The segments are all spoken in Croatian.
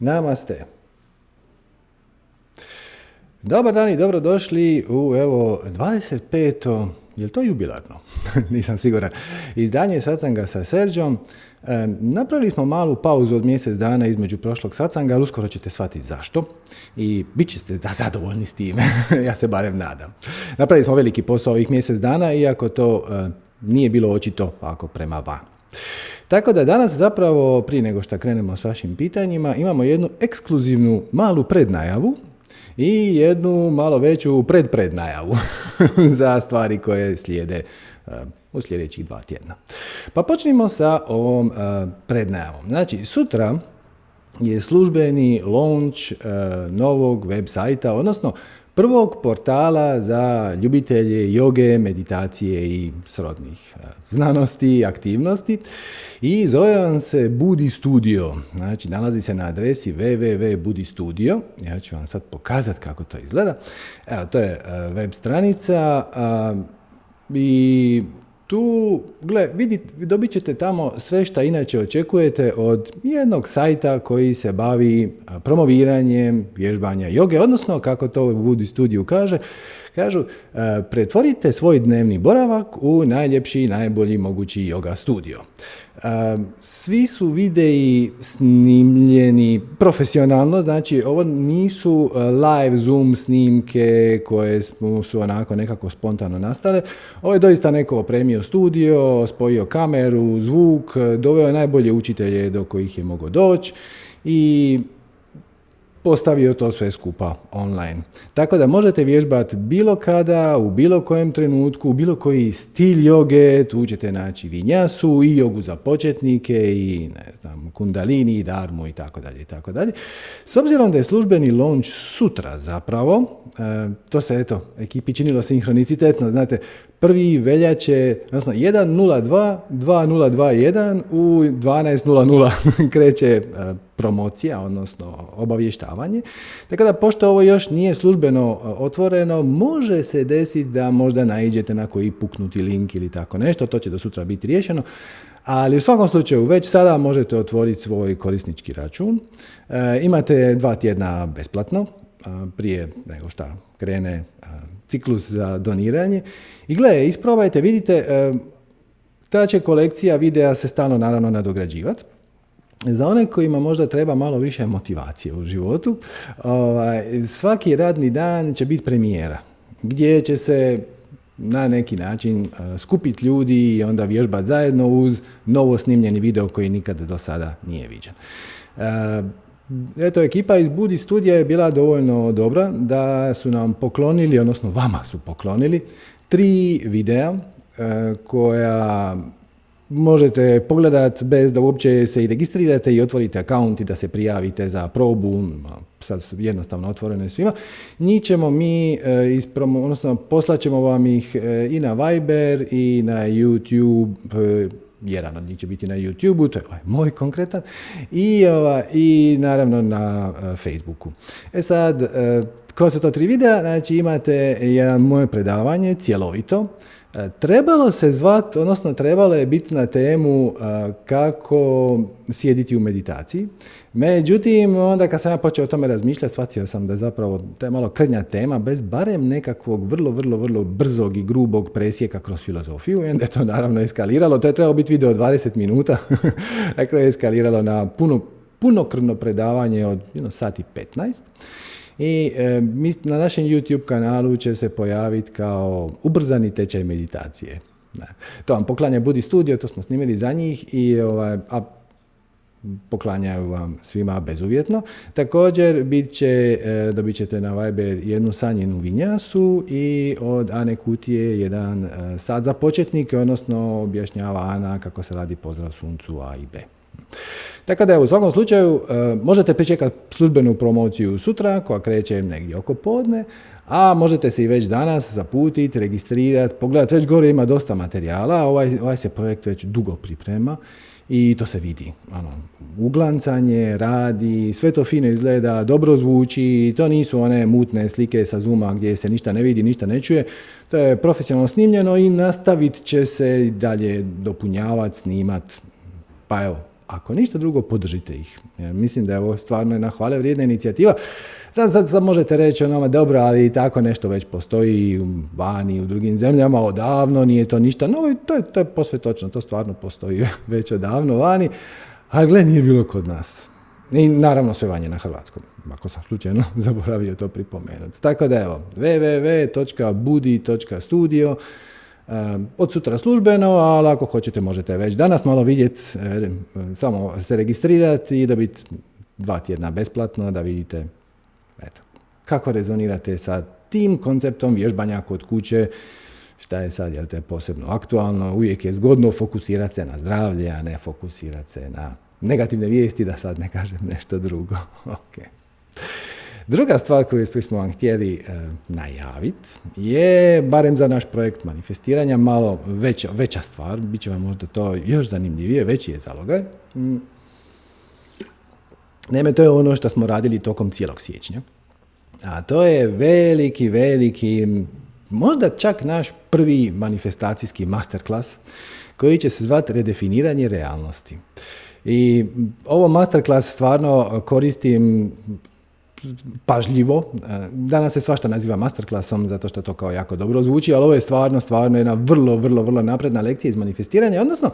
Namaste. Dobar dan i dobrodošli u evo 25. Je li to jubilarno? Nisam siguran. Izdanje Sacanga sa Serđom. E, napravili smo malu pauzu od mjesec dana između prošlog Sacanga, ali uskoro ćete shvatiti zašto. I bit ćete da zadovoljni s time. ja se barem nadam. Napravili smo veliki posao ovih mjesec dana, iako to e, nije bilo očito ako prema van. Tako da danas zapravo, prije nego što krenemo s vašim pitanjima, imamo jednu ekskluzivnu malu prednajavu i jednu malo veću predprednajavu za stvari koje slijede uh, u sljedećih dva tjedna. Pa počnimo sa ovom uh, prednajavom. Znači, sutra je službeni launch uh, novog web sajta, odnosno prvog portala za ljubitelje joge, meditacije i srodnih znanosti i aktivnosti. I zove vam se Budi Studio. Znači, nalazi se na adresi www.budistudio. Ja ću vam sad pokazati kako to izgleda. Evo, to je web stranica i tu, gle, vidite, dobit ćete tamo sve što inače očekujete od jednog sajta koji se bavi promoviranjem vježbanja joge, odnosno kako to u Budi studiju kaže, kažu pretvorite svoj dnevni boravak u najljepši i najbolji mogući yoga studio. Svi su videi snimljeni profesionalno, znači ovo nisu e, live zoom snimke koje su onako nekako spontano nastale. Ovo je doista neko opremio studio, spojio kameru, zvuk, doveo najbolje učitelje do kojih je mogao doći i postavio to sve skupa online. Tako da možete vježbati bilo kada, u bilo kojem trenutku, u bilo koji stil joge, tu ćete naći vinjasu i jogu za početnike i ne znam, kundalini i darmu i tako dalje i tako dalje. S obzirom da je službeni launch sutra zapravo, e, to se eto, ekipi činilo sinhronicitetno, znate, prvi veljače, odnosno 1.02, 2.021 u 12.00 kreće e, promocija, odnosno obavještavanje. Tako da, pošto ovo još nije službeno e, otvoreno, može se desiti da možda naiđete na koji puknuti link ili tako nešto, to će do sutra biti riješeno. Ali u svakom slučaju, već sada možete otvoriti svoj korisnički račun. E, imate dva tjedna besplatno, prije nego što krene ciklus za doniranje. I gle, isprobajte, vidite, e, ta će kolekcija videa se stalno naravno nadograđivati. Za one kojima možda treba malo više motivacije u životu, ovaj, svaki radni dan će biti premijera, gdje će se na neki način e, skupiti ljudi i onda vježbati zajedno uz novo snimljeni video koji nikada do sada nije viđen. E, Eto, ekipa iz Budi studija je bila dovoljno dobra da su nam poklonili, odnosno vama su poklonili, tri videa e, koja možete pogledati bez da uopće se i registrirate i otvorite akaunt i da se prijavite za probu, sad jednostavno otvorene svima. Njih ćemo mi, e, odnosno poslat ćemo vam ih e, i na Viber i na YouTube, jedan od njih će biti na YouTube-u, to je ovaj moj konkretan, i, ova, i naravno na uh, Facebooku. E sad, uh, ko su to tri videa? Znači imate jedan moje predavanje, cjelovito, E, trebalo se zvat, odnosno trebalo je biti na temu e, kako sjediti u meditaciji. Međutim, onda kad sam ja počeo o tome razmišljati, shvatio sam da je zapravo to je malo krnja tema, bez barem nekakvog vrlo, vrlo, vrlo brzog i grubog presjeka kroz filozofiju. I onda je to naravno eskaliralo. To je trebalo biti video od 20 minuta. dakle, je eskaliralo na puno, punokrvno predavanje od jedno sat i 15 i e, na našem YouTube kanalu će se pojaviti kao ubrzani tečaj meditacije. Da. To vam poklanja Budi Studio, to smo snimili za njih i ovaj, a poklanjaju vam svima bezuvjetno. Također bit će, e, dobit ćete na Viber jednu sanjenu vinjasu i od Ane Kutije jedan e, sad za početnike, odnosno objašnjava Ana kako se radi pozdrav suncu A i B. Tako da u svakom slučaju e, možete pričekati službenu promociju sutra koja kreće negdje oko podne, a možete se i već danas zaputiti, registrirati, pogledati, već gore ima dosta materijala, ovaj, ovaj se projekt već dugo priprema i to se vidi. Ano, uglancanje, radi, sve to fino izgleda, dobro zvuči, to nisu one mutne slike sa Zuma gdje se ništa ne vidi, ništa ne čuje. To je profesionalno snimljeno i nastavit će se dalje dopunjavati, snimat. Pa evo, ako ništa drugo, podržite ih. Jer mislim da je ovo stvarno jedna hvale vrijedna inicijativa. Sad, sad, sad možete reći onoma, dobro, ali tako nešto već postoji vani, u drugim zemljama, odavno, nije to ništa novo to je, to je posve točno, to stvarno postoji već odavno vani, ali gle, nije bilo kod nas. I naravno sve vanje na hrvatskom, ako sam slučajno zaboravio to pripomenuti. Tako da evo, www.budi.studio, od sutra službeno, ali ako hoćete možete već danas malo vidjeti, e, samo se registrirati i dobiti dva tjedna besplatno da vidite eto, kako rezonirate sa tim konceptom vježbanja kod kuće, šta je sad, jel te posebno aktualno, uvijek je zgodno fokusirati se na zdravlje, a ne fokusirati se na negativne vijesti, da sad ne kažem nešto drugo. okay. Druga stvar koju smo vam htjeli e, najaviti je, barem za naš projekt manifestiranja, malo veća, veća stvar, bit će vam možda to još zanimljivije, veći je zalogaj. Mm. Naime, to je ono što smo radili tokom cijelog siječnja. A to je veliki, veliki, možda čak naš prvi manifestacijski masterclass koji će se zvati redefiniranje realnosti. I ovo masterclass stvarno koristim pažljivo. Danas se svašta naziva masterclassom zato što to kao jako dobro zvuči, ali ovo je stvarno, stvarno jedna vrlo, vrlo, vrlo napredna lekcija iz manifestiranja, odnosno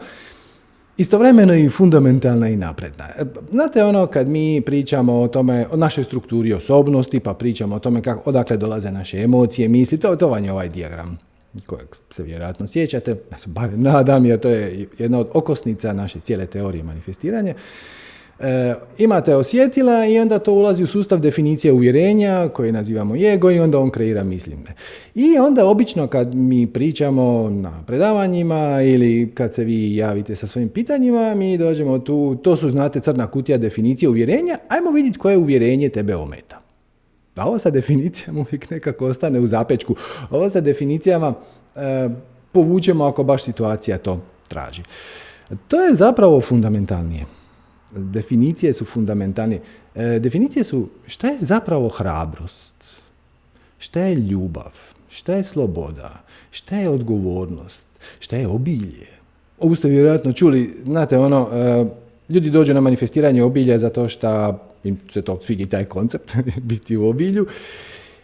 istovremeno i fundamentalna i napredna. Znate ono kad mi pričamo o tome, o našoj strukturi osobnosti, pa pričamo o tome kako, odakle dolaze naše emocije, misli, to, to vam je ovaj dijagram kojeg se vjerojatno sjećate, bar nadam jer to je jedna od okosnica naše cijele teorije manifestiranja. E, imate osjetila i onda to ulazi u sustav definicije uvjerenja koje nazivamo ego i onda on kreira mislime. I onda obično kad mi pričamo na predavanjima ili kad se vi javite sa svojim pitanjima, mi dođemo tu, to su znate crna kutija definicije uvjerenja, ajmo vidjeti koje uvjerenje tebe ometa. A ovo sa definicijama uvijek nekako ostane u zapečku. Ovo sa definicijama e, povučemo ako baš situacija to traži. To je zapravo fundamentalnije. Definicije su fundamentalne. E, definicije su šta je zapravo hrabrost, šta je ljubav, šta je sloboda, šta je odgovornost, šta je obilje. Ovo ste vjerojatno čuli, znate ono, e, ljudi dođu na manifestiranje obilja zato što im se to svidi taj koncept, biti u obilju.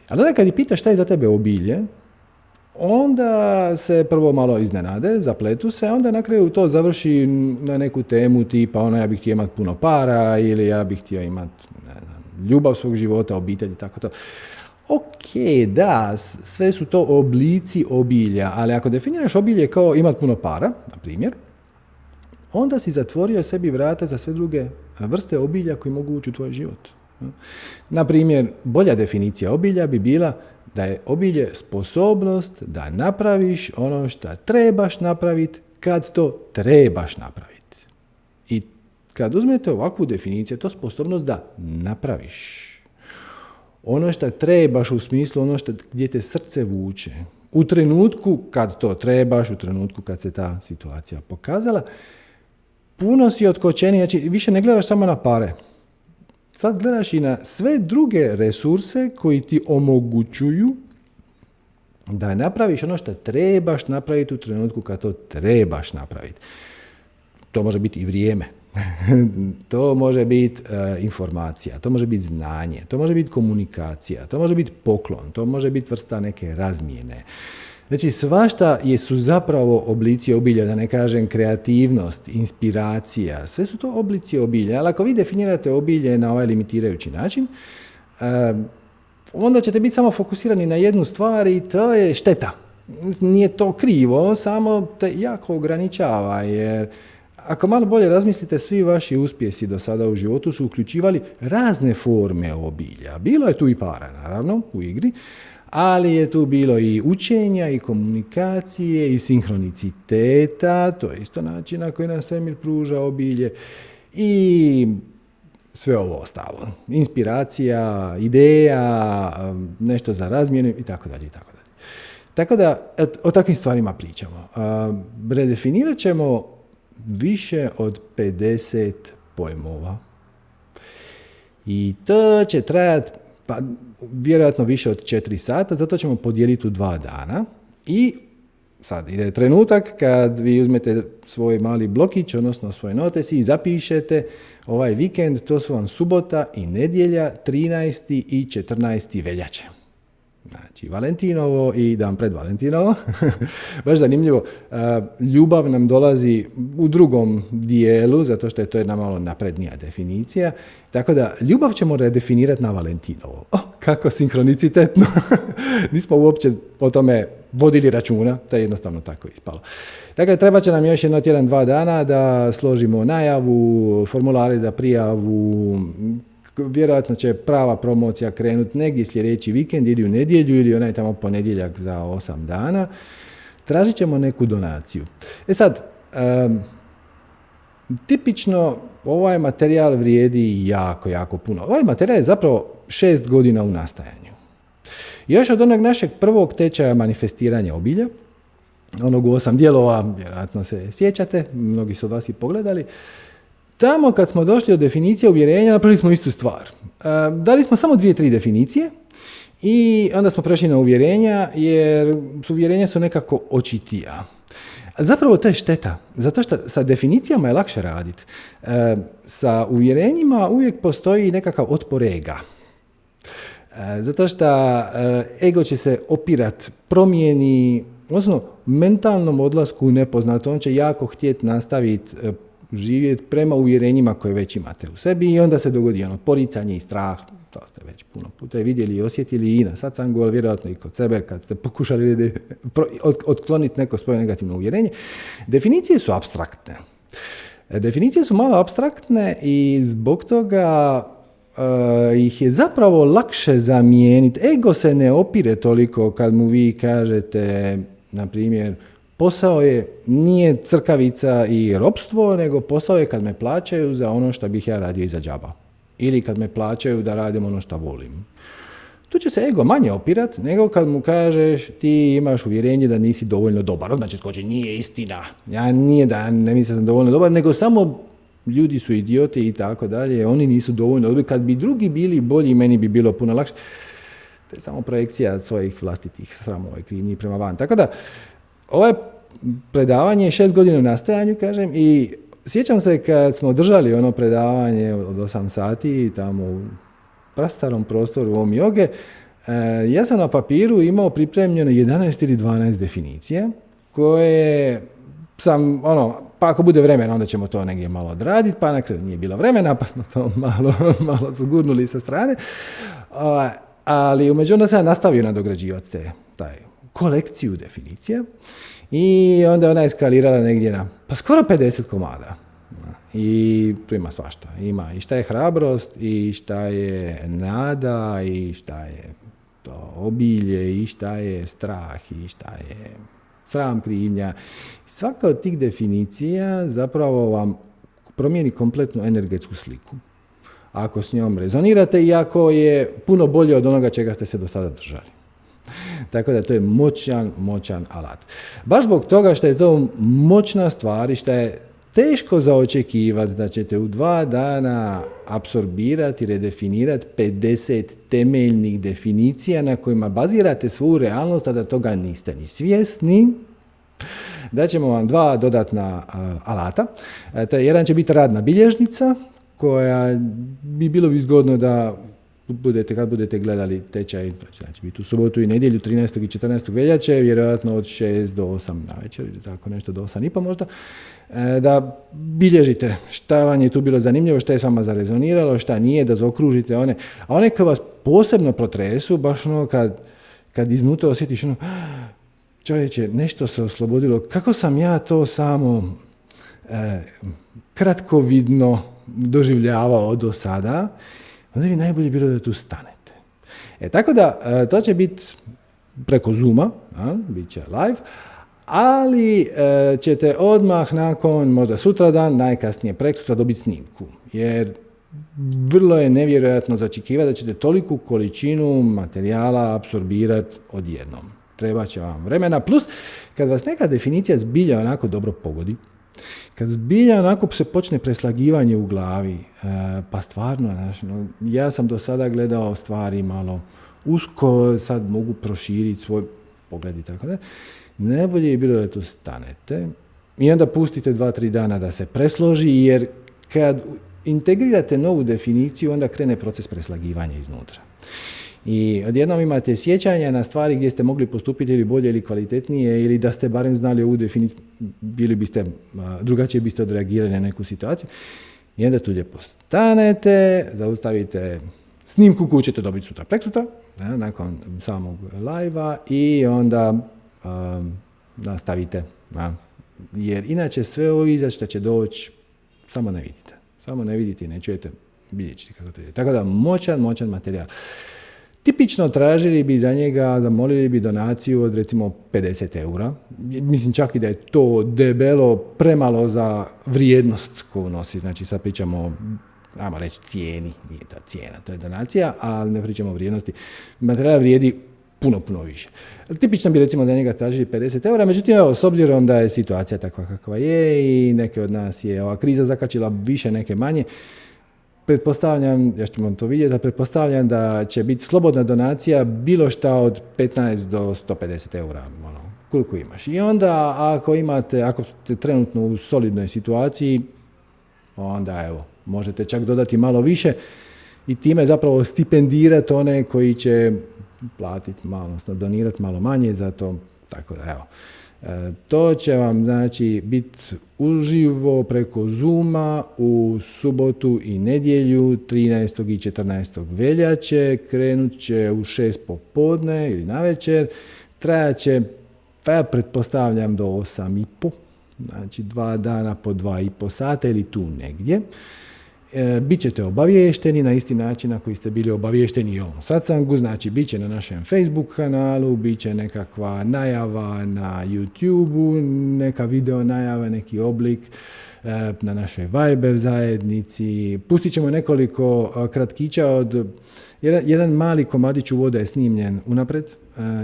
Ali onda kad ih pita šta je za tebe obilje, onda se prvo malo iznenade, zapletu se, onda na kraju to završi na neku temu tipa ono ja bih htio imati puno para ili ja bih htio imati ljubav svog života, obitelj i tako to. Ok, da, sve su to oblici obilja, ali ako definiraš obilje kao imati puno para, na primjer, onda si zatvorio sebi vrata za sve druge vrste obilja koji mogu ući u tvoj život. Na primjer, bolja definicija obilja bi bila da je obilje sposobnost da napraviš ono što trebaš napraviti kad to trebaš napraviti. I kad uzmete ovakvu definiciju, to je sposobnost da napraviš. Ono što trebaš u smislu ono što gdje te srce vuče. U trenutku kad to trebaš, u trenutku kad se ta situacija pokazala, puno si otkočeniji, znači više ne gledaš samo na pare. Sad gledaš i na sve druge resurse koji ti omogućuju da napraviš ono što trebaš napraviti u trenutku kad to trebaš napraviti. To može biti i vrijeme. to može biti e, informacija, to može biti znanje, to može biti komunikacija, to može biti poklon, to može biti vrsta neke razmjene. Znači svašta je su zapravo oblici obilja, da ne kažem kreativnost, inspiracija, sve su to oblici obilja. Ali ako vi definirate obilje na ovaj limitirajući način, onda ćete biti samo fokusirani na jednu stvar i to je šteta. Nije to krivo, samo te jako ograničava jer ako malo bolje razmislite, svi vaši uspjesi do sada u životu su uključivali razne forme obilja. Bilo je tu i para, naravno, u igri, ali je tu bilo i učenja i komunikacije i sinhroniciteta, to je isto način na koji nam svemir pruža obilje i sve ovo ostalo. Inspiracija, ideja, nešto za razmjenu i tako dalje i tako dalje. Tako da o takvim stvarima pričamo. Redefinirat ćemo više od 50 pojmova i to će trajati pa vjerojatno više od četiri sata, zato ćemo podijeliti u dva dana i sad ide trenutak kad vi uzmete svoj mali blokić, odnosno svoj notes i zapišete ovaj vikend, to su vam subota i nedjelja, 13. i 14. veljače. Znači, Valentinovo i dan pred Valentinovo. Baš zanimljivo. Ljubav nam dolazi u drugom dijelu, zato što je to jedna malo naprednija definicija. Tako da, ljubav ćemo redefinirati na Valentinovo. Oh, kako sinkronicitetno. Nismo uopće o tome vodili računa, to je jednostavno tako ispalo. Dakle, treba će nam još jedno tjedan, dva dana da složimo najavu, formulare za prijavu, vjerojatno će prava promocija krenuti negdje sljedeći vikend ili u nedjelju ili onaj tamo ponedjeljak za osam dana. Tražit ćemo neku donaciju. E sad, tipično ovaj materijal vrijedi jako, jako puno. Ovaj materijal je zapravo šest godina u nastajanju. Još od onog našeg prvog tečaja manifestiranja obilja, onog u osam dijelova, vjerojatno se sjećate, mnogi su od vas i pogledali, Tamo kad smo došli do definicije uvjerenja, napravili smo istu stvar. E, dali smo samo dvije, tri definicije i onda smo prešli na uvjerenja, jer uvjerenja su nekako očitija. Zapravo to je šteta, zato što sa definicijama je lakše raditi. E, sa uvjerenjima uvijek postoji nekakav otpor ega. E, zato što ego će se opirat promijeni, odnosno mentalnom odlasku u nepoznato. On će jako htjeti nastaviti živjeti prema uvjerenjima koje već imate u sebi i onda se dogodi ono poricanje i strah, to ste već puno puta vidjeli i osjetili i na satsangu, ali vjerojatno i kod sebe kad ste pokušali otkloniti neko svoje negativno uvjerenje. Definicije su abstraktne. Definicije su malo abstraktne i zbog toga uh, ih je zapravo lakše zamijeniti. Ego se ne opire toliko kad mu vi kažete, na primjer, Posao je, nije crkavica i ropstvo, nego posao je kad me plaćaju za ono što bih ja radio iza džaba. Ili kad me plaćaju da radim ono što volim. Tu će se ego manje opirat, nego kad mu kažeš ti imaš uvjerenje da nisi dovoljno dobar. Znači, skoči, nije istina. Ja nije da ne mislim da sam dovoljno dobar, nego samo ljudi su idioti i tako dalje. Oni nisu dovoljno dobri. Kad bi drugi bili bolji, meni bi bilo puno lakše. To je samo projekcija svojih vlastitih sramova i krivnji prema van. Tako da, ovo predavanje je šest godina u nastajanju, kažem, i sjećam se kad smo držali ono predavanje od 8 sati tamo u prastarom prostoru ovom joge, e, ja sam na papiru imao pripremljeno 11 ili 12 definicija koje sam, ono, pa ako bude vremena, onda ćemo to negdje malo odraditi, pa na kraju nije bilo vremena, pa smo to malo, malo zgurnuli sa strane. ali umeđu onda sam nastavio nadograđivati te, taj kolekciju definicija i onda ona eskalirala negdje na pa skoro 50 komada. I tu ima svašta. Ima i šta je hrabrost, i šta je nada, i šta je to obilje, i šta je strah, i šta je sram krivnja. Svaka od tih definicija zapravo vam promijeni kompletnu energetsku sliku. Ako s njom rezonirate i ako je puno bolje od onoga čega ste se do sada držali. Tako da to je moćan, moćan alat. Baš zbog toga što je to moćna stvar i što je teško za očekivati da ćete u dva dana apsorbirati, redefinirati 50 temeljnih definicija na kojima bazirate svu realnost, a da toga niste ni svjesni. Da ćemo vam dva dodatna alata. E, to je, jedan će biti radna bilježnica, koja bi bilo bi zgodno da budete, kad budete gledali tečaj, znači biti u subotu i nedjelju 13. i 14. veljače, vjerojatno od 6 do 8 na večer ili tako nešto do 8 i pa možda, e, da bilježite šta vam je tu bilo zanimljivo, šta je s vama zarezoniralo, šta nije, da zaokružite one, a one koje vas posebno protresu, baš ono kad, kad iznutra osjetiš ono, čovječe, nešto se oslobodilo, kako sam ja to samo e, kratkovidno doživljavao do sada, onda bi najbolje bilo da tu stanete. E, tako da, e, to će biti preko Zuma, a, bit će live, ali e, ćete odmah nakon, možda sutradan, najkasnije sutra dobiti snimku. Jer vrlo je nevjerojatno začekivati da ćete toliku količinu materijala apsorbirati odjednom. Treba će vam vremena. Plus, kad vas neka definicija zbilja onako dobro pogodi, kad zbilja onako se počne preslagivanje u glavi, e, pa stvarno, znaš, ja sam do sada gledao stvari malo usko, sad mogu proširiti svoj pogled i tako da. najbolje je bilo da tu stanete i onda pustite dva, tri dana da se presloži, jer kad integrirate novu definiciju, onda krene proces preslagivanja iznutra. I odjednom imate sjećanja na stvari gdje ste mogli postupiti ili bolje ili kvalitetnije ili da ste barem znali ovu definiciju, bili biste, drugačije biste odreagirali na neku situaciju. I onda tu lijepo stanete, zaustavite snimku koju ćete dobiti sutra, preksutra, nakon samog live i onda nastavite. Jer inače sve ovo iza će doći, samo ne vidite. Samo ne vidite i ne čujete, vidjet ćete kako to ide. Tako da moćan, moćan materijal. Tipično tražili bi za njega, zamolili bi donaciju od recimo 50 eura. Mislim čak i da je to debelo premalo za vrijednost koju nosi. Znači sad pričamo ajmo reći cijeni, nije ta cijena, to je donacija, ali ne pričamo o vrijednosti. Materijal vrijedi puno, puno više. Tipično bi recimo za njega tražili 50 eura, međutim, evo, s obzirom da je situacija takva kakva je i neke od nas je ova kriza zakačila više, neke manje, pretpostavljam, ja ćemo to vidjeti, da pretpostavljam da će biti slobodna donacija bilo šta od 15 do 150 eura, ono, koliko imaš. I onda ako imate, ako ste trenutno u solidnoj situaciji, onda evo, možete čak dodati malo više i time zapravo stipendirati one koji će platiti malo, donirati malo manje, zato tako da evo. To će vam znači biti uživo preko Zuma u subotu i nedjelju 13. i 14. veljače. Krenut će u 6 popodne ili na večer. Trajat će, pa ja pretpostavljam do 8 i po. Znači dva dana po dva i po sata ili tu negdje. E, bit ćete obavješteni na isti način na koji ste bili obavješteni i ovom satsangu, znači bit će na našem Facebook kanalu, bit će nekakva najava na YouTube-u, neka video najava, neki oblik e, na našoj Viber zajednici. Pustit ćemo nekoliko e, kratkića od, jedan, jedan mali komadić uvoda je snimljen unapred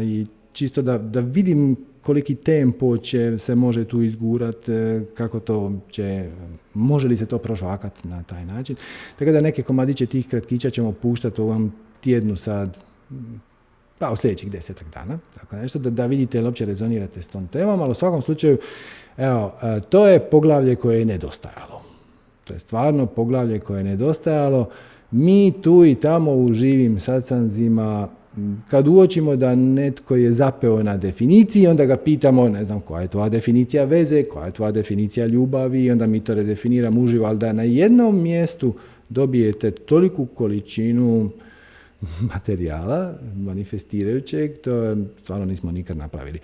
i čisto da, da vidim koliki tempo će se može tu izgurat, e, kako to će, može li se to prožvakati na taj način. Tako da neke komadiće tih kratkića ćemo puštati u ovom tjednu sad, pa u sljedećih desetak dana, tako nešto, da, da vidite ili uopće rezonirate s tom temom, ali u svakom slučaju, evo, e, to je poglavlje koje je nedostajalo. To je stvarno poglavlje koje je nedostajalo. Mi tu i tamo u živim sacanzima kad uočimo da netko je zapeo na definiciji, onda ga pitamo, ne znam, koja je tvoja definicija veze, koja je tvoja definicija ljubavi, onda mi to redefiniramo uživo, ali da na jednom mjestu dobijete toliku količinu materijala manifestirajućeg, to stvarno nismo nikad napravili.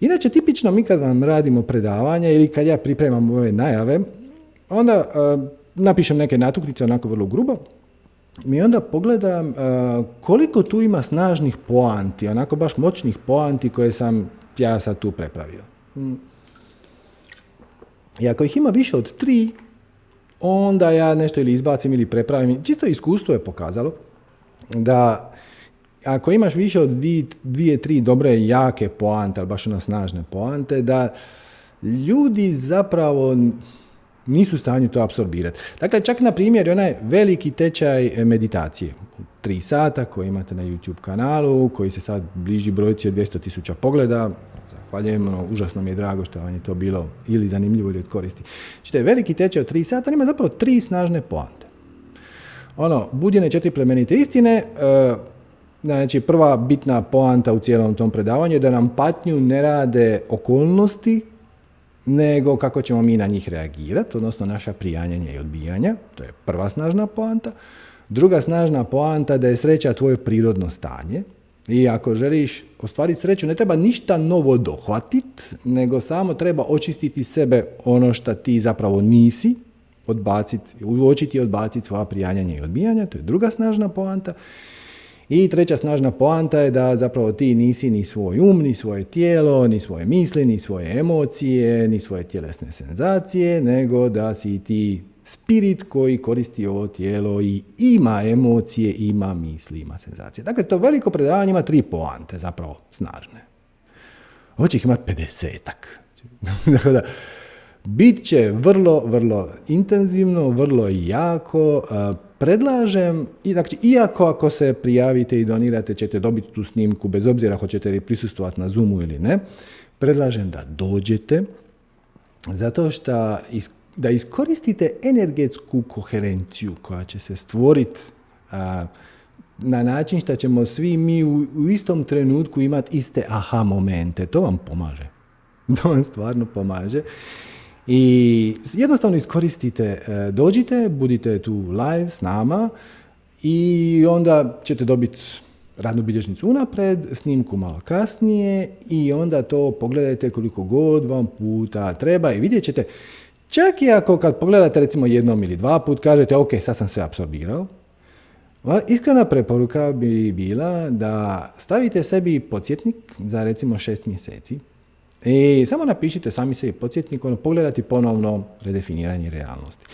Inače, tipično mi kad vam radimo predavanja ili kad ja pripremam ove najave, onda uh, napišem neke natuknice onako vrlo grubo, mi onda pogledam uh, koliko tu ima snažnih poanti, onako baš moćnih poanti koje sam ja sad tu prepravio. Hmm. I ako ih ima više od tri, onda ja nešto ili izbacim ili prepravim. Čisto iskustvo je pokazalo da ako imaš više od dvije, dvije tri dobre, jake poante, ali baš ono snažne poante, da ljudi zapravo nisu u stanju to apsorbirati. Dakle, čak na primjer onaj veliki tečaj meditacije, tri sata koji imate na YouTube kanalu, koji se sad bliži brojci od 200 tisuća pogleda, zahvaljujem, ono, užasno mi je drago što vam je to bilo ili zanimljivo ili od koristi. Znači, veliki tečaj od tri sata, ima zapravo tri snažne poante. Ono, budjene četiri plemenite istine, e, znači prva bitna poanta u cijelom tom predavanju je da nam patnju ne rade okolnosti, nego kako ćemo mi na njih reagirati, odnosno naša prijanjanja i odbijanja, to je prva snažna poanta. Druga snažna poanta da je sreća tvoje prirodno stanje i ako želiš ostvariti sreću ne treba ništa novo dohvatit, nego samo treba očistiti sebe ono što ti zapravo nisi, odbaciti, uočiti i odbaciti svoja prijanjanja i odbijanja, to je druga snažna poanta. I treća snažna poanta je da zapravo ti nisi ni svoj um, ni svoje tijelo, ni svoje misli, ni svoje emocije, ni svoje tjelesne senzacije, nego da si ti spirit koji koristi ovo tijelo i ima emocije, ima misli, ima senzacije. Dakle, to veliko predavanje ima tri poante, zapravo snažne. Ovo će ih imati 50-ak. dakle, da, bit će vrlo, vrlo intenzivno, vrlo jako, predlažem, znači, iako ako se prijavite i donirate ćete dobiti tu snimku, bez obzira hoćete li prisustovati na Zoomu ili ne, predlažem da dođete, zato što da iskoristite energetsku koherenciju koja će se stvoriti na način što ćemo svi mi u, u istom trenutku imati iste aha momente. To vam pomaže. To vam stvarno pomaže. I jednostavno iskoristite, e, dođite, budite tu live s nama i onda ćete dobiti radnu bilježnicu unapred, snimku malo kasnije i onda to pogledajte koliko god vam puta treba i vidjet ćete, čak i ako kad pogledate recimo jednom ili dva put kažete ok, sad sam sve apsorbirao, Iskrena preporuka bi bila da stavite sebi podsjetnik za recimo šest mjeseci i samo napišite sami sebi podsjetnik, ono, pogledati ponovno redefiniranje realnosti.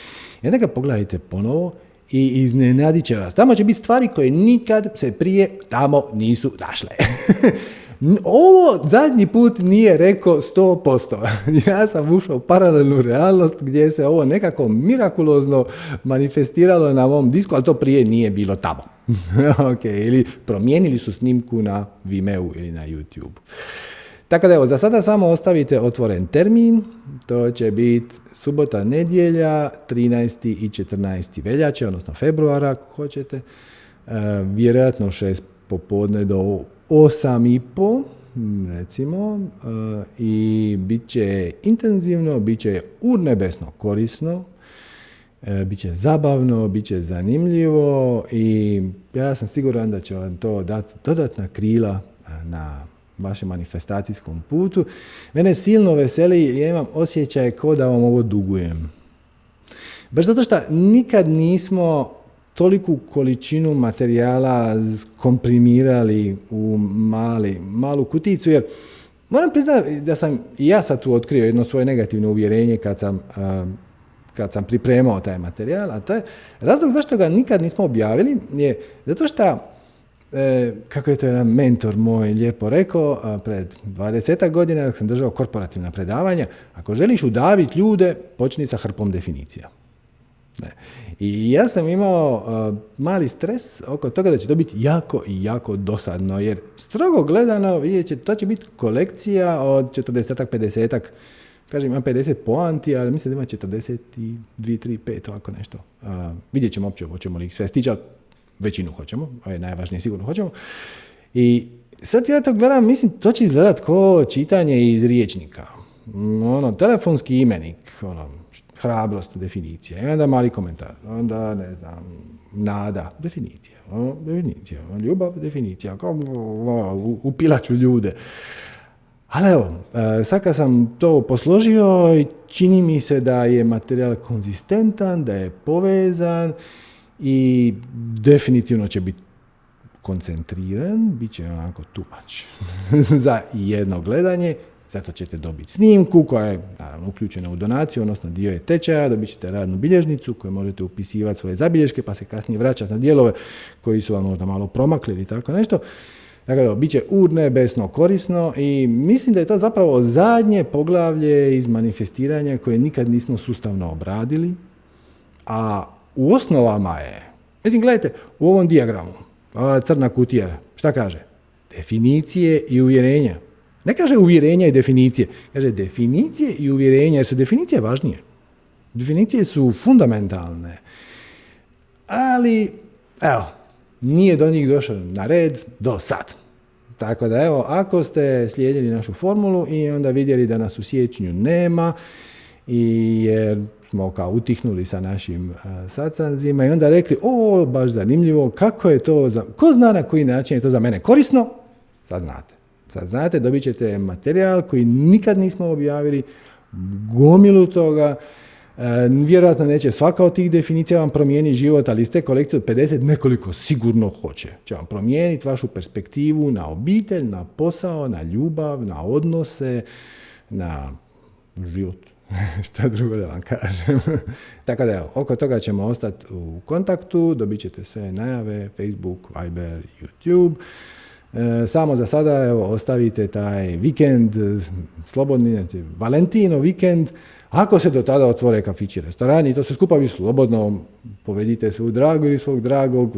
I onda ga pogledajte ponovo i iznenadit će vas. Tamo će biti stvari koje nikad se prije tamo nisu dašle. Ovo zadnji put nije rekao 100%. Ja sam ušao u paralelnu realnost gdje se ovo nekako mirakulozno manifestiralo na mom disku, ali to prije nije bilo tamo. ili promijenili su snimku na Vimeo ili na YouTube. Tako da evo, za sada samo ostavite otvoren termin, to će biti subota, nedjelja, 13. i 14. veljače, odnosno februara ako hoćete, e, vjerojatno 6 popodne do 8 i po, recimo, e, i bit će intenzivno, bit će urnebesno korisno, e, bit će zabavno, bit će zanimljivo i ja sam siguran da će vam to dati dodatna krila na vašem manifestacijskom putu. Mene silno veseli, ja imam osjećaj kao da vam ovo dugujem. Baš zato što nikad nismo toliku količinu materijala komprimirali u mali, malu kuticu, jer moram priznati da sam i ja sad tu otkrio jedno svoje negativno uvjerenje kad sam, kad sam pripremao taj materijal, a taj razlog zašto ga nikad nismo objavili je zato što E, kako je to jedan mentor moj lijepo rekao, pred 20 godina dok sam držao korporativna predavanja, ako želiš udaviti ljude, počni sa hrpom definicija. I ja sam imao mali stres oko toga da će to biti jako i jako dosadno, jer strogo gledano, vidjet će, to će biti kolekcija od 40-ak, 50-ak, kažem ima 50 poanti, ali mislim da ima 42, 3, 5, ovako nešto. vidjet ćemo uopće, hoćemo li ih sve stići, većinu hoćemo, je najvažnije, sigurno hoćemo. I sad ja to gledam, mislim, to će izgledat ko čitanje iz riječnika. Ono, telefonski imenik, ono, hrabrost, definicija. I onda mali komentar. Onda, ne znam, nada, definicija. Ono, definicija. Ljubav, definicija. Kao, ono, upilaću ljude. Ali evo, e, sad kad sam to posložio, čini mi se da je materijal konzistentan, da je povezan i definitivno će biti koncentriran, bit će onako tumač za jedno gledanje, zato ćete dobiti snimku koja je naravno uključena u donaciju, odnosno dio je tečaja, dobit ćete radnu bilježnicu koju možete upisivati svoje zabilješke pa se kasnije vraćati na dijelove koji su vam možda malo promakli ili tako nešto. Dakle, da, bit će urne, besno, korisno i mislim da je to zapravo zadnje poglavlje iz manifestiranja koje nikad nismo sustavno obradili, a u osnovama je, mislim gledajte, u ovom dijagramu, ova crna kutija, šta kaže? Definicije i uvjerenja. Ne kaže uvjerenja i definicije, kaže definicije i uvjerenja, jer su definicije važnije. Definicije su fundamentalne. Ali, evo, nije do njih došao na red do sad. Tako da evo, ako ste slijedili našu formulu i onda vidjeli da nas u siječnju nema i jer smo kao utihnuli sa našim sacanzima i onda rekli, o, baš zanimljivo, kako je to, za, ko zna na koji način je to za mene korisno? Sad znate. Sad znate, dobit ćete materijal koji nikad nismo objavili, gomilu toga, vjerojatno neće svaka od tih definicija vam promijeniti život, ali iz te kolekcije od 50 nekoliko sigurno hoće. Će vam promijeniti vašu perspektivu na obitelj, na posao, na ljubav, na odnose, na život šta drugo da vam kažem. Tako da evo, oko toga ćemo ostati u kontaktu, dobit ćete sve najave, Facebook, Viber, YouTube. E, samo za sada evo, ostavite taj vikend, slobodni, znači Valentino vikend, Ako se do tada otvore kafići, restorani, to se skupa vi slobodno povedite svoju dragu ili svog dragog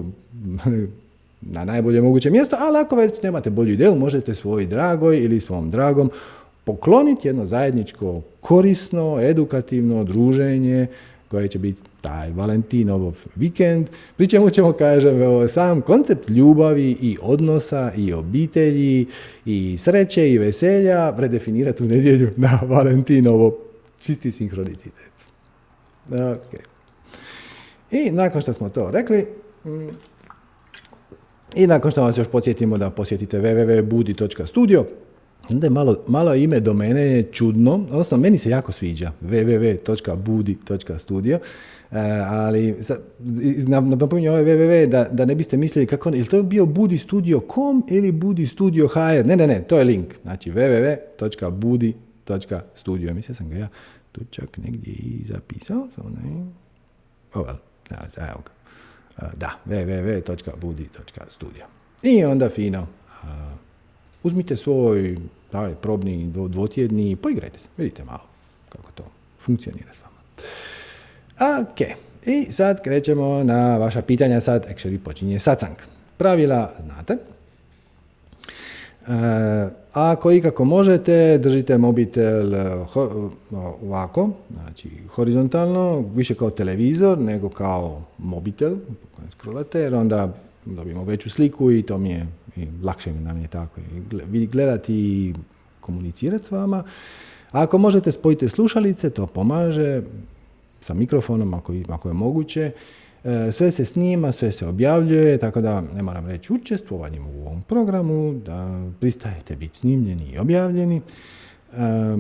na najbolje moguće mjesto, ali ako već nemate bolju ideju, možete svoj dragoj ili svom dragom pokloniti jedno zajedničko korisno, edukativno druženje koje će biti taj Valentinov vikend, pri čemu ćemo, kažem, sam koncept ljubavi i odnosa i obitelji i sreće i veselja redefinirati u nedjelju na Valentinovo čisti sinkronicitet. Ok. I nakon što smo to rekli, mm, i nakon što vas još podsjetimo da posjetite www.budi.studio, onda je malo, malo ime do mene je čudno, odnosno meni se jako www.budi.studio, e, ali napominjem ovaj www da, da ne biste mislili kako, je to bio budistudio.com ili budistudio.hr, ne, ne, ne, to je link, znači www.budi.studio, mislio sam ga ja tu čak negdje i zapisao, samo ne, oh well, evo ga, e, da, www.budi.studio. I onda fino, uzmite svoj taj, probni dvotjedni, poigrajte se, vidite malo kako to funkcionira s vama. Ok, i sad krećemo na vaša pitanja, sad actually počinje satsang. Pravila znate. E, ako ikako možete, držite mobitel e, ovako, znači horizontalno, više kao televizor nego kao mobitel kojem scrollate, jer onda dobijemo veću sliku i to mi je i lakše mi nam je tako i gledati i komunicirati s vama. A ako možete spojite slušalice, to pomaže sa mikrofonom ako, ako je moguće. E, sve se snima, sve se objavljuje, tako da ne moram reći učestvovanjem u ovom programu, da pristajete biti snimljeni i objavljeni. E,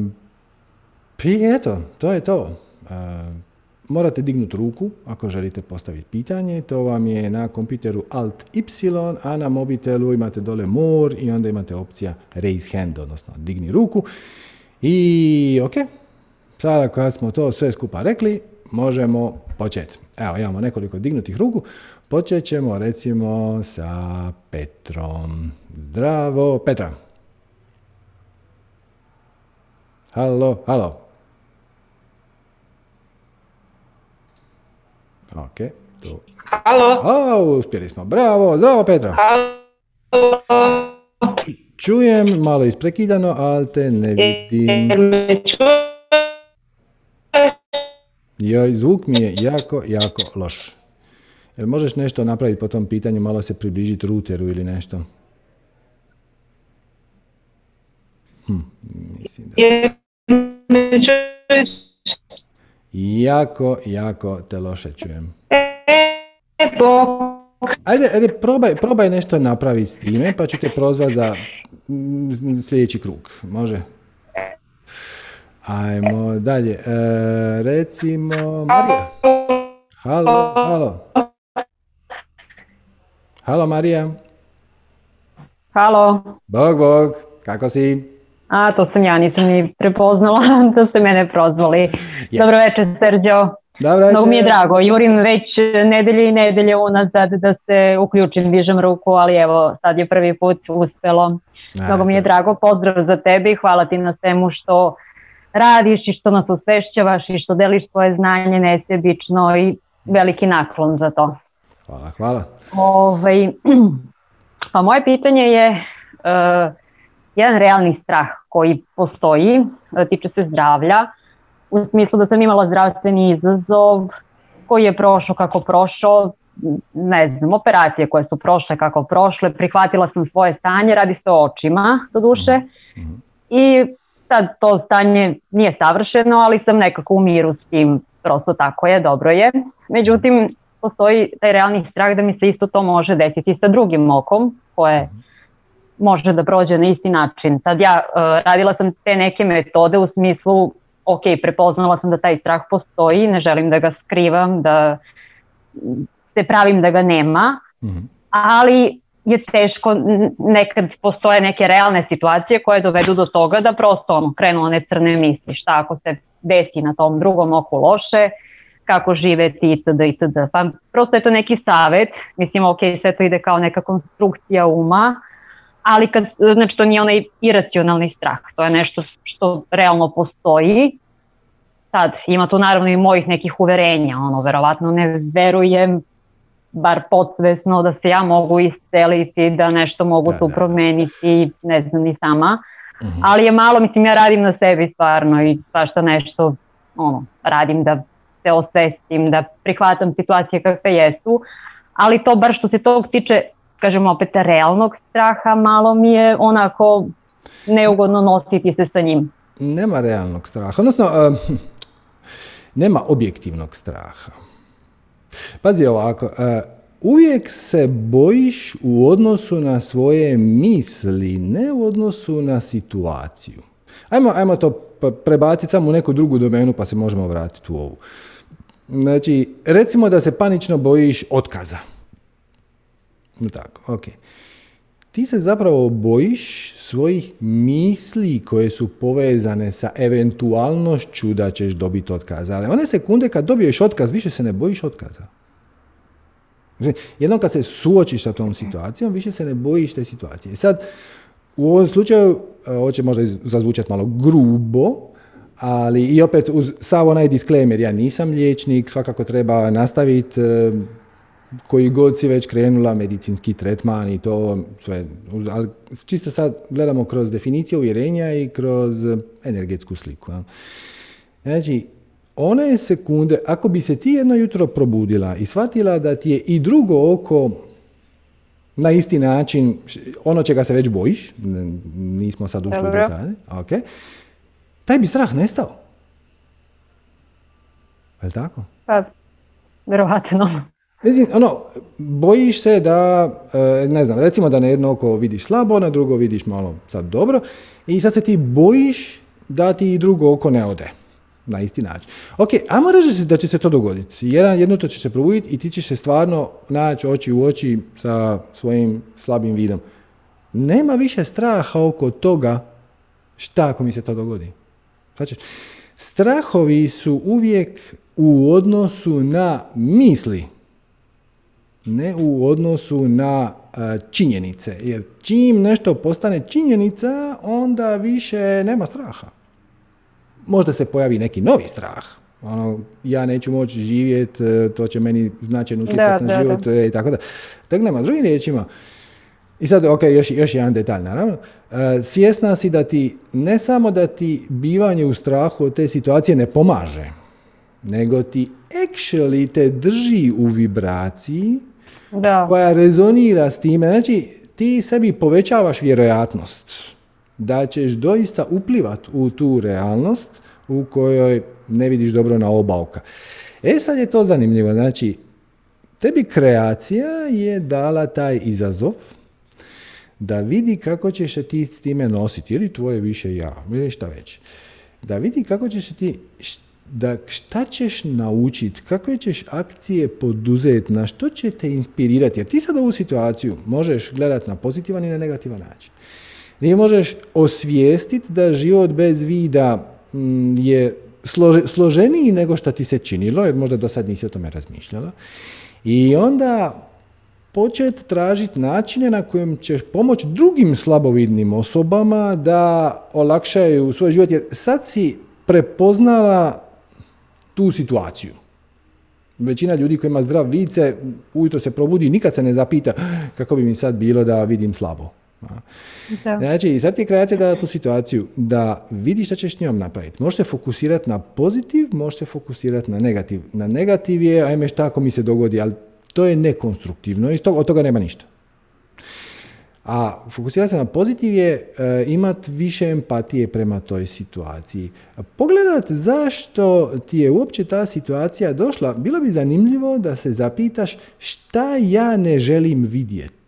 I eto, to je to. Morate dignuti ruku ako želite postaviti pitanje, to vam je na kompjuteru Alt Y, a na mobitelu imate dole More i onda imate opcija Raise Hand, odnosno digni ruku. I ok, sada kad smo to sve skupa rekli, možemo početi. Evo, imamo nekoliko dignutih ruku. Počet ćemo recimo sa Petrom. Zdravo, Petra. Halo, halo. Ok. Tu. Halo. O, uspjeli smo. Bravo. Zdravo, Petra. Halo. Čujem, malo isprekidano, ali te ne vidim. Joj, zvuk mi je jako, jako loš. Jel možeš nešto napraviti po tom pitanju, malo se približiti ruteru ili nešto? Hm, mislim da... Jako, jako te loše čujem. Ajde, ajde probaj, probaj nešto napraviti s time, pa ću te prozvati za mm, sljedeći krug. Može? Ajmo dalje. E, recimo, Marija. Halo, halo. Halo, Marija. Halo. Bog, bog. Kako si? A, to sam ja, nisam ni prepoznala da ste mene prozvali. Yes. Dobro večer, Serđo. Dobro Mnogo mi je drago. Jurim već nedelje i nedelje unazad da se uključim, dižem ruku, ali evo, sad je prvi put uspelo. Mnogo mi je drago. Pozdrav za tebe i hvala ti na svemu što radiš i što nas osvešćavaš i što deliš svoje znanje nesebično i veliki naklon za to. Hvala, hvala. Ove, ovaj, pa moje pitanje je... Uh, jedan realni strah koji postoji, e, tiče se zdravlja, u smislu da sam imala zdravstveni izazov koji je prošao kako prošao, ne znam, operacije koje su prošle kako prošle, prihvatila sam svoje stanje, radi se o očima do duše mhm. i sad to stanje nije savršeno, ali sam nekako u miru s tim, prosto tako je, dobro je. Međutim, postoji taj realni strah da mi se isto to može desiti sa drugim okom koje mhm može da prođe na isti način. Sad ja uh, radila sam te neke metode u smislu, ok, prepoznala sam da taj strah postoji, ne želim da ga skrivam, da se pravim da ga nema, mm ali je teško, nekad postoje neke realne situacije koje dovedu do toga da prosto ono, krenu one crne misli, šta ako se desi na tom drugom oku loše, kako živeti itd. itd. Pa prosto je to neki savet, mislim ok, sve to ide kao neka konstrukcija uma, ali kad, znači to nije onaj iracionalni strah, to je nešto što realno postoji sad, ima tu naravno i mojih nekih uverenja, ono, verovatno ne verujem bar podsvesno da se ja mogu isceliti, da nešto mogu tu promeniti, ne znam ni sama. Mhm. Ali je malo, mislim, ja radim na sebi stvarno i svašta nešto ono, radim da se osvestim, da prihvatam situacije kakve jesu, ali to bar što se tog tiče, kažemo opet, realnog straha, malo mi je onako neugodno nositi se sa njim. Nema realnog straha, odnosno nema objektivnog straha. Pazi ovako, uh, uvijek se bojiš u odnosu na svoje misli, ne u odnosu na situaciju. Ajmo, ajmo to prebaciti samo u neku drugu domenu pa se možemo vratiti u ovu. Znači, recimo da se panično bojiš otkaza. Tako, ok. Ti se zapravo bojiš svojih misli koje su povezane sa eventualnošću da ćeš dobiti otkaz. Ali one sekunde kad dobiješ otkaz, više se ne bojiš otkaza. Jednom kad se suočiš sa tom situacijom, više se ne bojiš te situacije. Sad, u ovom slučaju, e, ovo će možda zazvučati malo grubo, ali i opet uz sav onaj disclaimer, ja nisam liječnik, svakako treba nastaviti e, koji god si već krenula, medicinski tretman i to sve. Ali čisto sad gledamo kroz definiciju uvjerenja i kroz energetsku sliku. Znači, one sekunde, ako bi se ti jedno jutro probudila i shvatila da ti je i drugo oko na isti način, ono čega se već bojiš, nismo sad ušli u detalje, okay, taj bi strah nestao. Je li tako? Pa, verovatno. Mislim, ono, bojiš se da, e, ne znam, recimo da na jedno oko vidiš slabo, na drugo vidiš malo sad dobro i sad se ti bojiš da ti i drugo oko ne ode na isti način. Ok, ajmo reći da će se to dogoditi. Jedan, jedno to će se probuditi i ti ćeš se stvarno naći oči u oči sa svojim slabim vidom. Nema više straha oko toga šta ako mi se to dogodi. Znači, strahovi su uvijek u odnosu na misli, ne u odnosu na činjenice. Jer čim nešto postane činjenica, onda više nema straha možda se pojavi neki novi strah. Ono, ja neću moći živjeti, e, to će meni značajno utjecati na život e, i tako da. Tako nema, drugim riječima, i sad, ok, još, još jedan detalj, naravno. E, svjesna si da ti, ne samo da ti bivanje u strahu od te situacije ne pomaže, nego ti actually te drži u vibraciji da. koja rezonira s time. Znači, ti sebi povećavaš vjerojatnost da ćeš doista uplivat u tu realnost u kojoj ne vidiš dobro na oba oka. E sad je to zanimljivo, znači tebi kreacija je dala taj izazov da vidi kako ćeš se ti s time nositi, ili tvoje više ja, ili šta već. Da vidi kako ćeš ti, da šta ćeš naučiti, kakve ćeš akcije poduzeti, na što će te inspirirati, jer ti sad ovu situaciju možeš gledati na pozitivan i na negativan način. Ti možeš osvijestiti da život bez vida mm, je složeniji nego što ti se činilo, jer možda do sad nisi o tome razmišljala. I onda početi tražiti načine na kojem ćeš pomoći drugim slabovidnim osobama da olakšaju svoj život, jer sad si prepoznala tu situaciju. Većina ljudi koji ima zdrav vice, ujutro se probudi i nikad se ne zapita kako bi mi sad bilo da vidim slabo. Da. Znači, sad ti je kreacija da tu situaciju da vidi šta ćeš s njom napraviti. Možeš se fokusirati na pozitiv, možeš se fokusirati na negativ. Na negativ je, ajme šta ako mi se dogodi, ali to je nekonstruktivno i od toga nema ništa. A fokusirati se na pozitiv je e, imati više empatije prema toj situaciji. Pogledat zašto ti je uopće ta situacija došla, bilo bi zanimljivo da se zapitaš šta ja ne želim vidjeti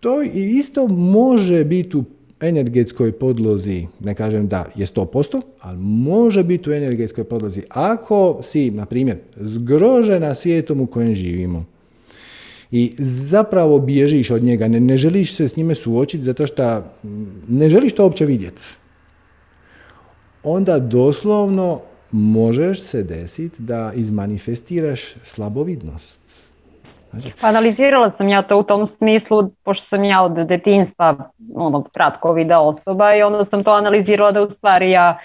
to isto može biti u energetskoj podlozi, ne kažem da je 100%, ali može biti u energetskoj podlozi. Ako si, na primjer, zgrožena svijetom u kojem živimo i zapravo bježiš od njega, ne, ne želiš se s njime suočiti zato što ne želiš to uopće vidjeti, onda doslovno možeš se desiti da izmanifestiraš slabovidnost. Znači... Analizirala sam ja to u tom smislu, pošto sam ja od detinstva ono, kratko video osoba i onda sam to analizirala da u stvari ja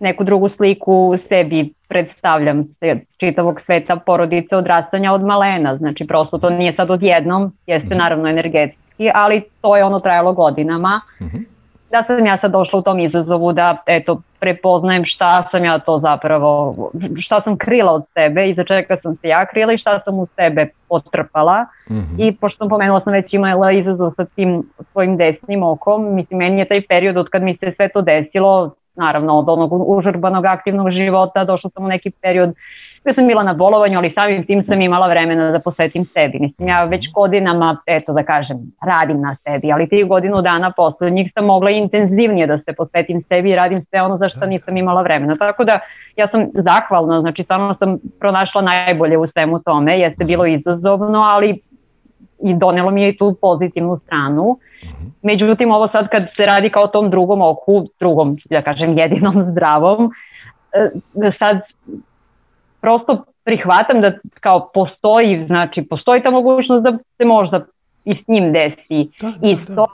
neku drugu sliku sebi predstavljam se čitavog sveta porodice odrastanja od malena, znači prosto to nije sad odjednom, jeste mhm. naravno energetski, ali to je ono trajalo godinama. Uh da sam ja sad došla u tom izazovu da eto prepoznajem šta sam ja to zapravo, šta sam krila od sebe i za čega sam se ja krila i šta sam u sebe potrpala mm i pošto sam pomenula sam već imala izazov sa tim svojim desnim okom, mislim meni je taj period od kad mi se sve to desilo, naravno od onog užurbanog aktivnog života došla sam u neki period ja sam bila na bolovanju, ali samim tim sam imala vremena da posvetim sebi. Mislim, ja već godinama, eto da kažem, radim na sebi, ali tih godinu dana posle njih sam mogla intenzivnije da se posvetim sebi i radim sve ono za što nisam imala vremena. Tako da ja sam zahvalna, znači stvarno sam pronašla najbolje u svemu tome, jeste bilo izazovno, ali i donelo mi je i tu pozitivnu stranu. Međutim, ovo sad kad se radi kao tom drugom oku, drugom, da kažem, jedinom zdravom, e, sad prosto prihvatam da kao postoji, znači postoji ta mogućnost da se možda i s njim desi da, isto.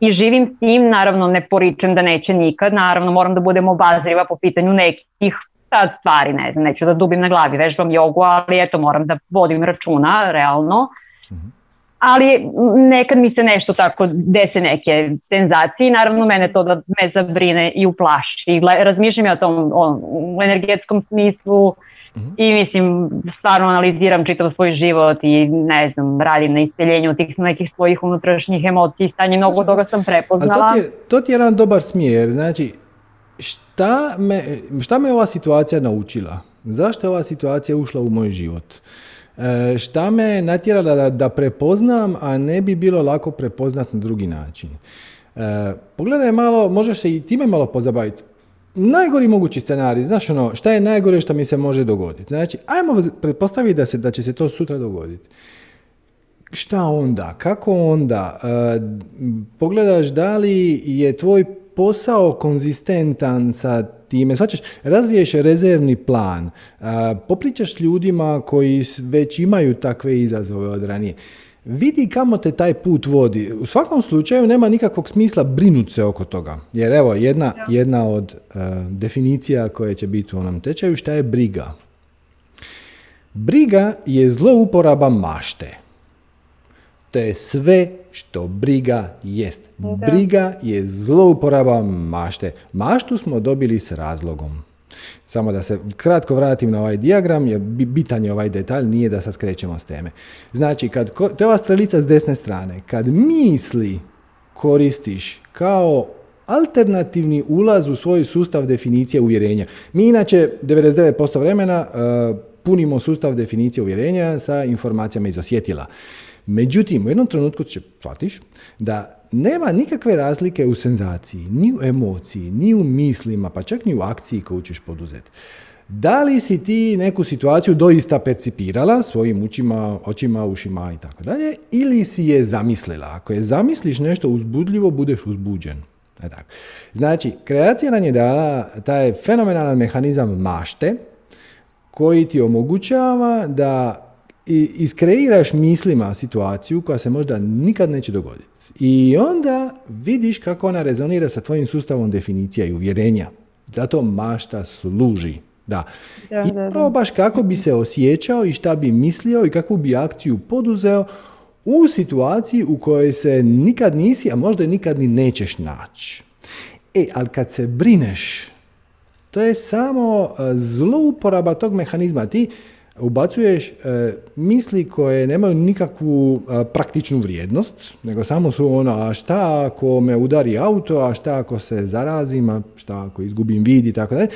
I živim s njim, naravno ne poričem da neće nikad, naravno moram da budem obazriva po pitanju nekih sad stvari, ne znam, neću da dubim na glavi, vežbam jogu, ali eto moram da vodim računa, realno. Mhm. Ali nekad mi se nešto tako dese neke senzacije i naravno mene to da me zabrine i uplaši. Razmišljam ja o tom o, u energetskom smislu, Mhm. I mislim, stvarno analiziram čitav svoj život i ne znam, radim na isceljenju tih nekih svojih unutrašnjih emocija i stanje, mnogo toga sam prepoznala. to, ti je, to ti je jedan dobar smjer, znači šta me, šta me ova situacija naučila? Zašto je ova situacija ušla u moj život? E, šta me natjerala da, da prepoznam, a ne bi bilo lako prepoznat na drugi način? E, pogledaj malo, možeš se i time malo pozabaviti najgori mogući scenarij, znaš ono, šta je najgore što mi se može dogoditi? Znači, ajmo pretpostaviti da, se, da će se to sutra dogoditi. Šta onda? Kako onda? E, pogledaš da li je tvoj posao konzistentan sa time, svačeš, razviješ rezervni plan, popričaš s ljudima koji već imaju takve izazove od ranije vidi kamo te taj put vodi. U svakom slučaju nema nikakvog smisla brinuti se oko toga. Jer evo, jedna, jedna od uh, definicija koje će biti u onom tečaju, šta je briga? Briga je zlouporaba mašte. To je sve što briga jest. Briga je zlouporaba mašte. Maštu smo dobili s razlogom. Samo da se kratko vratim na ovaj dijagram, jer bitan je ovaj detalj, nije da sad skrećemo s teme. Znači, kad, to je ova strelica s desne strane. Kad misli koristiš kao alternativni ulaz u svoj sustav definicije uvjerenja. Mi inače 99% vremena uh, punimo sustav definicije uvjerenja sa informacijama iz osjetila. Međutim, u jednom trenutku će shvatiš da nema nikakve razlike u senzaciji, ni u emociji, ni u mislima, pa čak ni u akciji koju ćeš poduzeti. Da li si ti neku situaciju doista percipirala svojim učima, očima, ušima i tako dalje, ili si je zamislila? Ako je zamisliš nešto uzbudljivo, budeš uzbuđen. E tako. Znači, kreacija nam je dala taj fenomenalan mehanizam mašte koji ti omogućava da iskreiraš mislima situaciju koja se možda nikad neće dogoditi. I onda vidiš kako ona rezonira sa tvojim sustavom definicija i uvjerenja. Zato mašta služi. Da. I probaš kako bi se osjećao i šta bi mislio i kakvu bi akciju poduzeo u situaciji u kojoj se nikad nisi, a možda nikad ni nećeš naći. E, ali kad se brineš, to je samo e, zlouporaba tog mehanizma. Ti ubacuješ e, misli koje nemaju nikakvu e, praktičnu vrijednost, nego samo su ono, a šta ako me udari auto, a šta ako se zarazim, a šta ako izgubim vid i tako dalje.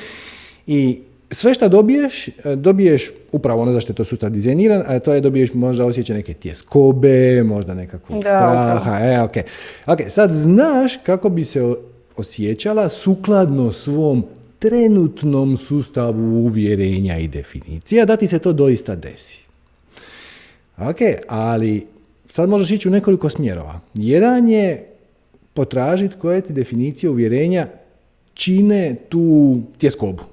I sve što dobiješ, e, dobiješ upravo ono zašto je to sustav dizajniran, a to je dobiješ možda osjećaj neke tjeskobe, možda nekakvog straha. E, ok. Ok, sad znaš kako bi se osjećala sukladno svom trenutnom sustavu uvjerenja i definicija da ti se to doista desi. Ok, ali sad možeš ići u nekoliko smjerova. Jedan je potražiti koje ti definicije uvjerenja čine tu tjeskobu.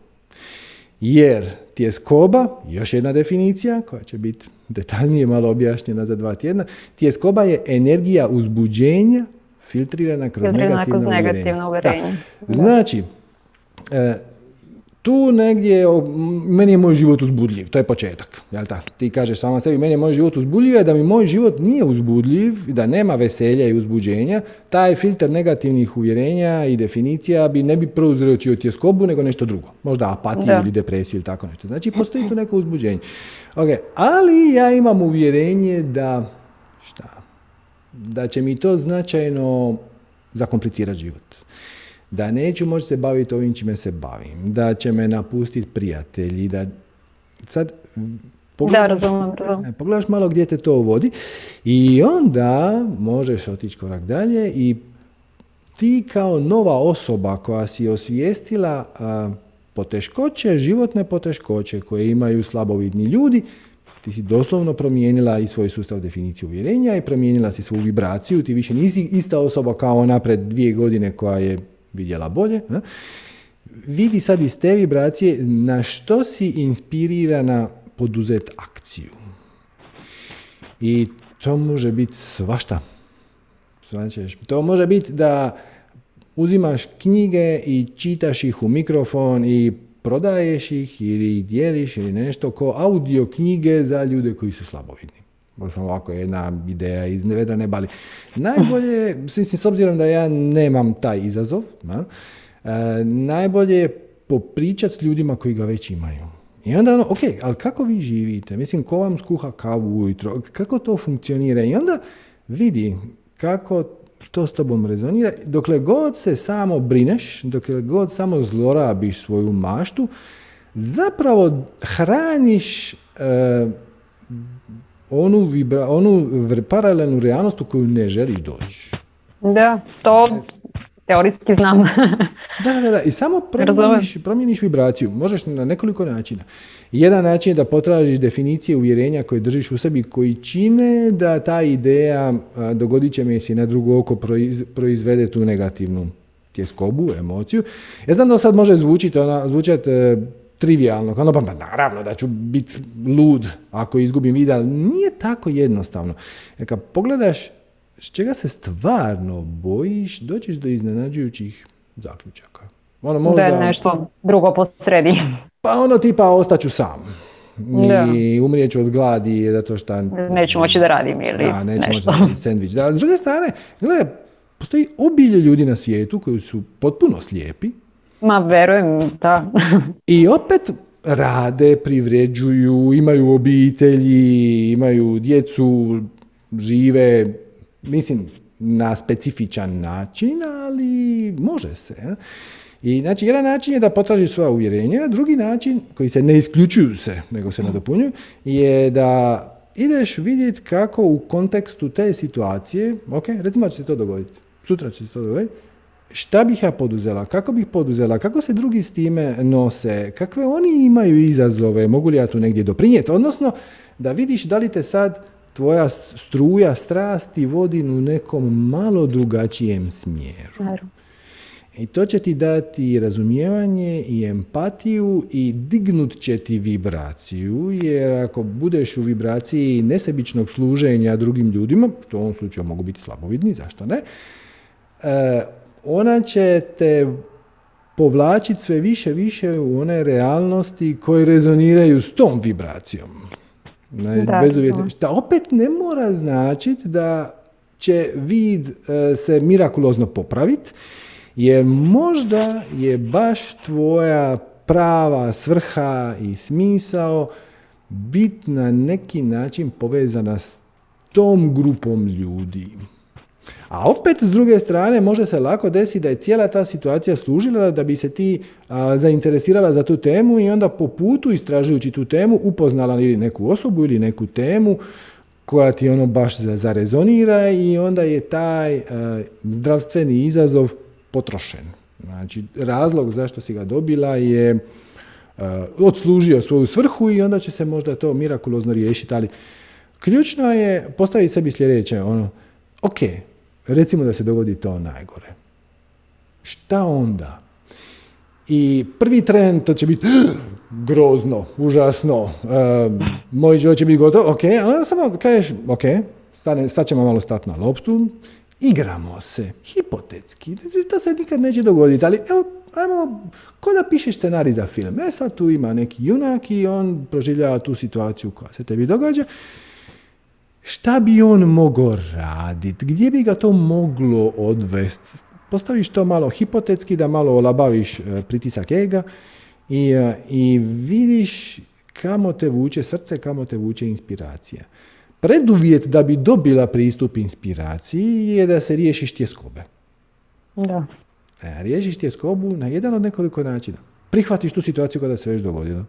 Jer tjeskoba, još jedna definicija koja će biti detaljnije malo objašnjena za dva tjedna, tjeskoba je energija uzbuđenja filtrirana kroz negativno, uvjerenje. Znači, tu negdje, meni je moj život uzbudljiv, to je početak, jel ta? Ti kažeš sama sebi, meni je moj život uzbudljiv, da mi moj život nije uzbudljiv, da nema veselja i uzbuđenja, taj filter negativnih uvjerenja i definicija bi ne bi prouzročio tjeskobu, nego nešto drugo. Možda apatiju ili depresiju ili tako nešto. Znači, postoji tu neko uzbuđenje. Ok, ali ja imam uvjerenje da, šta, da će mi to značajno zakomplicirati život da neću moći se baviti ovim čime se bavim, da će me napustiti prijatelji, da sad pogledaš, da, e, pogledaš malo gdje te to vodi i onda možeš otići korak dalje i ti kao nova osoba koja si osvijestila poteškoće, životne poteškoće koje imaju slabovidni ljudi, ti si doslovno promijenila i svoj sustav definicije uvjerenja i promijenila si svoju vibraciju, ti više nisi ista osoba kao ona pred dvije godine koja je vidjela bolje. Vidi sad iz te vibracije na što si inspirirana poduzet akciju. I to može biti svašta. To može biti da uzimaš knjige i čitaš ih u mikrofon i prodaješ ih ili dijeliš ili nešto ko audio knjige za ljude koji su slabovidni. Možda ovako jedna ideja iz bali. Najbolje, s obzirom da ja nemam taj izazov, na, e, najbolje je popričati s ljudima koji ga već imaju. I onda ono, ok, ali kako vi živite? Mislim, ko vam skuha kavu ujutro? Kako to funkcionira? I onda vidi kako to s tobom rezonira. Dokle god se samo brineš, dokle god samo zlorabiš svoju maštu, zapravo hraniš e, onu, vibra, onu paralelnu realnost u koju ne želiš doći. Da, to teorijski znam. da, da, da. I samo promijeniš, promijeniš vibraciju. Možeš na nekoliko načina. Jedan način je da potražiš definicije uvjerenja koje držiš u sebi koji čine da ta ideja dogodit će mi se na drugo oko proizvede tu negativnu tjeskobu, emociju. Ja znam da sad može zvučiti, ona, zvučati e, trivialno, ono pa, pa naravno da ću biti lud ako izgubim vid, ali nije tako jednostavno. Jer kad pogledaš s čega se stvarno bojiš, doćiš do iznenađujućih zaključaka. Ono možda... Da nešto drugo posredi. Pa ono tipa ostaću sam. I umrijeću od gladi zato što... Neću moći da radim ili da, neću moći da sandvič. Da, s druge strane, gledaj, postoji obilje ljudi na svijetu koji su potpuno slijepi, Ma, verujem, da. I opet rade, privređuju, imaju obitelji, imaju djecu, žive, mislim, na specifičan način, ali može se. I znači, jedan način je da potražiš svoja uvjerenja, drugi način, koji se ne isključuju se, nego se nadopunjuju, je da ideš vidjeti kako u kontekstu te situacije, ok, recimo da će se to dogoditi, sutra će se to dogoditi, šta bih ja poduzela, kako bih poduzela, kako se drugi s time nose, kakve oni imaju izazove, mogu li ja tu negdje doprinijeti, odnosno da vidiš da li te sad tvoja struja strasti vodi u nekom malo drugačijem smjeru. I to će ti dati razumijevanje i empatiju i dignut će ti vibraciju, jer ako budeš u vibraciji nesebičnog služenja drugim ljudima, što u ovom slučaju mogu biti slabovidni, zašto ne, e, ona će te povlačiti sve više više u one realnosti koje rezoniraju s tom vibracijom. Da, Šta opet ne mora značiti da će vid e, se mirakulozno popraviti, jer možda je baš tvoja prava svrha i smisao bit na neki način povezana s tom grupom ljudi. A opet s druge strane može se lako desiti da je cijela ta situacija služila da bi se ti zainteresirala za tu temu i onda po putu istražujući tu temu upoznala ili neku osobu ili neku temu koja ti ono baš zarezonira i onda je taj zdravstveni izazov potrošen. Znači razlog zašto si ga dobila je odslužio svoju svrhu i onda će se možda to mirakulozno riješiti, ali ključno je postaviti sebi sljedeće, ono, ok, Recimo da se dogodi to najgore. Šta onda? I prvi tren to će biti grozno, užasno, moj život će biti gotov, ok, ali onda samo kažeš, ok, stane, sad ćemo malo stati na loptu, igramo se, hipotetski, to se nikad neće dogoditi, ali evo, ajmo, ko da pišeš scenarij za film. E sad tu ima neki junak i on proživljava tu situaciju koja se tebi događa. Šta bi on mogao raditi? Gdje bi ga to moglo odvesti? Postaviš to malo hipotetski, da malo olabaviš e, pritisak ega i, e, i vidiš kamo te vuče srce, kamo te vuče inspiracija. Preduvjet da bi dobila pristup inspiraciji je da se riješiš tjeskobe. Da. E, riješiš tjeskobu na jedan od nekoliko načina. Prihvatiš tu situaciju kada se već dogodilo.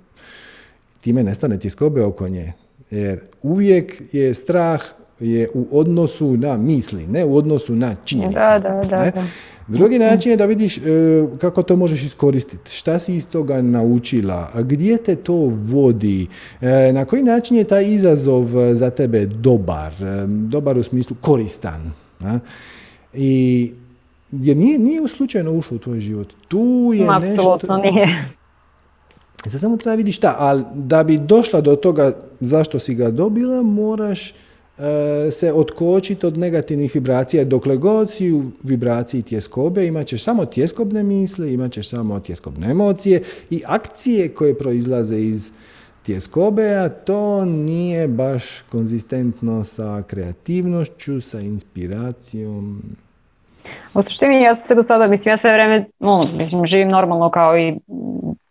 Time nestane tjeskobe oko nje. Jer uvijek je strah je u odnosu na misli, ne u odnosu na činjenice. Da, da, da, da. Drugi način je da vidiš e, kako to možeš iskoristiti, šta si iz toga naučila, gdje te to vodi, e, na koji način je taj izazov za tebe dobar, e, dobar u smislu koristan. I jer nije, nije slučajno ušao u tvoj život. Tu je Apsolutno nešto... nije. Sad samo treba vidiš šta, ali da bi došla do toga zašto si ga dobila, moraš E, se otkočiti od negativnih vibracija. Dokle god si u vibraciji tjeskobe, imat ćeš samo tjeskobne misle, imat ćeš samo tjeskobne emocije i akcije koje proizlaze iz tjeskobe, a to nije baš konzistentno sa kreativnošću, sa inspiracijom. U suštini ja se do sada, mislim, ja sve vreme, no, mislim, živim normalno kao i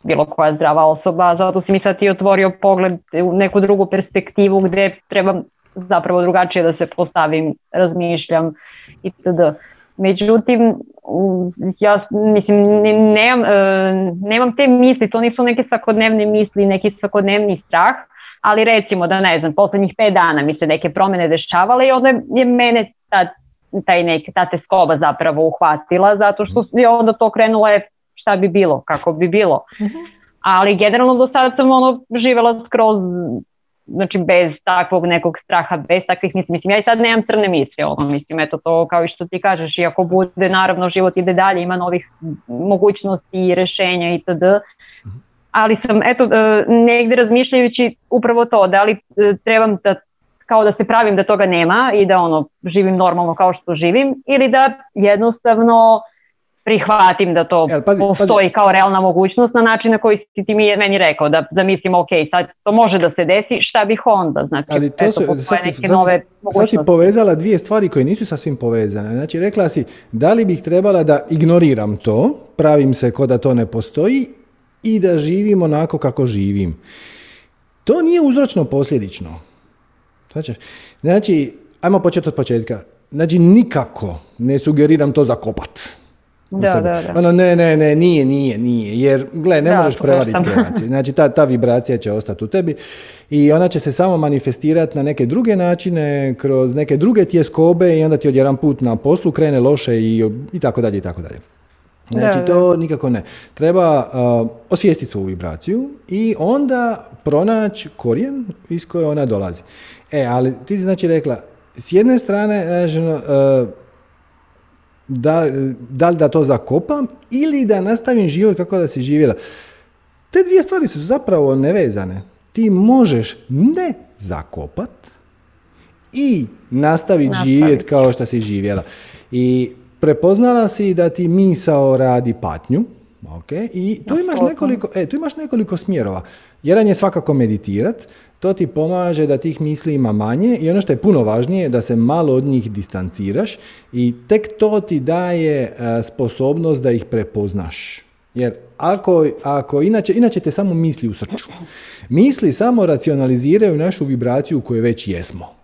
bilo koja zdrava osoba, zato si mi sad ti otvorio pogled u neku drugu perspektivu gdje trebam zapravo drugačije da se postavim, razmišljam itd. Međutim, ja mislim, nemam, e, nemam te misli, to nisu neke svakodnevne misli, neki svakodnevni strah, ali recimo da ne znam, posljednjih pet dana mi se neke promjene dešavale i onda je mene ta, taj nek, ta teskoba zapravo uhvatila, zato što je onda to krenulo je šta bi bilo, kako bi bilo. Mhm. Ali generalno do sada sam ono živjela skroz znači bez takvog nekog straha, bez takvih misli. Mislim, ja i sad nemam crne misli, ono, mislim, eto to kao i što ti kažeš, iako bude, naravno, život ide dalje, ima novih mogućnosti i rešenja i td. Ali sam, eto, e, negdje razmišljajući upravo to, da li e, trebam da kao da se pravim da toga nema i da ono živim normalno kao što živim ili da jednostavno prihvatim da to postoji kao realna mogućnost na način na koji si ti mi meni rekao, da zamislim ok, sad to može da se desi, šta bih onda, znači, Ali to su, sad, neke nove sad si povezala dvije stvari koje nisu sasvim povezane, znači rekla si da li bih trebala da ignoriram to, pravim se ko da to ne postoji i da živim onako kako živim. To nije uzročno posljedično. Znači, znači ajmo početi od početka. Znači, nikako ne sugeriram to zakopat. Da, da, da. Ono, ne, ne, ne, nije, nije, nije. Jer, gle, ne možeš prevariti kreaciju. Znači, ta, ta vibracija će ostati u tebi i ona će se samo manifestirati na neke druge načine, kroz neke druge tjeskobe i onda ti odjedan put na poslu krene loše i, i tako dalje i tako dalje. Znači, to nikako ne. Treba uh, osvijestiti svoju vibraciju i onda pronaći korijen iz koje ona dolazi. E, ali ti si znači rekla, s jedne strane, znači, uh, da, da li da to zakopam ili da nastavim život kako da si živjela. Te dvije stvari su zapravo nevezane. Ti možeš ne zakopat i nastaviti živjeti kao što si živjela. I prepoznala si da ti misao radi patnju, Okay. I tu imaš, nekoliko, e, tu imaš nekoliko smjerova. Jedan je svakako meditirat, to ti pomaže da tih misli ima manje i ono što je puno važnije da se malo od njih distanciraš i tek to ti daje e, sposobnost da ih prepoznaš. Jer ako, ako inače, inače te samo misli u srču. Misli samo racionaliziraju našu vibraciju u kojoj već jesmo.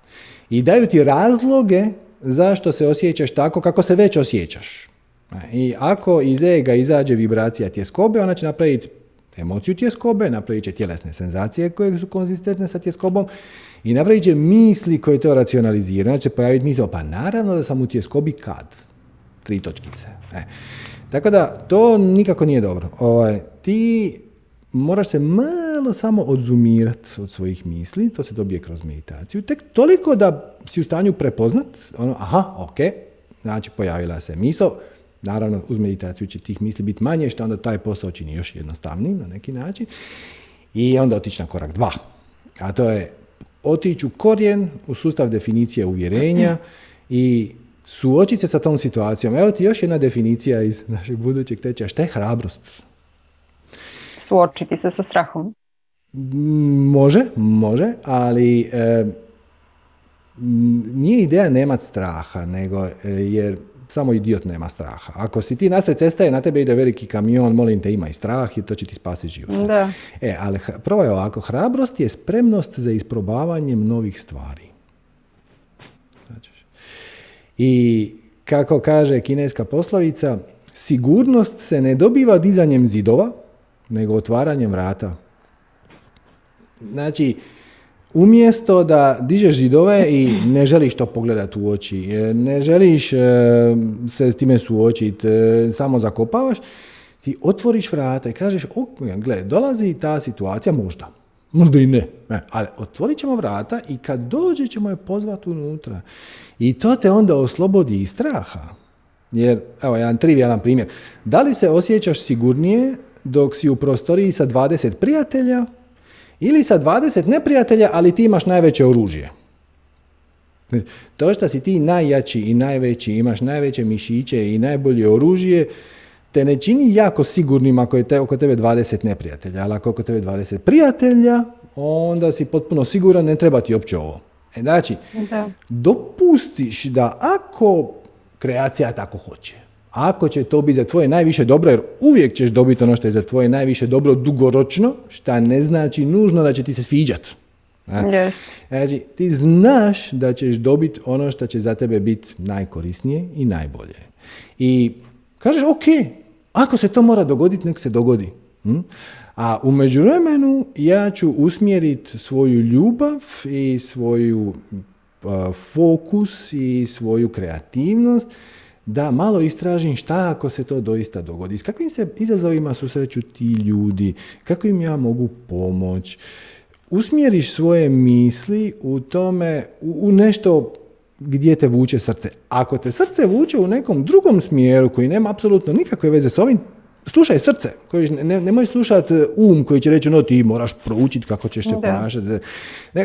I daju ti razloge zašto se osjećaš tako kako se već osjećaš. I ako iz ega izađe vibracija tjeskobe, ona će napraviti emociju tjeskobe, napravit će tjelesne senzacije koje su konzistentne sa tjeskobom i napravit će misli koje to racionaliziraju. Znači će pojaviti misao, pa naravno da sam u tjeskobi kad? Tri točkice. E. Tako da, to nikako nije dobro. Ovaj, ti moraš se malo samo odzumirati od svojih misli, to se dobije kroz meditaciju, tek toliko da si u stanju prepoznat, ono, aha, ok, znači pojavila se misao, Naravno, uz meditaciju će tih misli biti manje, što onda taj posao čini još jednostavnijim na neki način. I onda otići na korak dva. A to je otići u korijen, u sustav definicije uvjerenja i suočiti se sa tom situacijom. Evo ti još jedna definicija iz našeg budućeg tečaja. Šta je hrabrost? Suočiti se sa strahom. Može, može, ali e, nije ideja nemat straha, nego e, jer samo idiot nema straha. Ako si ti nasred cesta i na tebe ide veliki kamion, molim te ima i strah i to će ti spasiti život. Da. E, ali prvo je ovako, hrabrost je spremnost za isprobavanjem novih stvari. I kako kaže kineska poslovica, sigurnost se ne dobiva dizanjem zidova, nego otvaranjem vrata. Znači, umjesto da dižeš zidove i ne želiš to pogledati u oči, e, ne želiš e, se s time suočiti, e, samo zakopavaš, ti otvoriš vrata i kažeš, ok, gle, dolazi ta situacija, možda, možda i ne, ali otvorit ćemo vrata i kad dođe ćemo je pozvati unutra. I to te onda oslobodi i straha. Jer, evo, jedan trivialan primjer. Da li se osjećaš sigurnije dok si u prostoriji sa 20 prijatelja ili sa 20 neprijatelja, ali ti imaš najveće oružje? To što si ti najjači i najveći, imaš najveće mišiće i najbolje oružje, te ne čini jako sigurnim ako je te, oko tebe 20 neprijatelja, ali ako je oko tebe 20 prijatelja, onda si potpuno siguran, ne treba ti uopće ovo. E, znači, dopustiš da ako kreacija tako hoće, ako će to biti za tvoje najviše dobro, jer uvijek ćeš dobiti ono što je za tvoje najviše dobro dugoročno, šta ne znači nužno da će ti se sviđati. Znači, ti znaš da ćeš dobiti ono što će za tebe biti najkorisnije i najbolje. I kažeš, ok, ako se to mora dogoditi, nek se dogodi. Hm? A u međuvremenu ja ću usmjeriti svoju ljubav i svoju fokus i svoju kreativnost da malo istražim šta ako se to doista dogodi. S kakvim se izazovima susreću ti ljudi, kako im ja mogu pomoći. Usmjeriš svoje misli u tome, u nešto gdje te vuče srce. Ako te srce vuče u nekom drugom smjeru koji nema apsolutno nikakve veze s ovim, slušaj srce, koji, ne, nemoj slušati um koji će reći no ti moraš proučiti kako ćeš se ponašati.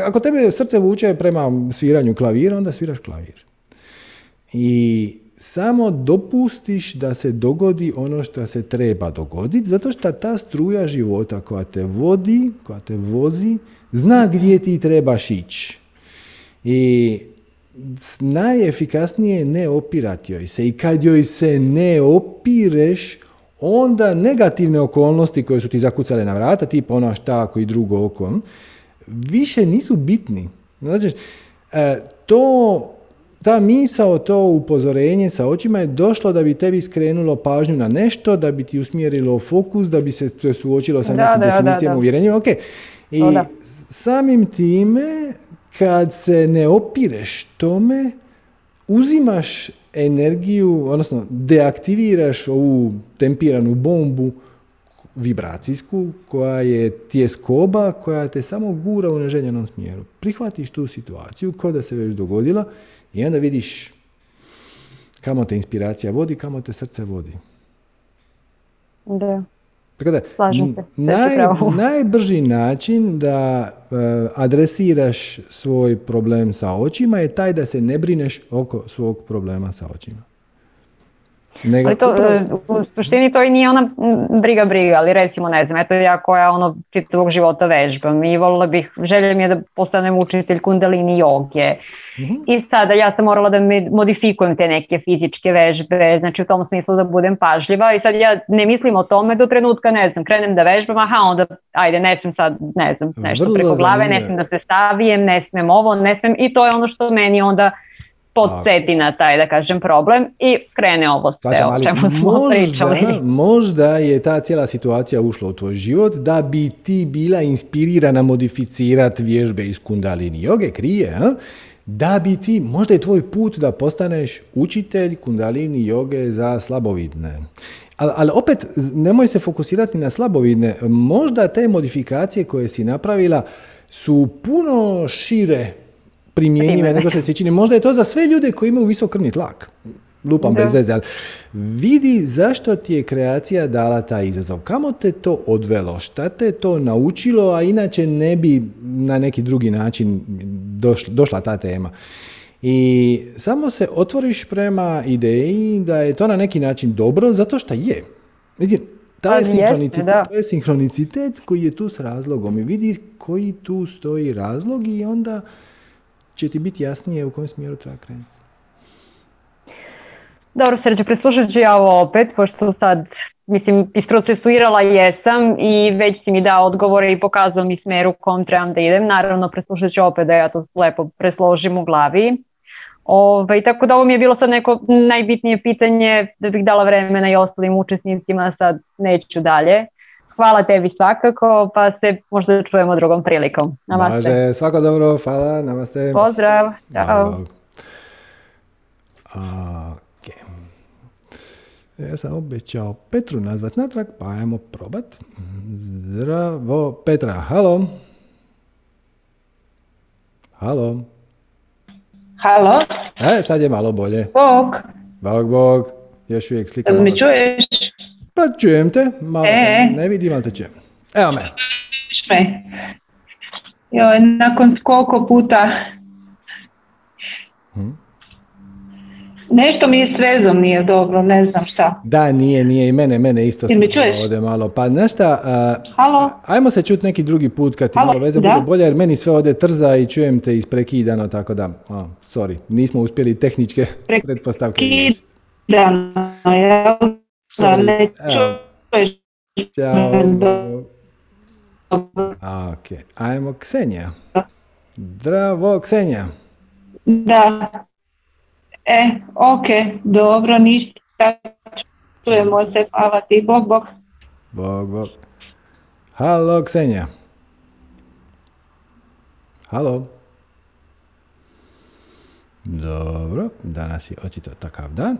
ako tebe srce vuče prema sviranju klavira, onda sviraš klavir. I samo dopustiš da se dogodi ono što se treba dogoditi, zato što ta struja života koja te vodi, koja te vozi, zna gdje ti trebaš ići. I najefikasnije je ne opirati joj se. I kad joj se ne opireš, onda negativne okolnosti koje su ti zakucale na vrata, tipa ono šta ako i drugo oko, više nisu bitni. Znači, to, ta misao, to upozorenje sa očima je došlo da bi tebi skrenulo pažnju na nešto, da bi ti usmjerilo fokus, da bi se to suočilo sa nekim definicijama, uvjerenjima. Ok, i samim time, kad se ne opireš tome, uzimaš energiju, odnosno deaktiviraš ovu tempiranu bombu vibracijsku koja je tjeskoba koja te samo gura u neželjenom smjeru. Prihvatiš tu situaciju kao da se već dogodila i onda vidiš kamo te inspiracija vodi, kamo te srce vodi. Da. Tako da, naj, najbrži način da uh, adresiraš svoj problem sa očima je taj da se ne brineš oko svog problema sa očima. Nego, ali to, u suštini to i nije ona briga briga, ali recimo ne znam, eto ja koja ono čitavog života vežbam i volila bih, želja mi je da postanem učitelj kundalini joge. Mhm. I sada ja sam morala da modifikujem te neke fizičke vežbe, znači u tom smislu da budem pažljiva i sad ja ne mislim o tome do trenutka, ne znam, krenem da vežbam, aha onda ajde ne smijem sad, ne znam, nešto preko glave, ne smijem da se stavijem, ne smijem ovo, ne smijem i to je ono što meni onda podsjeti na taj, da kažem, problem i krene ovo sve o čemu smo možda, Možda je ta cijela situacija ušla u tvoj život da bi ti bila inspirirana modificirati vježbe iz kundalini joge, krije, a? da bi ti, možda je tvoj put da postaneš učitelj kundalini joge za slabovidne. Ali, ali opet, nemoj se fokusirati na slabovidne. Možda te modifikacije koje si napravila su puno šire primjenjive nego što se čini. Možda je to za sve ljude koji imaju visok krvni tlak. Lupam bez veze, ali vidi zašto ti je kreacija dala taj izazov. Kamo te to odvelo? Šta te to naučilo, a inače ne bi na neki drugi način došla ta tema. I samo se otvoriš prema ideji da je to na neki način dobro zato što je. Vidite, taj sinhronicitet, je sinhronicitet koji je tu s razlogom i vidi koji tu stoji razlog i onda će ti biti jasnije u kojem smjeru treba krenuti. Dobro, Sređe, preslušat ću ja ovo opet, pošto sad, mislim, isprocesuirala jesam i već si mi dao odgovore i pokazao mi smjer u kom trebam da idem. Naravno, preslušat ću opet da ja to lepo presložim u glavi. Ove, ovaj, tako da ovo mi je bilo sad neko najbitnije pitanje da bih dala vremena i ostalim učesnicima, sad neću dalje. Hvala tebi svakako, pa se možda čujemo drugom prilikom. Namaste. Može, svako dobro, hvala, namaste. Pozdrav, čao. Ja sam obećao Petru nazvat natrag, pa ajmo probat. Zdravo, Petra, halo. Halo. Halo. E, sad je malo bolje. Bog. Bog, bog. Još uvijek slika. Me čuješ? Pa čujem te, malo e. ne vidim, ali te čujem. Evo me. Me. Joj, nakon koliko puta hm? Nešto mi je s vezom nije dobro, ne znam šta. Da, nije, nije i mene, mene isto se ovdje malo. Pa znaš šta, Halo? ajmo se čuti neki drugi put kad ti malo veze bude bolje, jer meni sve ovdje trza i čujem te isprekidano, tako da, a, sorry, nismo uspjeli tehničke Pre... pretpostavke. Prekidano, ne čuješ. Ćao. Ok, ajmo Ksenija. Zdravo, Ksenija. Da. E, ok, dobro, ništa. Čujemo se, hvala ti, bog, bog. Bog, bog. Halo, Ksenija. Halo. Dobro, danas je očito takav dan.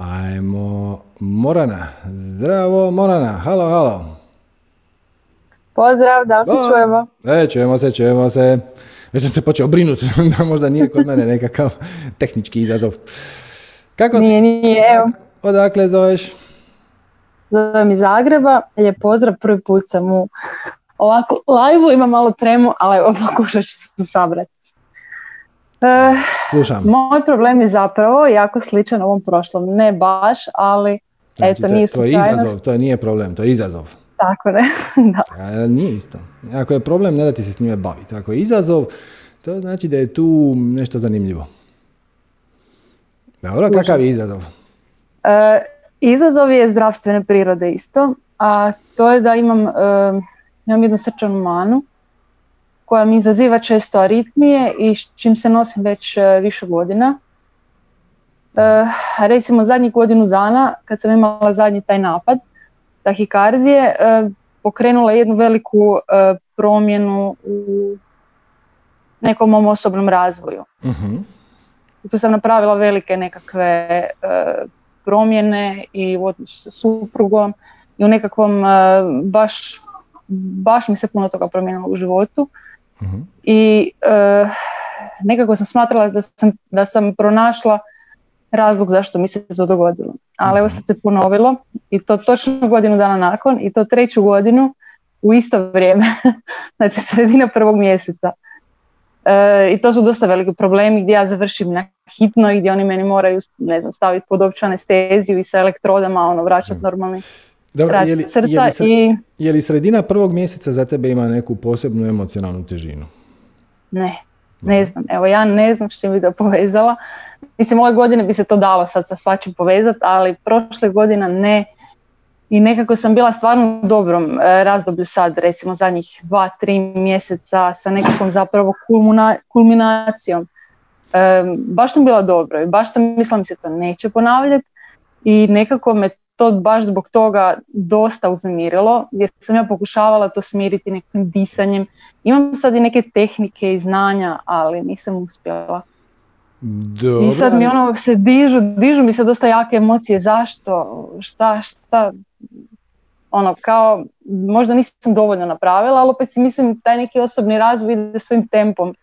Ajmo, Morana. Zdravo, Morana. Halo, halo. Pozdrav, da li se čujemo? E, čujemo se, čujemo se. Već sam se počeo brinuti da možda nije kod mene nekakav tehnički izazov. Kako nije, nije, evo. Odakle zoveš? Zovem iz Zagreba, lijep pozdrav, prvi put sam u ovako live ima malo tremu, ali evo pokušat ću se sabrati. E, Slušam. Moj problem je zapravo jako sličan ovom prošlom, ne baš, ali znači, eto, nije To je izazov, to nije problem, to je izazov. Tako ne, da. A, nije isto. Ako je problem, ne da ti se s njime baviti. Ako je izazov, to znači da je tu nešto zanimljivo. Dobro, kakav je izazov? E, izazov je zdravstvene prirode isto, a to je da imam, e, imam jednu srčanu manu koja mi izaziva često aritmije i s čim se nosim već e, više godina. E, recimo zadnjih godinu dana kad sam imala zadnji taj napad, tahikardije e, pokrenula jednu veliku e, promjenu u nekom mom osobnom razvoju. uh Tu sam napravila velike nekakve promjene i u sa suprugom i u nekakvom baš, baš mi se puno toga promijenilo u životu. I nekako sam smatrala da sam, da sam pronašla razlog zašto mi se to dogodilo. Ali evo mhm. sad se ponovilo i to točno godinu dana nakon i to treću godinu u isto vrijeme, znači sredina prvog mjeseca. E, I to su dosta veliki problemi gdje ja završim na hitno i gdje oni meni moraju ne znam, staviti pod opću anesteziju i sa elektrodama ono, vraćati mhm. normalni Dobro, je li, srca. Je je li sredina prvog mjeseca za tebe ima neku posebnu emocionalnu težinu? Ne, ne znam. Evo ja ne znam što bi to povezala. Mislim, ove godine bi se to dalo sad sa svačim povezati, ali prošle godina ne. I nekako sam bila stvarno u dobrom e, razdoblju sad, recimo zadnjih dva, tri mjeseca sa nekakvom zapravo kulminacijom. E, baš sam bila dobro i baš sam mislila mi se to neće ponavljati i nekako me to baš zbog toga dosta uznemirilo jer sam ja pokušavala to smiriti nekim disanjem. Imam sad i neke tehnike i znanja, ali nisam uspjela. Dobro. I sad mi ono se dižu, dižu mi se dosta jake emocije, zašto, šta, šta, ono kao možda nisam dovoljno napravila, ali opet si mislim taj neki osobni razvoj ide svojim tempom.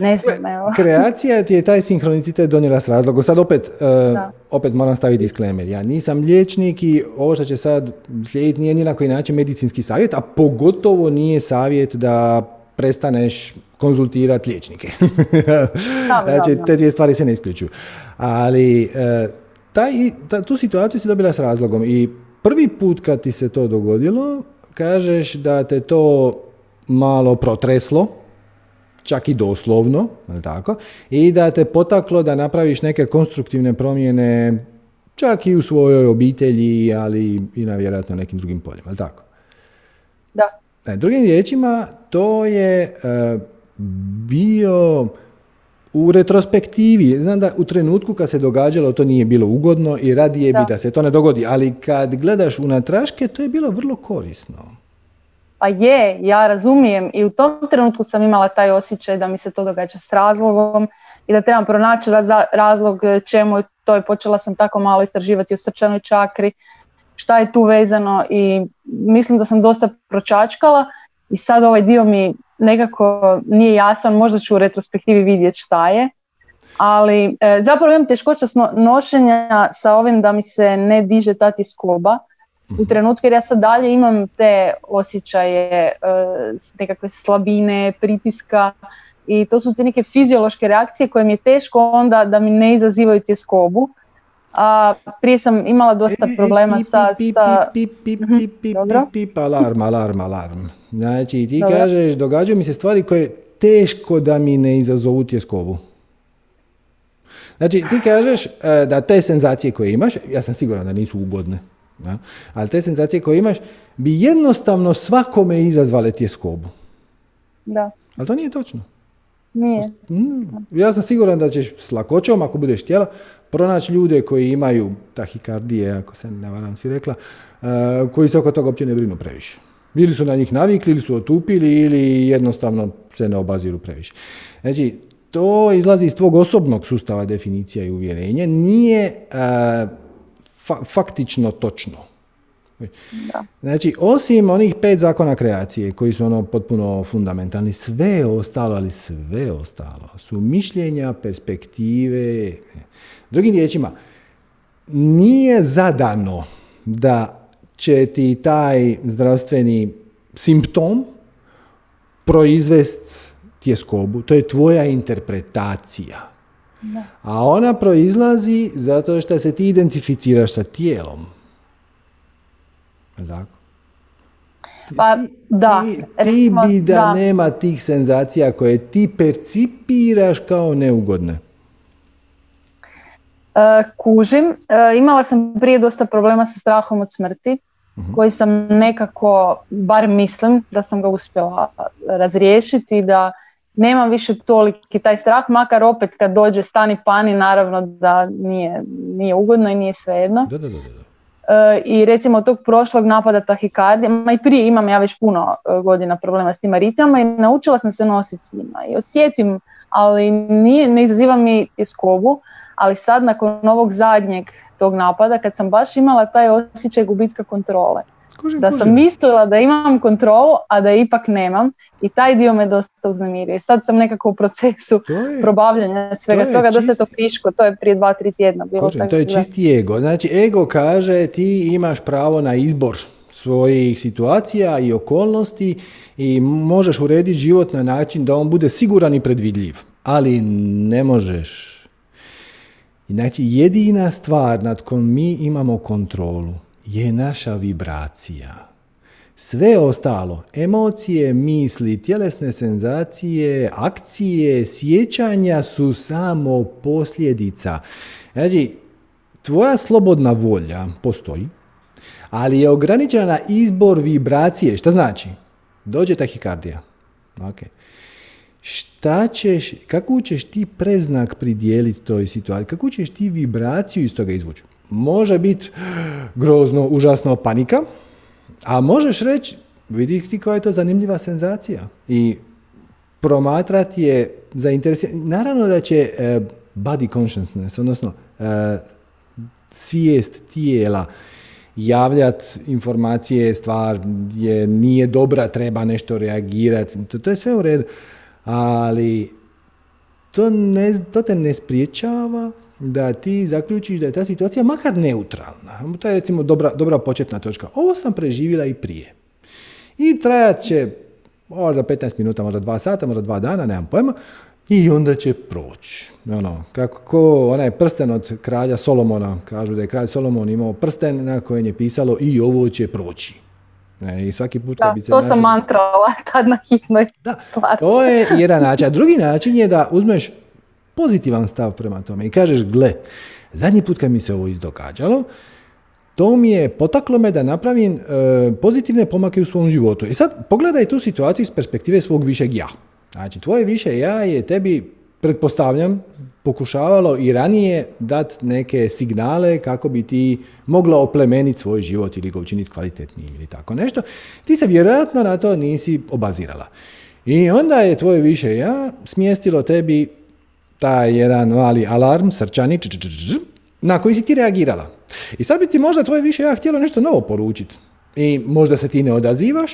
Ne znam, evo. Kreacija ti je taj sinhronicitet donijela s razlogom. Sad opet, uh, opet moram staviti disclaimer. Ja nisam liječnik i ovo što će sad slijediti nije ni na koji način medicinski savjet, a pogotovo nije savjet da prestaneš konzultirati liječnike. znači, te dvije stvari se ne isključuju. Ali e, taj, ta, tu situaciju si dobila s razlogom i prvi put kad ti se to dogodilo, kažeš da te to malo protreslo, čak i doslovno, tako, i da te potaklo da napraviš neke konstruktivne promjene čak i u svojoj obitelji, ali i na vjerojatno nekim drugim poljima, tako? Da. E, drugim riječima, to je e, bio u retrospektivi, znam da u trenutku kad se događalo to nije bilo ugodno i radije da. bi da se to ne dogodi, ali kad gledaš unatraške to je bilo vrlo korisno. Pa je, ja razumijem. I u tom trenutku sam imala taj osjećaj da mi se to događa s razlogom i da trebam pronaći razlog čemu je to i počela sam tako malo istraživati o srčanoj čakri, šta je tu vezano i mislim da sam dosta pročačkala i sad ovaj dio mi nekako nije jasan, možda ću u retrospektivi vidjeti šta je, ali e, zapravo imam teškoća nošenja sa ovim da mi se ne diže tati iz kluba u mhm. trenutku jer ja sad dalje imam te osjećaje e, nekakve slabine, pritiska i to su te neke fiziološke reakcije koje mi je teško onda da mi ne izazivaju tjeskobu. A prije sam imala dosta problema sa... Alarm, alarm, alarm. Znači ti kažeš, događaju mi se stvari koje teško da mi ne izazovu tjeskobu. Znači ti kažeš da te senzacije koje imaš, ja sam siguran da nisu ugodne, ja? ali te senzacije koje imaš bi jednostavno svakome izazvale tjeskobu. Da. Ali to nije točno. Nije. Mm, ja sam siguran da ćeš s lakoćom, ako budeš htjela, pronaći ljude koji imaju tahikardije, ako se ne varam si rekla, uh, koji se oko toga uopće ne brinu previše. Ili su na njih navikli, ili su otupili, ili jednostavno se ne obaziru previše. Znači, to izlazi iz tvog osobnog sustava definicija i uvjerenja, nije uh, faktično točno. Da. Znači, osim onih pet zakona kreacije koji su ono potpuno fundamentalni, sve ostalo, ali sve ostalo su mišljenja, perspektive. Drugim riječima, nije zadano da će ti taj zdravstveni simptom proizvest tjeskobu. To je tvoja interpretacija. Da. A ona proizlazi zato što se ti identificiraš sa tijelom. Tako? Pa da. Ti, bi da, nema tih senzacija koje ti percipiraš kao neugodne. E, kužim. E, imala sam prije dosta problema sa strahom od smrti, uh koji sam nekako, bar mislim da sam ga uspjela razriješiti, da nemam više toliki taj strah, makar opet kad dođe stani pani, naravno da nije, nije ugodno i nije svejedno. Da, da, da. E, i recimo tog prošlog napada tahikardije, ma i prije imam ja već puno e, godina problema s tim aritmama i naučila sam se nositi s njima i osjetim, ali nije, ne izaziva mi tjeskobu, ali sad nakon ovog zadnjeg tog napada kad sam baš imala taj osjećaj gubitka kontrole da sam mislila da imam kontrolu, a da ipak nemam i taj dio me dosta uznemirio. Sad sam nekako u procesu je, probavljanja svega to toga, dosta to friško, to je prije dva, tri tjedna bilo. to je čisti ego. Znači, ego kaže ti imaš pravo na izbor svojih situacija i okolnosti i možeš urediti život na način da on bude siguran i predvidljiv. Ali ne možeš. Znači, jedina stvar nad kojom mi imamo kontrolu je naša vibracija. Sve ostalo, emocije, misli, tjelesne senzacije, akcije, sjećanja su samo posljedica. Znači, tvoja slobodna volja postoji, ali je ograničena izbor vibracije. Šta znači? Dođe tahikardija. Okay. Šta ćeš, kako ćeš ti preznak pridijeliti toj situaciji? Kako ćeš ti vibraciju iz toga izvući? Može biti grozno, užasno panika, a možeš reći, vidi ti koja je to zanimljiva senzacija i promatrati je zainteresiran. Naravno da će uh, body consciousness, odnosno uh, svijest tijela javljati informacije, stvar je nije dobra, treba nešto reagirati, to, to je sve u redu, ali to, ne, to te ne spriječava da ti zaključiš da je ta situacija makar neutralna. To je recimo dobra, dobra početna točka. Ovo sam preživjela i prije. I trajat će možda 15 minuta, možda 2 sata, možda 2 dana, nemam pojma, i onda će proći. Ono, kako ko onaj prsten od kralja Solomona, kažu da je kralj Solomon imao prsten na kojem je pisalo i ovo će proći. E, I svaki put Da, bi se to sam našao- mantrala tad na hitnoj. Da, to je jedan način. A drugi način je da uzmeš pozitivan stav prema tome i kažeš, gle, zadnji put kad mi se ovo izdogađalo, to mi je potaklo me da napravim e, pozitivne pomake u svom životu. I sad pogledaj tu situaciju iz perspektive svog višeg ja. Znači, tvoje više ja je tebi, pretpostavljam, pokušavalo i ranije dati neke signale kako bi ti mogla oplemeniti svoj život ili ga učiniti kvalitetnijim ili tako nešto. Ti se vjerojatno na to nisi obazirala. I onda je tvoje više ja smjestilo tebi taj jedan mali alarm, srčani, č, č, č, č, na koji si ti reagirala. I sad bi ti možda tvoje više ja htjelo nešto novo poručiti. I možda se ti ne odazivaš,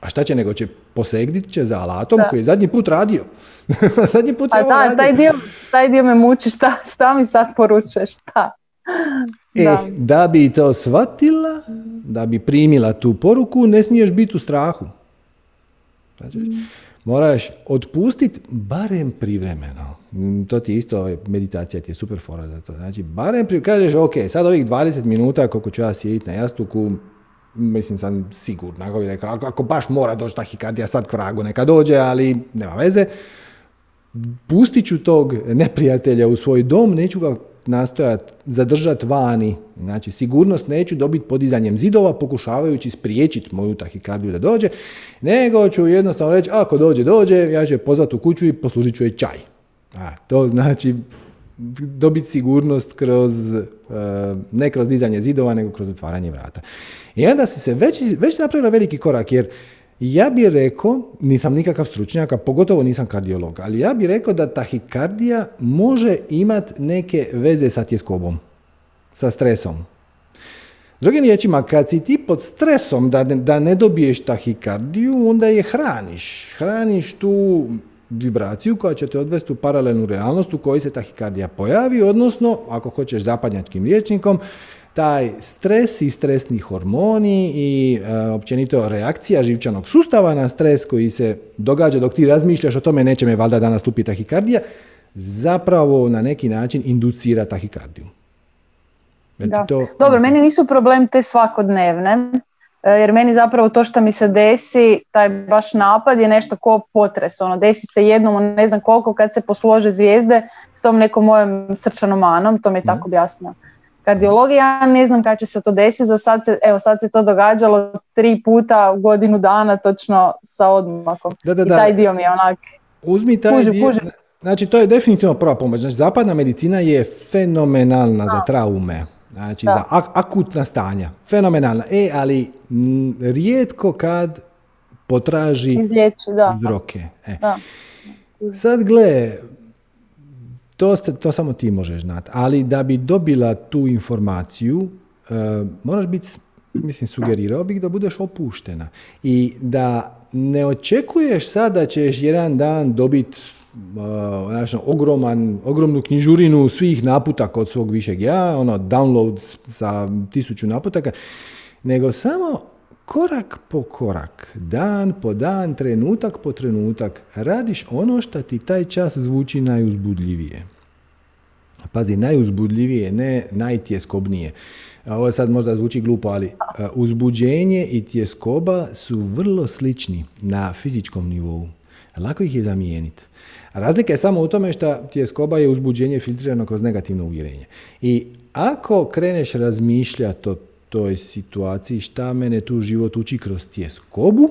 a šta će nego će posegnit će za alatom Da. koji je zadnji put radio. zadnji put je A ovo da, radio. taj dio, taj dio me muči, šta, šta mi sad poručuješ, šta? E, Da. da bi to shvatila, da bi primila tu poruku, ne smiješ biti u strahu. Znači, moraš otpustiti barem privremeno. Mm, To ti je isto, ovaj, meditacija ti je super fora za to. Znači, barem pri, kažeš, ok, sad ovih 20 minuta koliko ću ja sjediti na jastuku, mislim sam sigurno, ako bi rekao, ako, baš mora doći tahikardija, sad k vragu neka dođe, ali nema veze, pustit ću tog neprijatelja u svoj dom, neću ga nastojati zadržati vani. Znači, sigurnost neću dobiti podizanjem zidova, pokušavajući spriječiti moju tahikardiju da dođe, nego ću jednostavno reći, ako dođe, dođe, ja ću je pozvati u kuću i poslužit ću je čaj. A, to znači dobiti sigurnost kroz, e, ne kroz dizanje zidova, nego kroz otvaranje vrata. I onda si se već, već napravila veliki korak, jer ja bih rekao, nisam nikakav stručnjak, a pogotovo nisam kardiolog, ali ja bih rekao da tahikardija može imati neke veze sa tjeskobom, sa stresom. Drugim riječima, kad si ti pod stresom da ne, da ne dobiješ tahikardiju, onda je hraniš. Hraniš tu vibraciju koja će te odvesti u paralelnu realnost u kojoj se tahikardija pojavi, odnosno, ako hoćeš zapadnjačkim riječnikom, taj stres i stresni hormoni i e, općenito reakcija živčanog sustava na stres koji se događa dok ti razmišljaš o tome neće me valjda danas lupi tahikardija, zapravo na neki način inducira tahikardiju. Da. to- Dobro, meni nisu problem te svakodnevne, jer meni zapravo to što mi se desi, taj baš napad je nešto ko potres, ono, desi se jednom, ne znam koliko, kad se poslože zvijezde s tom nekom mojom srčanom manom, to mi je Mhm. tako objasnio. Kardiologija, ja ne znam kada će se to desiti, za sad se, evo sad se to događalo tri puta u godinu dana, točno sa odmakom. Da, da, I da. taj dio mi je onak, Uzmi taj Kužim, dio. kužim. Znači, to je definitivno prva pomoć. Znači, zapadna medicina je fenomenalna za traume. Znači, Da. za ak- akutna stanja. Fenomenalna. E, ali m, rijetko kad potraži izliječi, da. uzroke. E. da. Sad gle, to, ste, to samo ti možeš znati, ali da bi dobila tu informaciju, e, moraš biti, mislim, sugerirao bih da budeš opuštena i da ne očekuješ sad da ćeš jedan dan dobiti ogroman, ogromnu knjižurinu svih naputaka od svog višeg ja, ono, download sa tisuću naputaka, nego samo korak po korak, dan po dan, trenutak po trenutak, radiš ono što ti taj čas zvuči najuzbudljivije. Pazi, najuzbudljivije, ne najtjeskobnije. Ovo sad možda zvuči glupo, ali a, uzbuđenje i tjeskoba su vrlo slični na fizičkom nivou. Lako ih je zamijeniti. Razlika je samo u tome što tjeskoba je uzbuđenje filtrirano kroz negativno uvjerenje. I ako kreneš razmišljati o toj situaciji šta mene tu život uči kroz tjeskobu,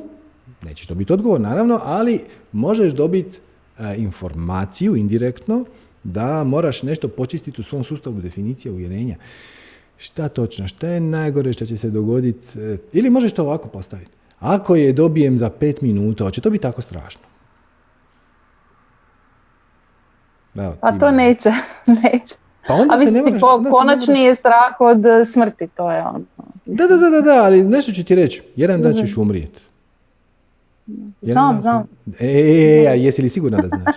nećeš dobiti odgovor naravno, ali možeš dobiti e, informaciju indirektno da moraš nešto počistiti u svom sustavu definicije uvjerenja. Šta točno, šta je najgore što će se dogoditi, e, ili možeš to ovako postaviti. Ako je dobijem za pet minuta, hoće to biti tako strašno? Evo, A to neće, neće. Pa onda A se ne moraš- ne konačni moraš- je strah od e, smrti, to je ono. Da, da, da, da, da, ali nešto ću ti reći. Jedan dan ćeš umrijeti. Znam, znam. E, e, e, a jesi li sigurna da znaš?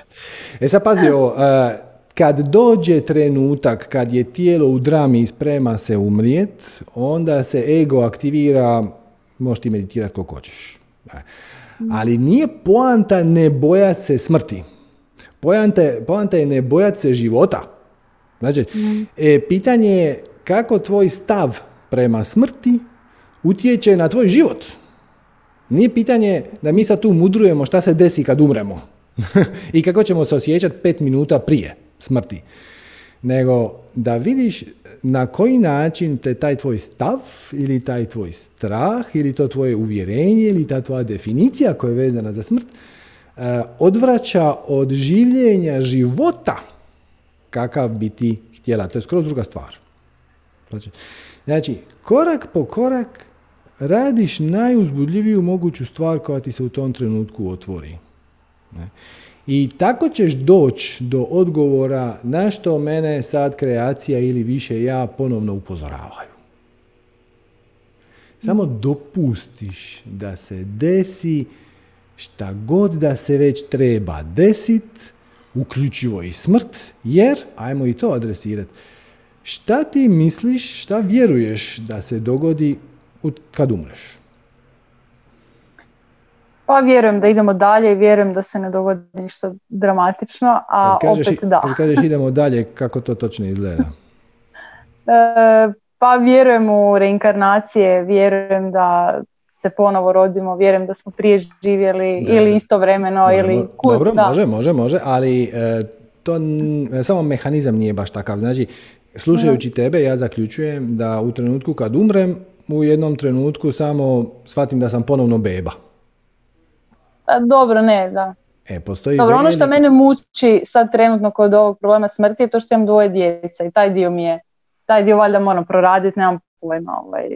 E sad pazi ovo, a, kad dođe trenutak kad je tijelo u drami i sprema se umrijet, onda se ego aktivira, možeš ti meditirati koliko hoćeš. E. Ali nije poanta ne bojati se smrti. Poanta, je- poanta je ne bojati se života. Znači, e, pitanje je kako tvoj stav prema smrti utječe na tvoj život. Nije pitanje da mi sad tu mudrujemo šta se desi kad umremo i kako ćemo se osjećati pet minuta prije smrti. Nego da vidiš na koji način te taj tvoj stav ili taj tvoj strah ili to tvoje uvjerenje ili ta tvoja definicija koja je vezana za smrt odvraća od življenja života kakav bi ti htjela. To je skroz druga stvar. Znači, znači, korak po korak radiš najuzbudljiviju moguću stvar koja ti se u tom trenutku otvori. Ne? I tako ćeš doći do odgovora na što mene sad kreacija ili više ja ponovno upozoravaju. Samo dopustiš da se desi šta god da se već treba desit, uključivo i smrt, jer, ajmo i to adresirati, šta ti misliš, šta vjeruješ da se dogodi kad umreš? Pa vjerujem da idemo dalje i vjerujem da se ne dogodi ništa dramatično, a Kad kažeš, opet da. kad kažeš idemo dalje, kako to točno izgleda? E, pa vjerujem u reinkarnacije, vjerujem da se ponovo rodimo, vjerujem da smo prije živjeli Da, ili istovremeno ili kud, Dobro, da. može, može, može, ali e, to n- samo mehanizam nije baš takav. Znači, slušajući tebe, ja zaključujem da u trenutku kad umrem, u jednom trenutku samo shvatim da sam ponovno beba. Pa dobro, ne, da. E, postoji Dobro, ono što mene muči sad trenutno kod ovog problema smrti je to što imam dvoje djece i taj dio mi je, taj dio valjda moram proraditi, nemam pojma. Ovaj.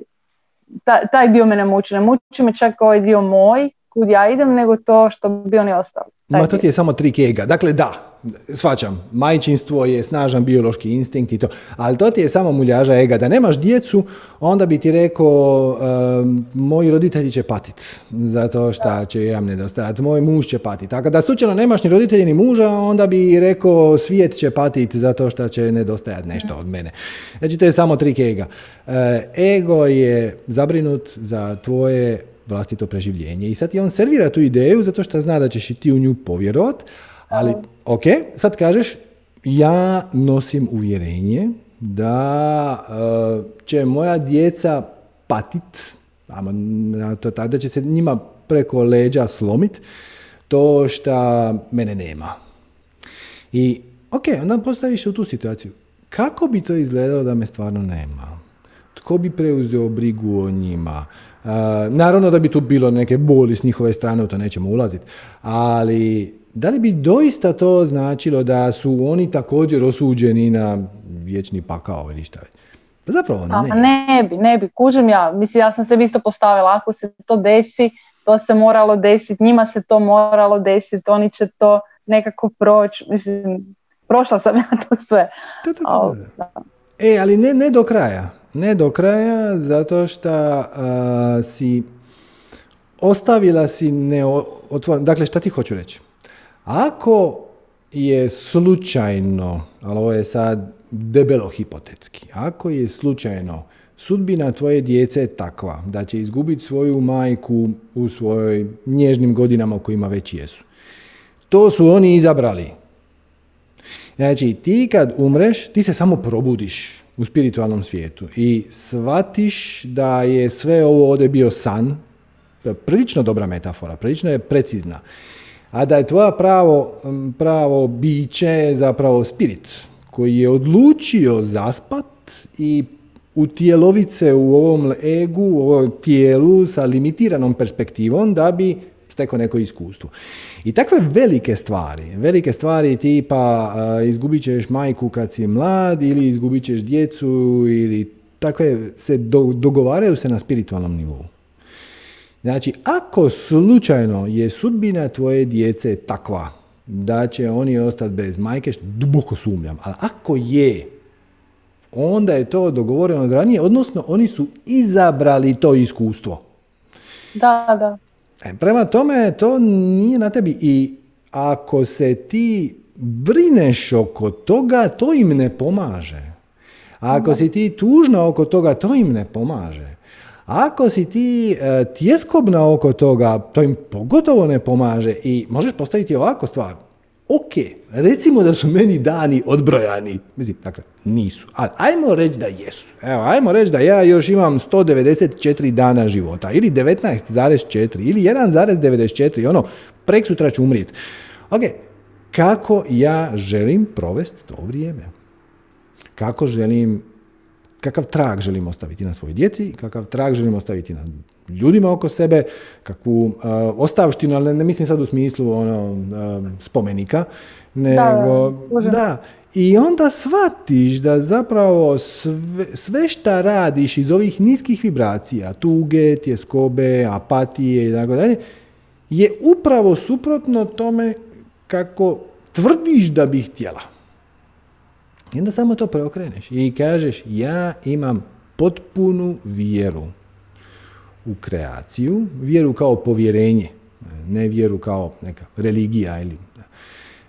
Ta- taj dio mene muči, ne muči me čak ovaj dio moj, kud ja idem, nego to što bi oni ostali. Ma to ti je samo trik ega. Dakle, da, shvaćam, majčinstvo je snažan biološki instinkt i to, ali to ti je samo muljaža ega. Da nemaš djecu, onda bi ti rekao, um, moji roditelji će patit, zato što će jam nedostajati, moj muž će patit. Tako da slučajno nemaš ni roditelji ni muža, onda bi rekao svijet će patit zato što će nedostajati nešto od mene. Znači, to je samo trik ega. E, ego je zabrinut za tvoje vlastito preživljenje. I sad ti on servira tu ideju zato što zna da ćeš i ti u nju povjerovat, ali ok, sad kažeš ja nosim uvjerenje da e, će moja djeca patit, na to tako, da će se njima preko leđa slomit to što mene nema. I ok, onda postaviš u tu situaciju. Kako bi to izgledalo da me stvarno nema? Tko bi preuzeo brigu o njima? Uh, naravno da bi tu bilo neke boli s njihove strane, u to nećemo ulaziti. Ali da li bi doista to značilo da su oni također osuđeni na vječni pakao ili šta? Pa zapravo A, ne. ne bi, ne bi, kužim ja. Mislim, ja sam se isto postavila, ako se to desi, to se moralo desiti, njima se to moralo desiti, oni će to nekako proći. Mislim, prošla sam ja to sve. Da, da, da. E, ali ne, ne do kraja. Ne do kraja, zato što a, si ostavila si neotvoreno. Dakle, šta ti hoću reći? Ako je slučajno, ali ovo je sad debelo hipotetski, ako je slučajno sudbina tvoje djece takva da će izgubiti svoju majku u svojoj nježnim godinama u kojima već jesu. To su oni izabrali. Znači, ti kad umreš, ti se samo probudiš u spiritualnom svijetu i shvatiš da je sve ovo ovdje bio san, je prilično dobra metafora, prilično je precizna, a da je tvoja pravo, pravo biće zapravo spirit koji je odlučio zaspat i utjelovit se u ovom egu, u ovom tijelu sa limitiranom perspektivom da bi stekao neko iskustvo. I takve velike stvari, velike stvari tipa izgubit ćeš majku kad si mlad ili izgubit ćeš djecu ili takve se do- dogovaraju se na spiritualnom nivou. Znači, ako slučajno je sudbina tvoje djece takva da će oni ostati bez majke, što duboko sumnjam, ali ako je, onda je to dogovoreno od ranije, odnosno oni su izabrali to iskustvo. da, da. E, prema tome, to nije na tebi i ako se ti brineš oko toga, to im ne pomaže. A ako si ti tužna oko toga, to im ne pomaže. Ako si ti e, tjeskobna oko toga, to im pogotovo ne pomaže i možeš postaviti ovako stvar. Ok, recimo da su meni dani odbrojani. Mislim, dakle, nisu. Ali ajmo reći da jesu. Evo, ajmo reći da ja još imam 194 dana života. Ili 19,4. Ili 1,94. Ono, prek sutra ću umrijeti. Ok, kako ja želim provesti to vrijeme? Kako želim kakav trag želimo ostaviti na svojoj djeci, kakav trag želimo ostaviti na ljudima oko sebe, kakvu uh, ostavštinu, ali ne, mislim sad u smislu ono, uh, spomenika, nego da, da, I onda shvatiš da zapravo sve, sve šta radiš iz ovih niskih vibracija, tuge, tjeskobe, apatije i tako dalje, je upravo suprotno tome kako tvrdiš da bi htjela. I onda samo to preokreneš i kažeš ja imam potpunu vjeru u kreaciju, vjeru kao povjerenje, ne vjeru kao neka religija ili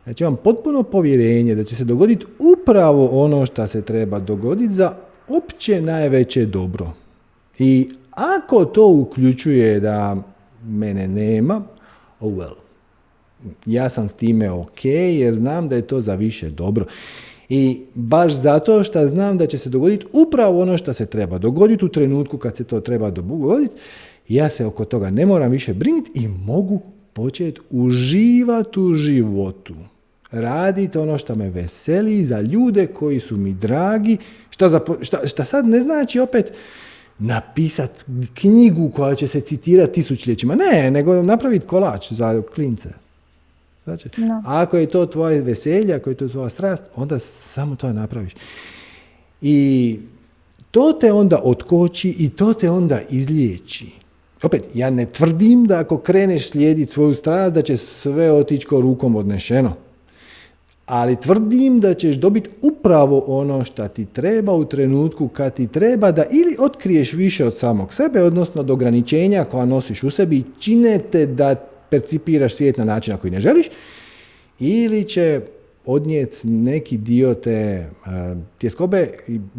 Znači imam potpuno povjerenje da će se dogoditi upravo ono što se treba dogoditi za opće najveće dobro. I ako to uključuje da mene nema, oh well. Ja sam s time ok jer znam da je to za više dobro. I baš zato što znam da će se dogoditi upravo ono što se treba dogoditi u trenutku kad se to treba dogoditi, ja se oko toga ne moram više brinuti i mogu početi uživati u životu. Raditi ono što me veseli za ljude koji su mi dragi, što, za, šta, sad ne znači opet napisati knjigu koja će se citirati tisućljećima. Ne, nego napraviti kolač za klince. Znači, ako je to tvoje veselje, ako je to tvoja strast, onda samo to napraviš. I to te onda otkoči i to te onda izliječi. Opet, ja ne tvrdim da ako kreneš slijediti svoju strast, da će sve otići ko rukom odnešeno. Ali tvrdim da ćeš dobiti upravo ono što ti treba u trenutku kad ti treba da ili otkriješ više od samog sebe, odnosno od ograničenja koja nosiš u sebi i činete da percipiraš svijet na način na koji ne želiš, ili će odnijeti neki dio te uh, tjeskobe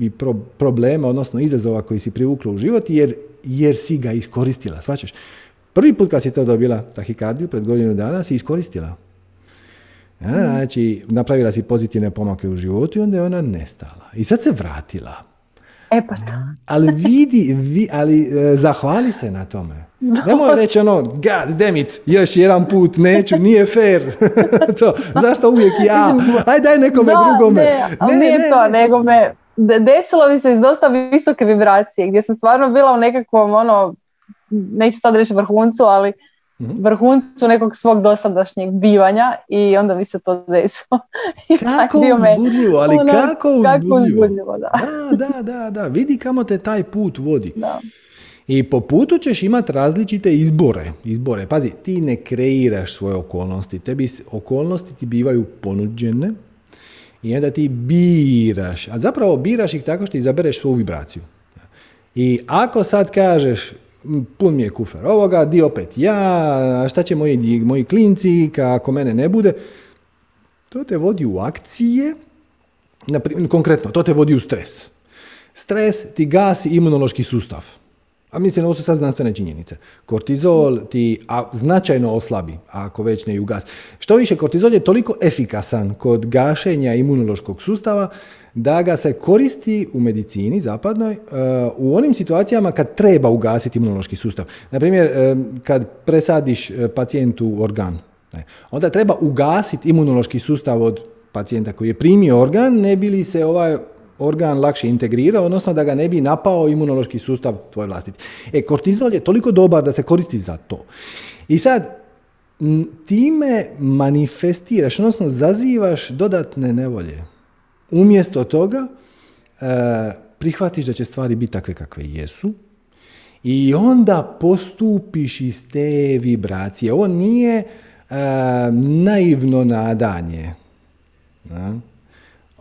i pro, problema, odnosno izazova koji si privukla u život, jer, jer si ga iskoristila, svačaš. Prvi put kad si to dobila, tahikardiju, pred godinu dana, si iskoristila. Ja, znači, napravila si pozitivne pomake u životu i onda je ona nestala. I sad se vratila. E pa Ali vidi, vi, ali e, zahvali se na tome. Nemoj reći ono, god damn it, još jedan put, neću, nije fair. to, zašto uvijek ja? Aj daj nekome drugome. Ne, ne, nije ne, to, nego me, desilo mi se iz dosta visoke vibracije, gdje sam stvarno bila u nekakvom, ono, neću sad reći vrhuncu, ali vrhuncu nekog svog dosadašnjeg bivanja i onda mi se to desilo. kako uzbudljivo, ali ono, kako uzbudljivo. Kako uzbudljivo da. da. Da, da, da, vidi kamo te taj put vodi. Da. I po putu ćeš imati različite izbore. izbore. Pazi, ti ne kreiraš svoje okolnosti. Tebi okolnosti ti bivaju ponuđene i onda ti biraš. A zapravo biraš ih tako što izabereš svoju vibraciju. I ako sad kažeš, pun mi je kufer ovoga, di opet ja, šta će moji, moji klinci, ako mene ne bude, to te vodi u akcije, konkretno, to te vodi u stres. Stres ti gasi imunološki sustav. A mislim, ovo su sad znanstvene činjenice. Kortizol ti a, značajno oslabi, ako već ne i. Što više, kortizol je toliko efikasan kod gašenja imunološkog sustava da ga se koristi u medicini zapadnoj uh, u onim situacijama kad treba ugasiti imunološki sustav. Na primjer, uh, kad presadiš uh, pacijentu organ, onda treba ugasiti imunološki sustav od pacijenta koji je primio organ, ne bi li se ovaj organ lakše integrira, odnosno da ga ne bi napao imunološki sustav tvoj vlastiti. E, kortizol je toliko dobar da se koristi za to. I sad, time manifestiraš, odnosno zazivaš dodatne nevolje. Umjesto toga, e, prihvatiš da će stvari biti takve kakve jesu i onda postupiš iz te vibracije. Ovo nije e, naivno nadanje. Da?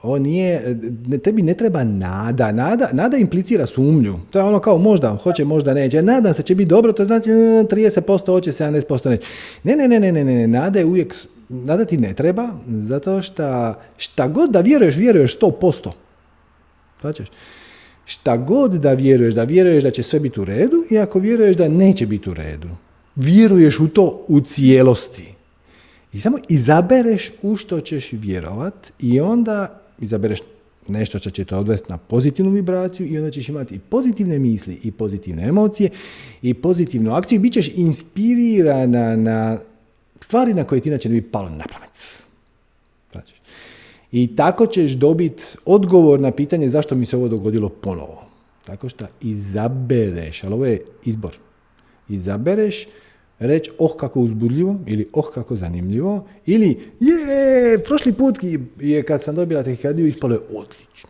Ovo nije, tebi ne treba nada. nada. Nada implicira sumnju. To je ono kao možda, hoće, možda neće. Nadam se će biti dobro, to znači 30% hoće, 70% neće. Ne, ne, ne, ne, ne, ne, nada je uvijek, nada ti ne treba, zato što šta god da vjeruješ, vjeruješ 100%. Svačaš? šta god da vjeruješ, da vjeruješ da će sve biti u redu i ako vjeruješ da neće biti u redu. Vjeruješ u to u cijelosti. I samo izabereš u što ćeš vjerovat i onda izabereš nešto što će te odvesti na pozitivnu vibraciju i onda ćeš imati i pozitivne misli i pozitivne emocije i pozitivnu akciju i bit ćeš inspirirana na stvari na koje ti inače ne bi palo na pamet. Znači, I tako ćeš dobiti odgovor na pitanje zašto mi se ovo dogodilo ponovo. Tako što izabereš, ali ovo je izbor. Izabereš reći oh kako uzbudljivo ili oh kako zanimljivo ili je, prošli put je kad sam dobila tehikardiju ispalo je odlično.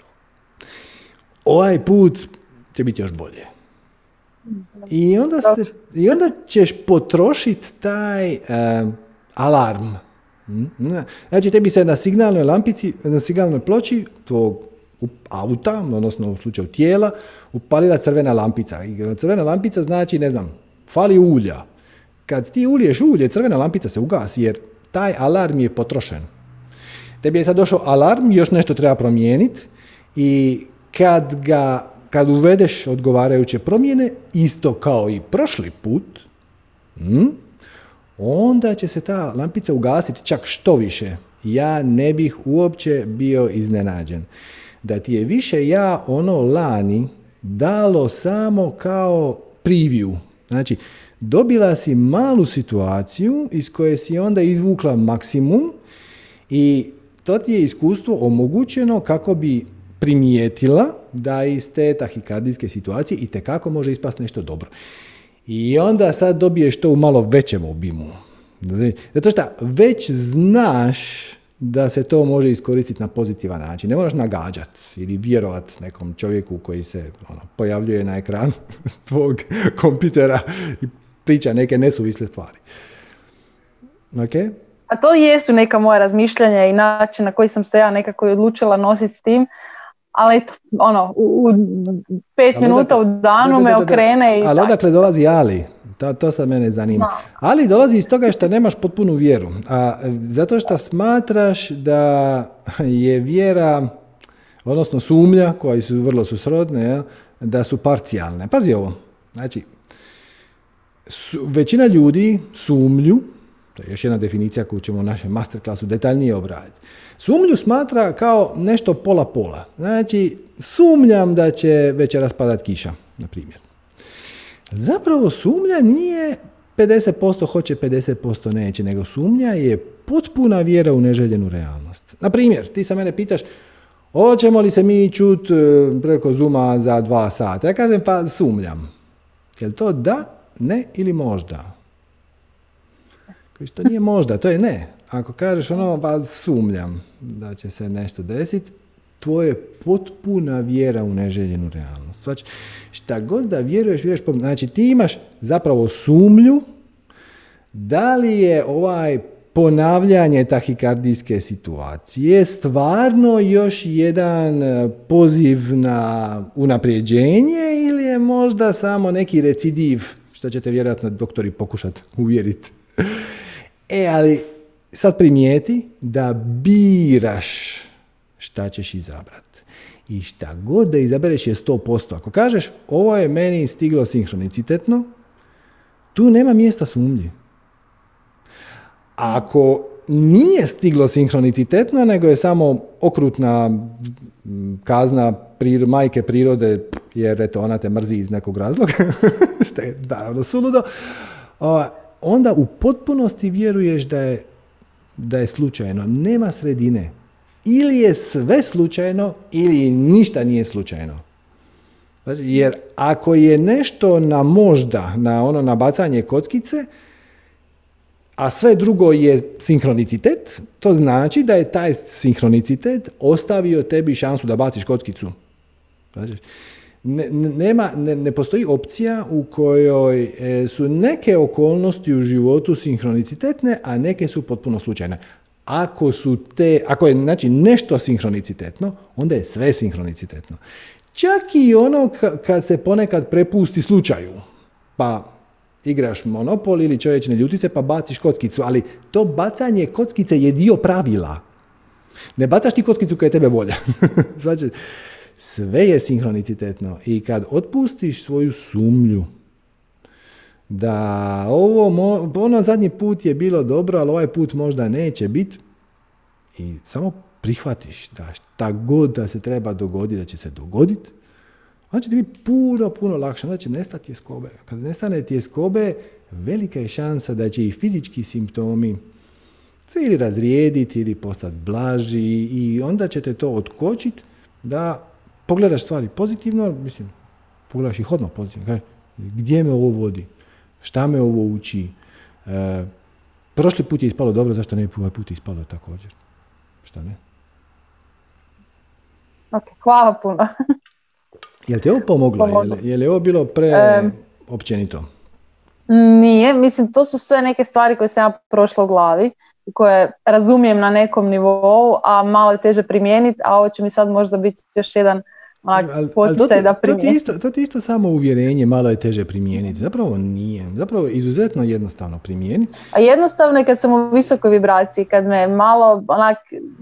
Ovaj put će biti još bolje. I onda, se, i onda ćeš potrošiti taj alarm. Hm? Znači, tebi se na signalnoj lampici, na signalnoj ploči tvog auta, odnosno u slučaju tijela, upalila crvena lampica. I crvena lampica znači, ne znam, fali ulja kad ti uliješ ulje, crvena lampica se ugasi jer taj alarm je potrošen. Tebi je sad došao alarm, još nešto treba promijeniti i kad ga kad uvedeš odgovarajuće promjene, isto kao i prošli put, hm, onda će se ta lampica ugasiti čak što više. Ja ne bih uopće bio iznenađen. Da ti je više ja ono lani dalo samo kao preview. Znači, dobila si malu situaciju iz koje si onda izvukla maksimum i to ti je iskustvo omogućeno kako bi primijetila da iz te tahikardijske situacije i kako može ispasti nešto dobro. I onda sad dobiješ to u malo većem obimu. Zato što već znaš da se to može iskoristiti na pozitivan način. Ne moraš nagađati ili vjerovat nekom čovjeku koji se ono, pojavljuje na ekranu tvog kompitera i priča neke nesuvisle stvari. Okay? A to jesu neka moja razmišljanja i način na koji sam se ja nekako odlučila nositi s tim, ali eto, ono, u, pet minuta u danu me okrene i Ali odakle dolazi Ali? To, to sad mene zanima. Ali dolazi iz toga što nemaš potpunu vjeru. A zato što smatraš da je vjera, odnosno sumlja, koji su vrlo su srodne, da su parcijalne. Pazi ovo. Znači, većina ljudi sumlju, to je još jedna definicija koju ćemo u našem masterclassu detaljnije obraditi. Sumlju smatra kao nešto pola-pola. Znači, sumnjam da će već raspadati kiša, na primjer. Zapravo sumnja nije 50% hoće, 50% neće, nego sumnja je potpuna vjera u neželjenu realnost. Na primjer, ti sa mene pitaš, hoćemo li se mi čut e, preko Zuma za dva sata? Ja kažem, pa sumnjam. Jel to da ne ili možda? To nije možda, to je ne. Ako kažeš ono, pa sumnjam da će se nešto desiti, to je potpuna vjera u neželjenu realnost. Znači, šta god da vjeruješ, vjeruješ, znači ti imaš zapravo sumlju da li je ovaj ponavljanje tahikardijske situacije stvarno još jedan poziv na unapređenje ili je možda samo neki recidiv što ćete vjerojatno doktori pokušati uvjeriti. E, ali sad primijeti da biraš šta ćeš izabrati. I šta god da izabereš je 100%. Ako kažeš ovo je meni stiglo sinhronicitetno, tu nema mjesta sumnji. Ako nije stiglo sinhronicitetno, nego je samo okrutna kazna majke prirode, jer eto, ona te mrzi iz nekog razloga, što je naravno suludo, onda u potpunosti vjeruješ da je, da je slučajno. Nema sredine. Ili je sve slučajno, ili ništa nije slučajno. Znači, jer ako je nešto na možda, na ono nabacanje kockice, a sve drugo je sinhronicitet, to znači da je taj sinhronicitet ostavio tebi šansu da baciš kockicu. Znači, ne, nema, ne, ne postoji opcija u kojoj e, su neke okolnosti u životu sinhronicitetne, a neke su potpuno slučajne. Ako su te, ako je znači nešto sinhronicitetno, onda je sve sinhronicitetno. Čak i ono kad se ponekad prepusti slučaju. Pa igraš monopol ili čovječ ne ljuti se pa baciš kockicu, ali to bacanje kockice je dio pravila. Ne bacaš ti kockicu koja je tebe volja. znači, sve je sinhronicitetno i kad otpustiš svoju sumnju da ovo, ono zadnji put je bilo dobro, ali ovaj put možda neće biti i samo prihvatiš da šta god da se treba dogoditi, da će se dogoditi, onda će ti biti puno, puno lakše, onda će nestati tjeskobe. Kad nestane tjeskobe, velika je šansa da će i fizički simptomi se ili razrijediti ili postati blaži i onda ćete to otkočiti da pogledaš stvari pozitivno, mislim, pogledaš ih odmah pozitivno, kaj, gdje me ovo vodi, šta me ovo uči, e, prošli put je ispalo dobro, zašto ne bi ovaj put ispalo također, šta ne? Ok, hvala puno. Jel ti ovo pomoglo? Je li ovo bilo pre općenito? Nije, mislim to su sve neke stvari koje sam ja prošla u glavi koje razumijem na nekom nivou, a malo je teže primijeniti, a ovo će mi sad možda biti još jedan poticaj da to ti, isto, to ti isto samo uvjerenje, malo je teže primijeniti. Zapravo nije. Zapravo izuzetno jednostavno primijeniti. A jednostavno je kad sam u visokoj vibraciji, kad me malo onak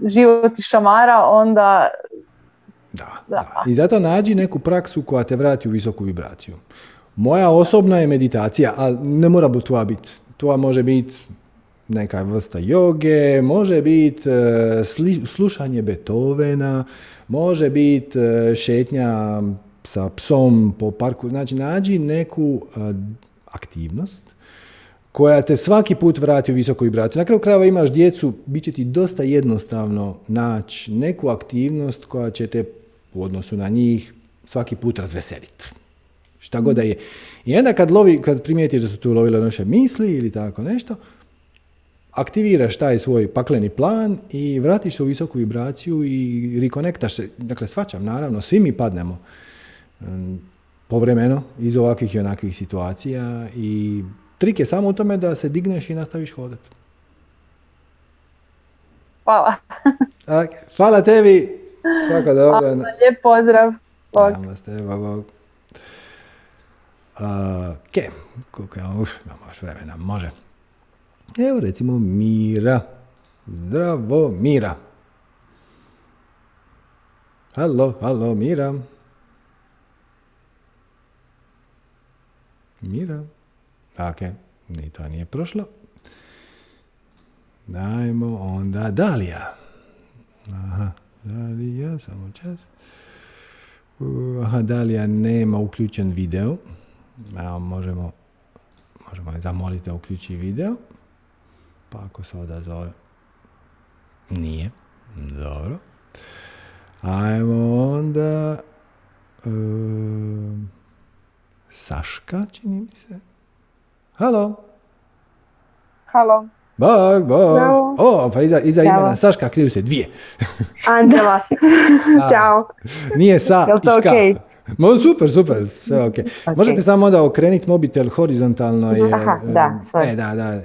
život i šamara, onda... Da, da. I zato nađi neku praksu koja te vrati u visoku vibraciju. Moja osobna je meditacija, ali ne mora biti tvoja biti. Tvoja može biti neka vrsta joge, može biti e, slušanje Beethovena, može biti e, šetnja sa psom po parku. Znači, nađi neku e, aktivnost koja te svaki put vrati u visoku vibraciju. Na kraju krajeva imaš djecu, bit će ti dosta jednostavno naći neku aktivnost koja će te u odnosu na njih svaki put razveseliti. Šta god da je. I onda kad, lovi, kad primijetiš da su tu lovile naše misli ili tako nešto, aktiviraš taj svoj pakleni plan i vratiš se u visoku vibraciju i rekonektaš se. Dakle, svačam, naravno, svi mi padnemo um, povremeno iz ovakvih i onakvih situacija i trik je samo u tome da se digneš i nastaviš hodati. Hvala. Hvala tebi. Svako dobro. Hvala, lijep pozdrav. Bog. Namaste, bog, ok, koliko je, uf, imamo još vremena, može. Evo recimo Mira. Zdravo Mira. Halo, halo Mira. Mira. Ok, ni to nije prošlo. Dajmo onda Dalija. Aha, Dalija, samo čas. Aha, Dalija nema uključen video. Možemo, možemo zamoliti da uključi video. Pa ako se odazove, nije. Dobro. Ajmo onda... Uh, Saška, čini mi se. Halo. Halo. Bog, bog. O, pa iza, iza imena Saška kriju se dvije. Anđela. Ćao. Nije sa to okej? Okay? super, super, sve ok. okay. Možete samo onda okrenuti mobitel horizontalno. Je, Aha, da, E, da, da,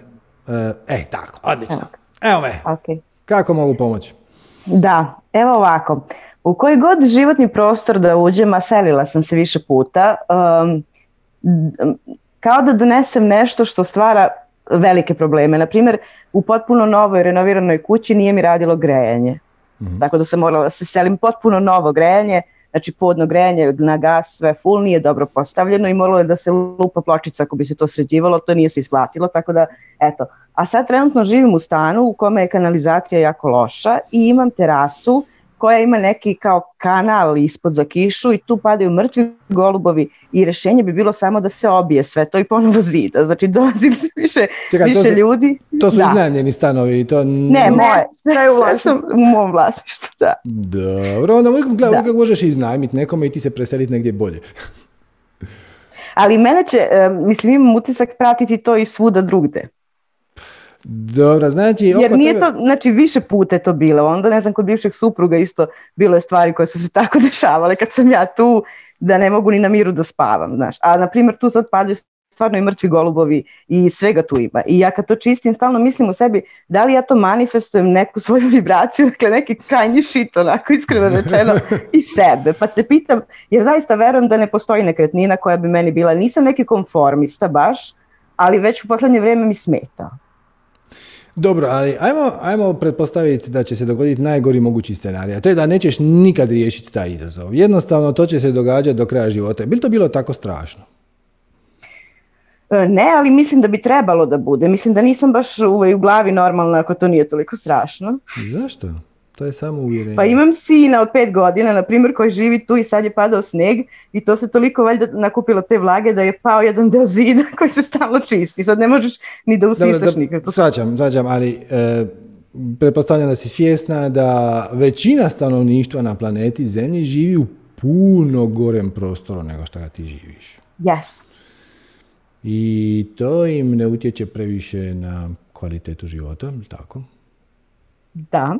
E, e, tako, odlično. Evo me. Okay. Kako mogu pomoći? Da, evo ovako. U koji god životni prostor da uđem, a selila sam se više puta, um, kao da donesem nešto što stvara velike probleme. Naprimjer, u potpuno novoj renoviranoj kući nije mi radilo grejanje. mm Tako da sam morala da se selim potpuno novo grejanje, znači podno grejanje na gas, sve full, nije dobro postavljeno i moralo je da se lupa pločica ako bi se to sređivalo, to nije se isplatilo, tako da eto. A sad trenutno živim u stanu u kome je kanalizacija jako loša i imam terasu koja ima neki kao kanal ispod za kišu i tu padaju mrtvi golubovi i rješenje bi bilo samo da se obije sve to i ponovo zida. Znači dolazi se više, Čekaj, više to su, ljudi. To su iznajmljeni stanovi? To... Ne, moje. Sve u, sam u mom vlasništvu, da. Dobro, onda uvijek, gledaj, uvijek možeš iznajmiti nekome i ti se preseliti negdje bolje. Ali mene će, mislim, imam utisak pratiti to i svuda drugde. Dobro, znači... Jer nije to, znači više puta je to bilo, onda ne znam, kod bivšeg supruga isto bilo je stvari koje su se tako dešavale kad sam ja tu, da ne mogu ni na miru da spavam, znaš. A na primjer tu sad padaju stvarno i mrtvi golubovi i svega tu ima. I ja kad to čistim, stalno mislim u sebi, da li ja to manifestujem neku svoju vibraciju, dakle neki krajnji šit, onako iskreno rečeno, i sebe. Pa te pitam, jer zaista verujem da ne postoji nekretnina koja bi meni bila, nisam neki konformista baš, ali već u posljednje vrijeme mi smeta. Dobro, ali ajmo, ajmo pretpostaviti da će se dogoditi najgori mogući scenarij, a to je da nećeš nikad riješiti taj izazov. Jednostavno, to će se događati do kraja života. Bi li to bilo tako strašno? E, Ne, ali mislim da bi trebalo da bude. Mislim da nisam baš ovaj, u glavi normalna ako to nije toliko strašno. Zašto? To je samo uvjerenje. Pa imam sina od pet godina, na primjer, koji živi tu i sad je padao sneg i to se toliko valjda nakupilo te vlage da je pao jedan deo zida koji se stalno čisti. Sad ne možeš ni da usisaš Dobro, da, nikako. Svađam, svađam, ali e, pretpostavljam da si svjesna da većina stanovništva na planeti Zemlji živi u puno gorem prostoru nego što ga ti živiš. Yes. I to im ne utječe previše na kvalitetu života, tako? Da.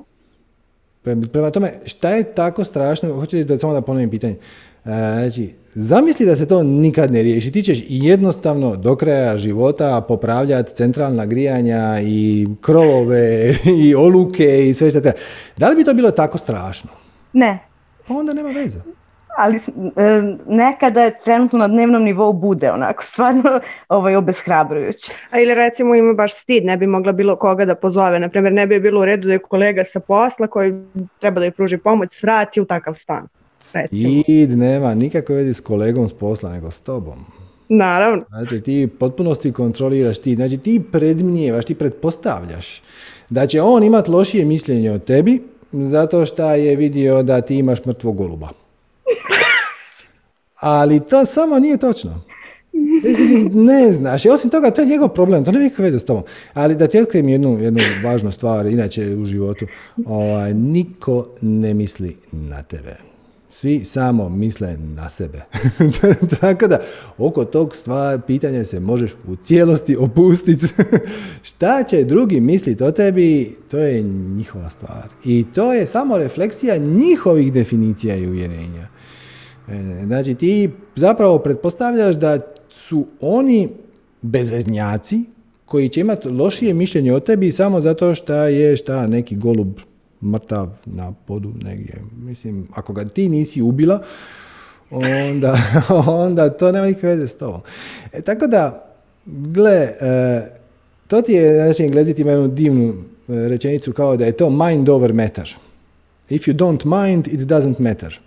Prema, tome, šta je tako strašno, hoćete da samo da ponovim pitanje. E, Znači, zamisli da se to nikad ne riješi. Ti ćeš jednostavno do kraja života popravljati centralna grijanja i krovove i oluke i sve što treba. Da li bi to bilo tako strašno? Ne. Pa onda nema veze. Ali e, nekada je trenutno na dnevnom nivou bude onako stvarno ovaj, obeshrabrujuće. A ili recimo ima baš stid, ne bi mogla bilo koga da pozove. Naprimjer, ne bi bilo u redu da je kolega sa posla koji treba da joj pruži pomoć, svrati u takav stan. Recimo. Stid nema nikakve veze s kolegom s posla, nego s tobom. Naravno. Znači ti u potpunosti kontroliraš ti, znači ti predmnijevaš, ti pretpostavljaš da će on imati lošije mišljenje o tebi zato što je vidio da ti imaš mrtvog goluba. Ali to samo nije točno. Ne znaš. I osim toga, to je njegov problem, to nema nikakve veze s tobom. Ali da ti otkrijem jednu, jednu važnu stvar, inače u životu, ovaj, niko ne misli na tebe. Svi samo misle na sebe. Tako da, oko tog stvar, pitanja se možeš u cijelosti opustiti. Šta će drugi misliti o tebi, to je njihova stvar. I to je samo refleksija njihovih definicija i uvjerenja. E, Znači ti zapravo pretpostavljaš da su oni bezveznjaci koji će imati lošije mišljenje o tebi samo zato što je šta neki golub mrtav na podu negdje. Mislim, ako ga ti nisi ubila, onda, onda to nema nikakve veze s tobom. E, tako da, gle, e, to ti je, znači englezi ti jednu divnu e, rečenicu kao da je to mind over matter. If you don't mind, it doesn't matter.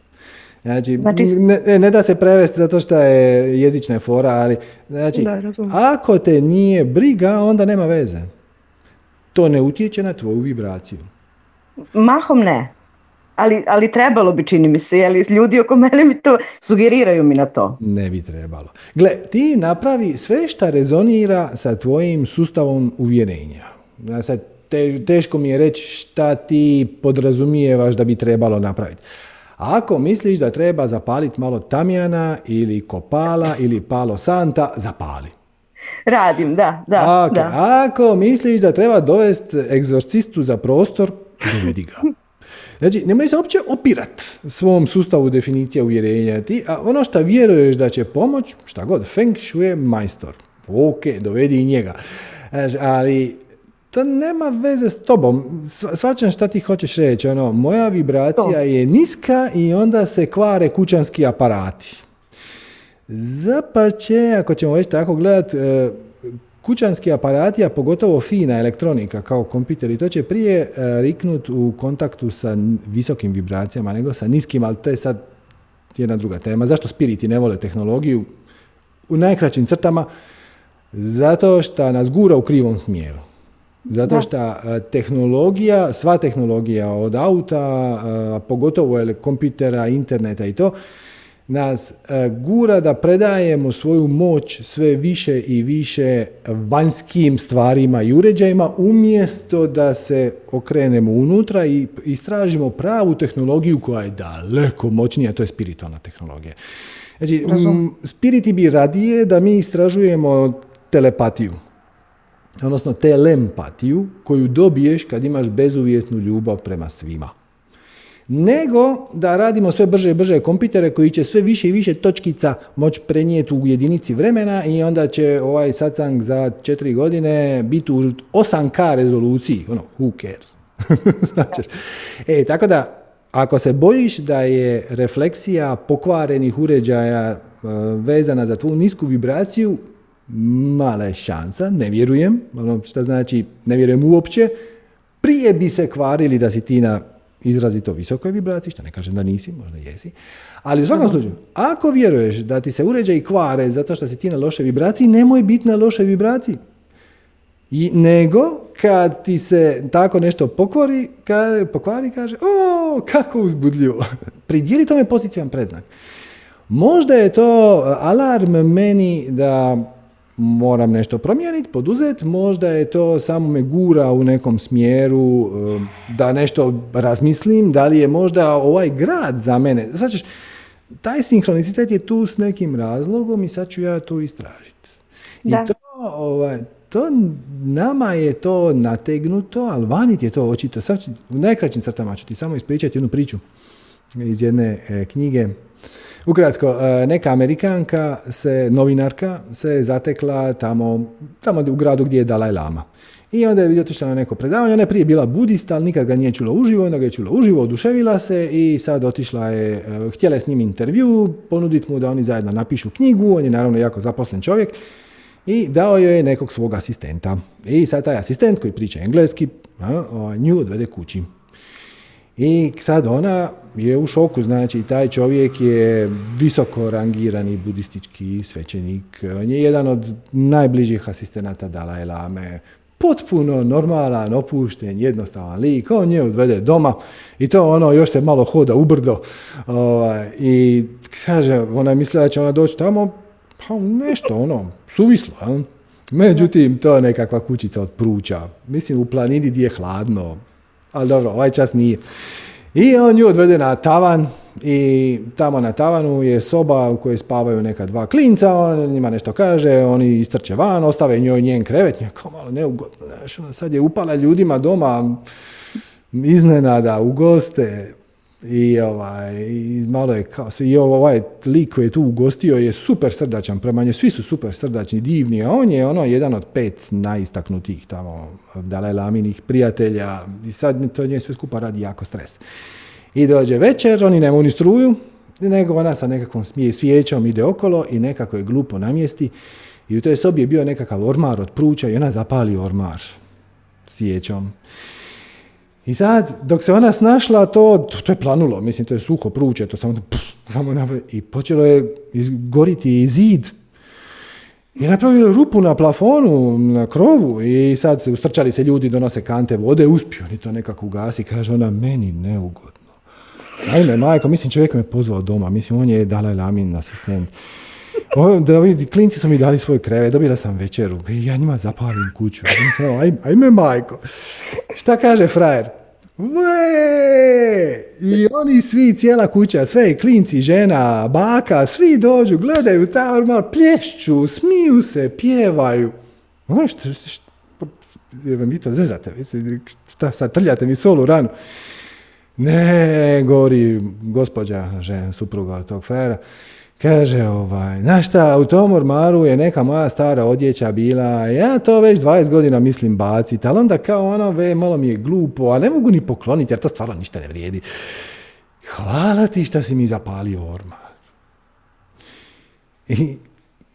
Znači, Znači- ne, ne da se prevesti zato što je jezična fora, ali znači, Da, ako te nije briga, onda nema veze. To ne utječe na tvoju vibraciju. Mahom ne. Ali, ali trebalo bi, čini mi se, jer ljudi oko mene mi to sugeriraju mi na to. Ne bi trebalo. Gle, ti napravi sve šta rezonira sa tvojim sustavom uvjerenja. Sad, te- teško mi je reći šta ti podrazumijevaš da bi trebalo napraviti. Ako misliš da treba zapaliti malo tamjana ili kopala ili palo santa, zapali. Radim, da, da, Ako, da. ako misliš da treba dovesti egzorcistu za prostor, dovedi ga. Znači, nemoj se uopće opirat svom sustavu definicija uvjerenja. Ti, a ono što vjeruješ da će pomoć, šta god, Feng Shui je majstor. Ok, dovedi i njega. Znači, ali to nema veze s tobom. Sva- Svačam šta ti hoćeš reći. Ono, moja vibracija To. je niska i onda se kvare kućanski aparati. Zapače, ako ćemo već tako gledat, e, kućanski aparati, a pogotovo fina elektronika kao kompjuter, i to će prije e, riknut u kontaktu sa visokim vibracijama nego sa niskim, ali to je sad jedna druga tema. Zašto spiriti ne vole tehnologiju? U najkraćim crtama, zato što nas gura u krivom smjeru. Zato što e, tehnologija, sva tehnologija od auta, e, pogotovo ele- kompjutera, interneta i to, nas e, gura da predajemo svoju moć sve više i više vanjskim stvarima i uređajima umjesto da se okrenemo unutra i istražimo pravu tehnologiju koja je daleko moćnija, to je spiritualna tehnologija. Znači, m, spiriti bi radije da mi istražujemo telepatiju, odnosno telempatiju koju dobiješ kad imaš bezuvjetnu ljubav prema svima. Nego da radimo sve brže i brže kompjutere koji će sve više i više točkica moći prenijeti u jedinici vremena i onda će ovaj satsang za četiri godine biti u 8K rezoluciji. Ono, who cares? Značiš? E, tako da, ako se bojiš da je refleksija pokvarenih uređaja e, vezana za tvoju nisku vibraciju, mala je šansa, ne vjerujem, ono šta znači ne vjerujem uopće, prije bi se kvarili da si ti na izrazito visokoj vibraciji, što ne kažem da nisi, možda jesi, ali u svakom slučaju, ako vjeruješ da ti se uređaj kvare zato što si ti na lošoj vibraciji, nemoj biti na lošoj vibraciji. I, nego, kad ti se tako nešto pokvari, ka, pokvari kaže, o, kako uzbudljivo. Pridjeli tome pozitivan predznak. Možda je to alarm meni da moram nešto promijeniti, poduzeti, možda je to samo me gura u nekom smjeru eh, da nešto razmislim, da li je možda ovaj grad za mene. Znači, taj sinkronicitet je tu s nekim razlogom i sad ću ja to istražiti. I to, ovaj, to nama je to nategnuto, ali vanit je to očito. Sad u najkraćim crtama ću ti samo ispričati jednu priču iz jedne e, knjige. Ukratko, e, neka Amerikanka se, novinarka, se zatekla tamo, tamo u gradu gdje je Dalaj Lama. I onda je otišla na neko predavanje, ona je prije bila budista, ali nikad ga nije čula uživo, onda ga je čula uživo, oduševila se i sad otišla je, e, htjela je s njim intervju, ponuditi mu da oni zajedno napišu knjigu, on je naravno jako zaposlen čovjek i dao joj je nekog svog asistenta. I sad taj asistent koji priča engleski, nju odvede kući. I sad ona je u šoku, znači taj čovjek je visoko rangirani budistički svećenik, on je jedan od najbližih asistenata Dalaj Lame, potpuno normalan, opušten, jednostavan lik, on je odvede doma i to ono, još se malo hoda ubrdo ovaj, i kaže, ona je da će ona doći tamo, pa nešto ono, suvislo, Međutim, to je nekakva kućica od pruća. Mislim, u planini gdje je hladno. Ali dobro, ovaj čas nije. I on ju odvede na tavan i tamo na tavanu je soba u kojoj spavaju neka dva klinca, on njima nešto kaže, oni istrče van, ostave njoj njen krevet, kao malo neugodno, znaš, sad je upala ljudima doma iznenada u goste, i, ovaj, i malo je kao i ovaj lik koji je tu ugostio je super srdačan prema nje, svi su super srdačni, divni, a on je ono jedan od pet najistaknutijih tamo Dalaj Laminih prijatelja i sad to nje sve skupa radi jako stres. I dođe večer, oni nemaju ni struju, nego ona sa nekakvom smije svijećom ide okolo i nekako je glupo namjesti i u toj sobi je bio nekakav ormar od pruća i ona zapali ormar svijećom. I sad, dok se ona snašla, to, to je planulo, mislim, to je suho pruće, to samo, pff, samo i počelo je izgoriti i zid. I napravili rupu na plafonu, na krovu i sad se ustrčali se ljudi, donose kante vode, uspio ni to nekako ugasi, kaže ona, meni neugodno. Ajme, majko, mislim, čovjek me pozvao doma, mislim, on je Dalaj Lamin asistent. O, da vidi, klinci su mi dali svoj kreve, dobila sam večeru i ja njima zapalim kuću. Ajme, ajme majko. Šta kaže frajer? Ve! I oni svi, cijela kuća, sve klinci, žena, baka, svi dođu, gledaju ta malo plješću, smiju se, pjevaju. Ono što, što, vi to zezate, šta sad trljate mi solu ranu. Ne, gori gospođa, žena, supruga tog frajera. Kaže, ovaj, znaš šta, u tom ormaru je neka moja stara odjeća bila, ja to već 20 godina mislim baciti, ali onda kao ono, ve, malo mi je glupo, a ne mogu ni pokloniti jer to stvarno ništa ne vrijedi. Hvala ti što si mi zapalio ormar. I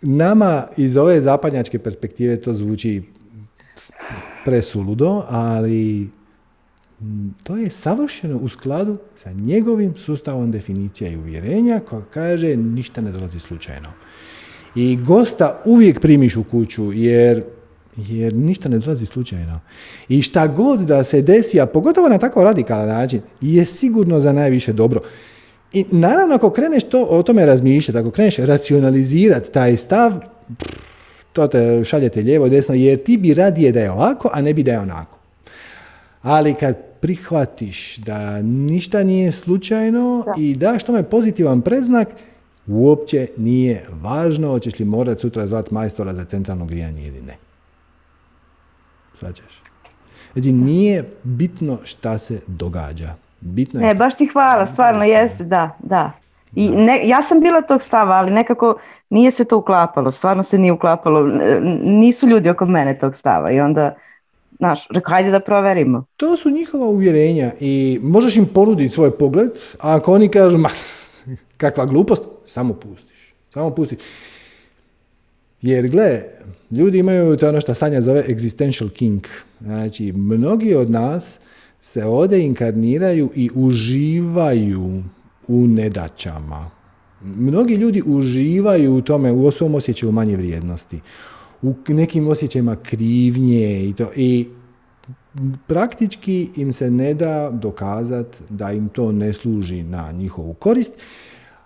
nama iz ove zapadnjačke perspektive to zvuči presuludo, ali to je savršeno u skladu sa njegovim sustavom definicija i uvjerenja koja kaže ništa ne dolazi slučajno. I gosta uvijek primiš u kuću jer, jer ništa ne dolazi slučajno. I šta god da se desi, a pogotovo na tako radikalan način, je sigurno za najviše dobro. I naravno ako kreneš to, o tome razmišljati, ako kreneš racionalizirati taj stav, to te šaljete lijevo desno, jer ti bi radije da je ovako, a ne bi da je onako. Ali kad prihvatiš da ništa nije slučajno da. i daš tome pozitivan predznak, uopće nije važno hoćeš li morati sutra zvati majstora za centralno grijanje ili ne. Svađaš? Znači, nije bitno šta se događa. Bitno je ne, baš ti hvala, stvarno jeste, da, da. I ne, ja sam bila tog stava, ali nekako nije se to uklapalo, stvarno se nije uklapalo, nisu ljudi oko mene tog stava i onda Znaš, rekao, hajde da proverimo. To su njihova uvjerenja i možeš im ponuditi svoj pogled, a ako oni kažu, ma, kakva glupost, samo pustiš. Samo pustiš. Jer gle, ljudi imaju to ono što Sanja zove existential king. Znači, mnogi od nas se ovdje inkarniraju i uživaju u nedaćama. Mnogi ljudi uživaju u tome, u svom osjećaju manje vrijednosti, u nekim osjećajima krivnje i to. I praktički im se ne da dokazati da im to ne služi na njihovu korist,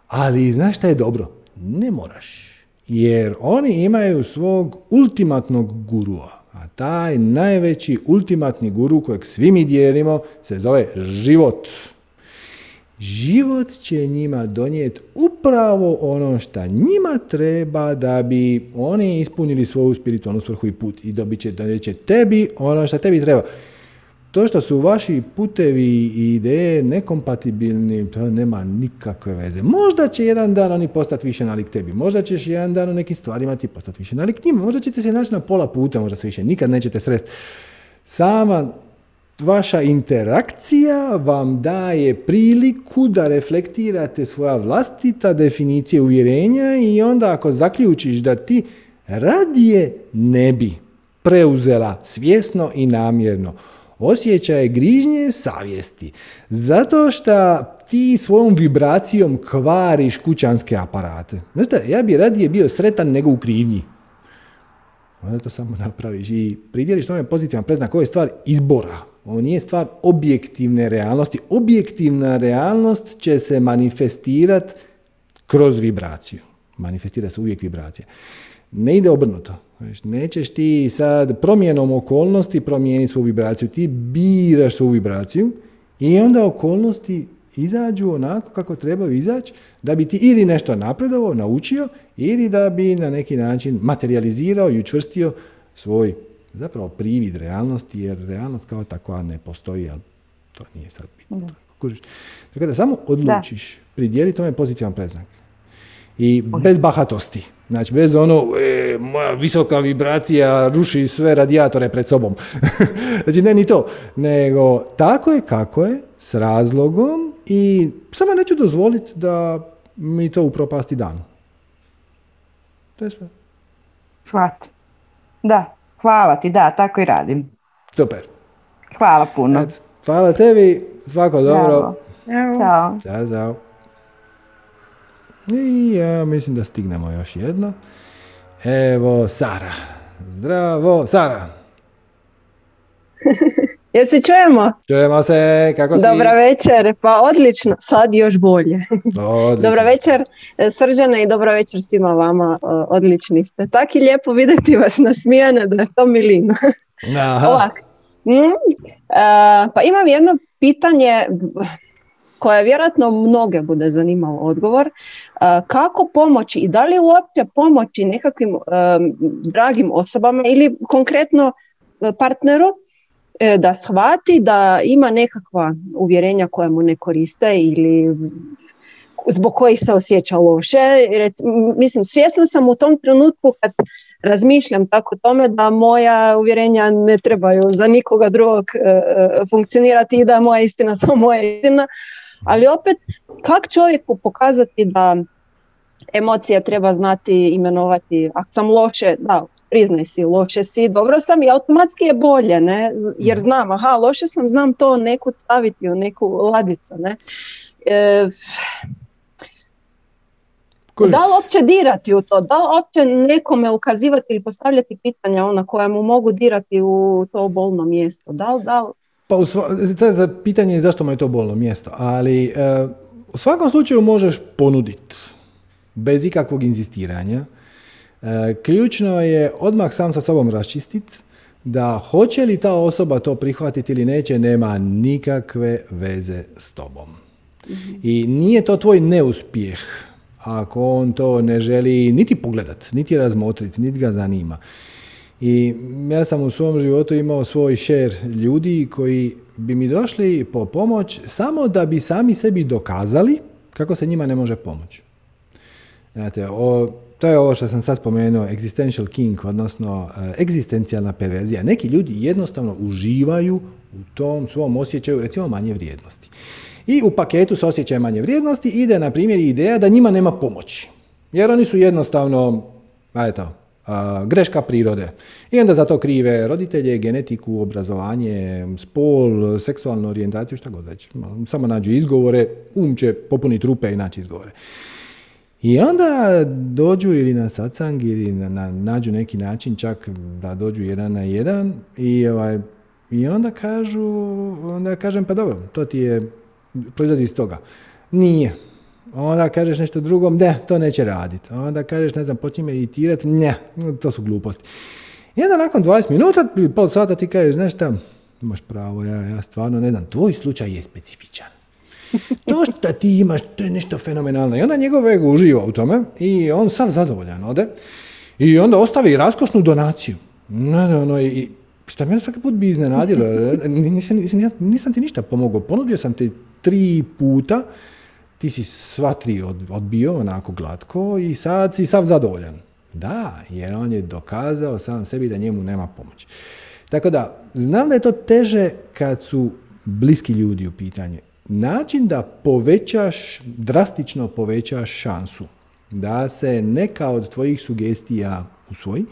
ali znaš šta je dobro? Ne moraš. Jer oni imaju svog ultimatnog gurua. A taj najveći ultimatni guru kojeg svi mi dijelimo se zove život. Život će njima donijeti upravo ono što njima treba da bi oni ispunili svoju spiritualnu svrhu i put i dobit će, donijet će tebi ono što tebi treba. To što su vaši putevi i ideje nekompatibilni, to nema nikakve veze. Možda će jedan dan oni postati više nalik tebi, možda ćeš jedan dan u nekim stvarima ti postati više nalik njima, možda ćete se naći na pola puta, možda se više nikad nećete sresti. Sama vaša interakcija vam daje priliku da reflektirate svoja vlastita definicije uvjerenja i onda ako zaključiš da ti radije ne bi preuzela svjesno i namjerno osjećaje grižnje savjesti. Zato što ti svojom vibracijom kvariš kućanske aparate. Znate, ja bi radije bio sretan nego u krivnji. Onda to samo napraviš i pridjeliš tome pozitivan preznak. Ovo je stvar izbora. Ovo nije stvar objektivne realnosti. Objektivna realnost će se manifestirati kroz vibraciju. Manifestira se uvijek vibracija. Ne ide obrnuto. Nećeš ti sad promjenom okolnosti promijeniti svoju vibraciju. Ti biraš svoju vibraciju i onda okolnosti izađu onako kako trebaju izaći da bi ti ili nešto napredovao, naučio ili da bi na neki način materializirao i učvrstio svoj zapravo privid realnosti jer realnost kao takva ne postoji, ali to nije sad bitno. Tako da samo odlučiš, pridjeli tome pozitivan preznak. I bez bahatosti. Znači, bez ono, e, moja visoka vibracija ruši sve radijatore pred sobom. znači, ne ni to. Nego, tako je kako je, s razlogom i samo neću dozvoliti da mi to upropasti dan. To je sve. Shvat. Da, hvala ti, da, tako i radim. Super. Hvala puno. hvala tebi, svako dobro. Ćao. Ćao, ćao. I ja mislim da stignemo još jedno. Evo, Sara. Zdravo, Sara. Jel se čujemo? Čujemo se, kako si? Dobra večer, pa odlično, sad još bolje. Dobra večer Srđana i dobra večer svima vama, odlični ste. Tako i lijepo vidjeti vas nasmijane da je to milina. Ovak. Mm, pa imam jedno pitanje, koja vjerojatno mnoge bude zanimalo odgovor, e, kako pomoći i da li uopće pomoći nekakvim e, dragim osobama ili konkretno e, partneru da shvati da ima nekakva uvjerenja koja mu ne koriste ili zbog kojih se osjeća loše. Mislim, svjesna sam u tom trenutku kad razmišljam tako tome da moja uvjerenja ne trebaju za nikoga drugog funkcionirati i da je moja istina samo moja istina, ali opet, kak čovjeku pokazati da emocija treba znati imenovati, ako sam loše, da, priznaj si, loše si, dobro sam i automatski je bolje, ne? jer mhm. znam, aha, loše sam, znam to nekud staviti u neku ladicu. Ne? E, da li uopće dirati u to, da li uopće nekome ukazivati ili postavljati pitanja ona koja mu mogu dirati u to bolno mjesto, da li, da li pa u za pitanje je zašto mu je to bolno mjesto, ali e, u svakom slučaju možeš ponuditi bez ikakvog inzistiranja. E, ključno je odmah sam sa sobom raščistiti da hoće li ta osoba to prihvatiti ili neće, nema nikakve veze s tobom. I nije to tvoj neuspjeh ako on to ne želi niti pogledat, niti razmotriti, niti ga zanima. I ja sam u svom životu imao svoj šer ljudi koji bi mi došli po pomoć samo da bi sami sebi dokazali kako se njima ne može pomoći. Znate, o, to je ovo što sam sad spomenuo, existential king, odnosno uh, egzistencijalna perverzija. Neki ljudi jednostavno uživaju u tom svom osjećaju, recimo, manje vrijednosti. I u paketu s osjećajem manje vrijednosti ide, na primjer, ideja da njima nema pomoći. Jer oni su jednostavno, a eto, greška prirode. I onda za to krive roditelje, genetiku, obrazovanje, spol, seksualnu orijentaciju, šta god već. Samo nađu izgovore, um će popuniti rupe i naći izgovore. I onda dođu ili na sacang ili na, na, nađu neki način čak da dođu jedan na jedan i, ovaj, i onda kažu, onda kažem pa dobro, to ti je, proizlazi iz toga. Nije. Onda kažeš nešto drugom, ne, to neće raditi. Onda kažeš, ne znam, počni meditirati, ne, to su gluposti. I onda nakon 20 minuta, pol sata ti kažeš, znaš šta, imaš pravo, ja, ja stvarno ne znam, tvoj slučaj je specifičan. To što ti imaš, to je nešto fenomenalno. I onda njegov ego uživa u tome i on sav zadovoljan ode. I onda ostavi raskošnu donaciju. No, no, no, i šta me svaki put bi iznenadilo. Nisam, nisam, nisam ti ništa pomogao. Ponudio sam ti tri puta, ti si sva tri odbio onako glatko i sad si sav zadovoljan. Da, jer on je dokazao sam sebi da njemu nema pomoći. Tako da, znam da je to teže kad su bliski ljudi u pitanju način da povećaš, drastično povećaš šansu da se neka od tvojih sugestija usvoji,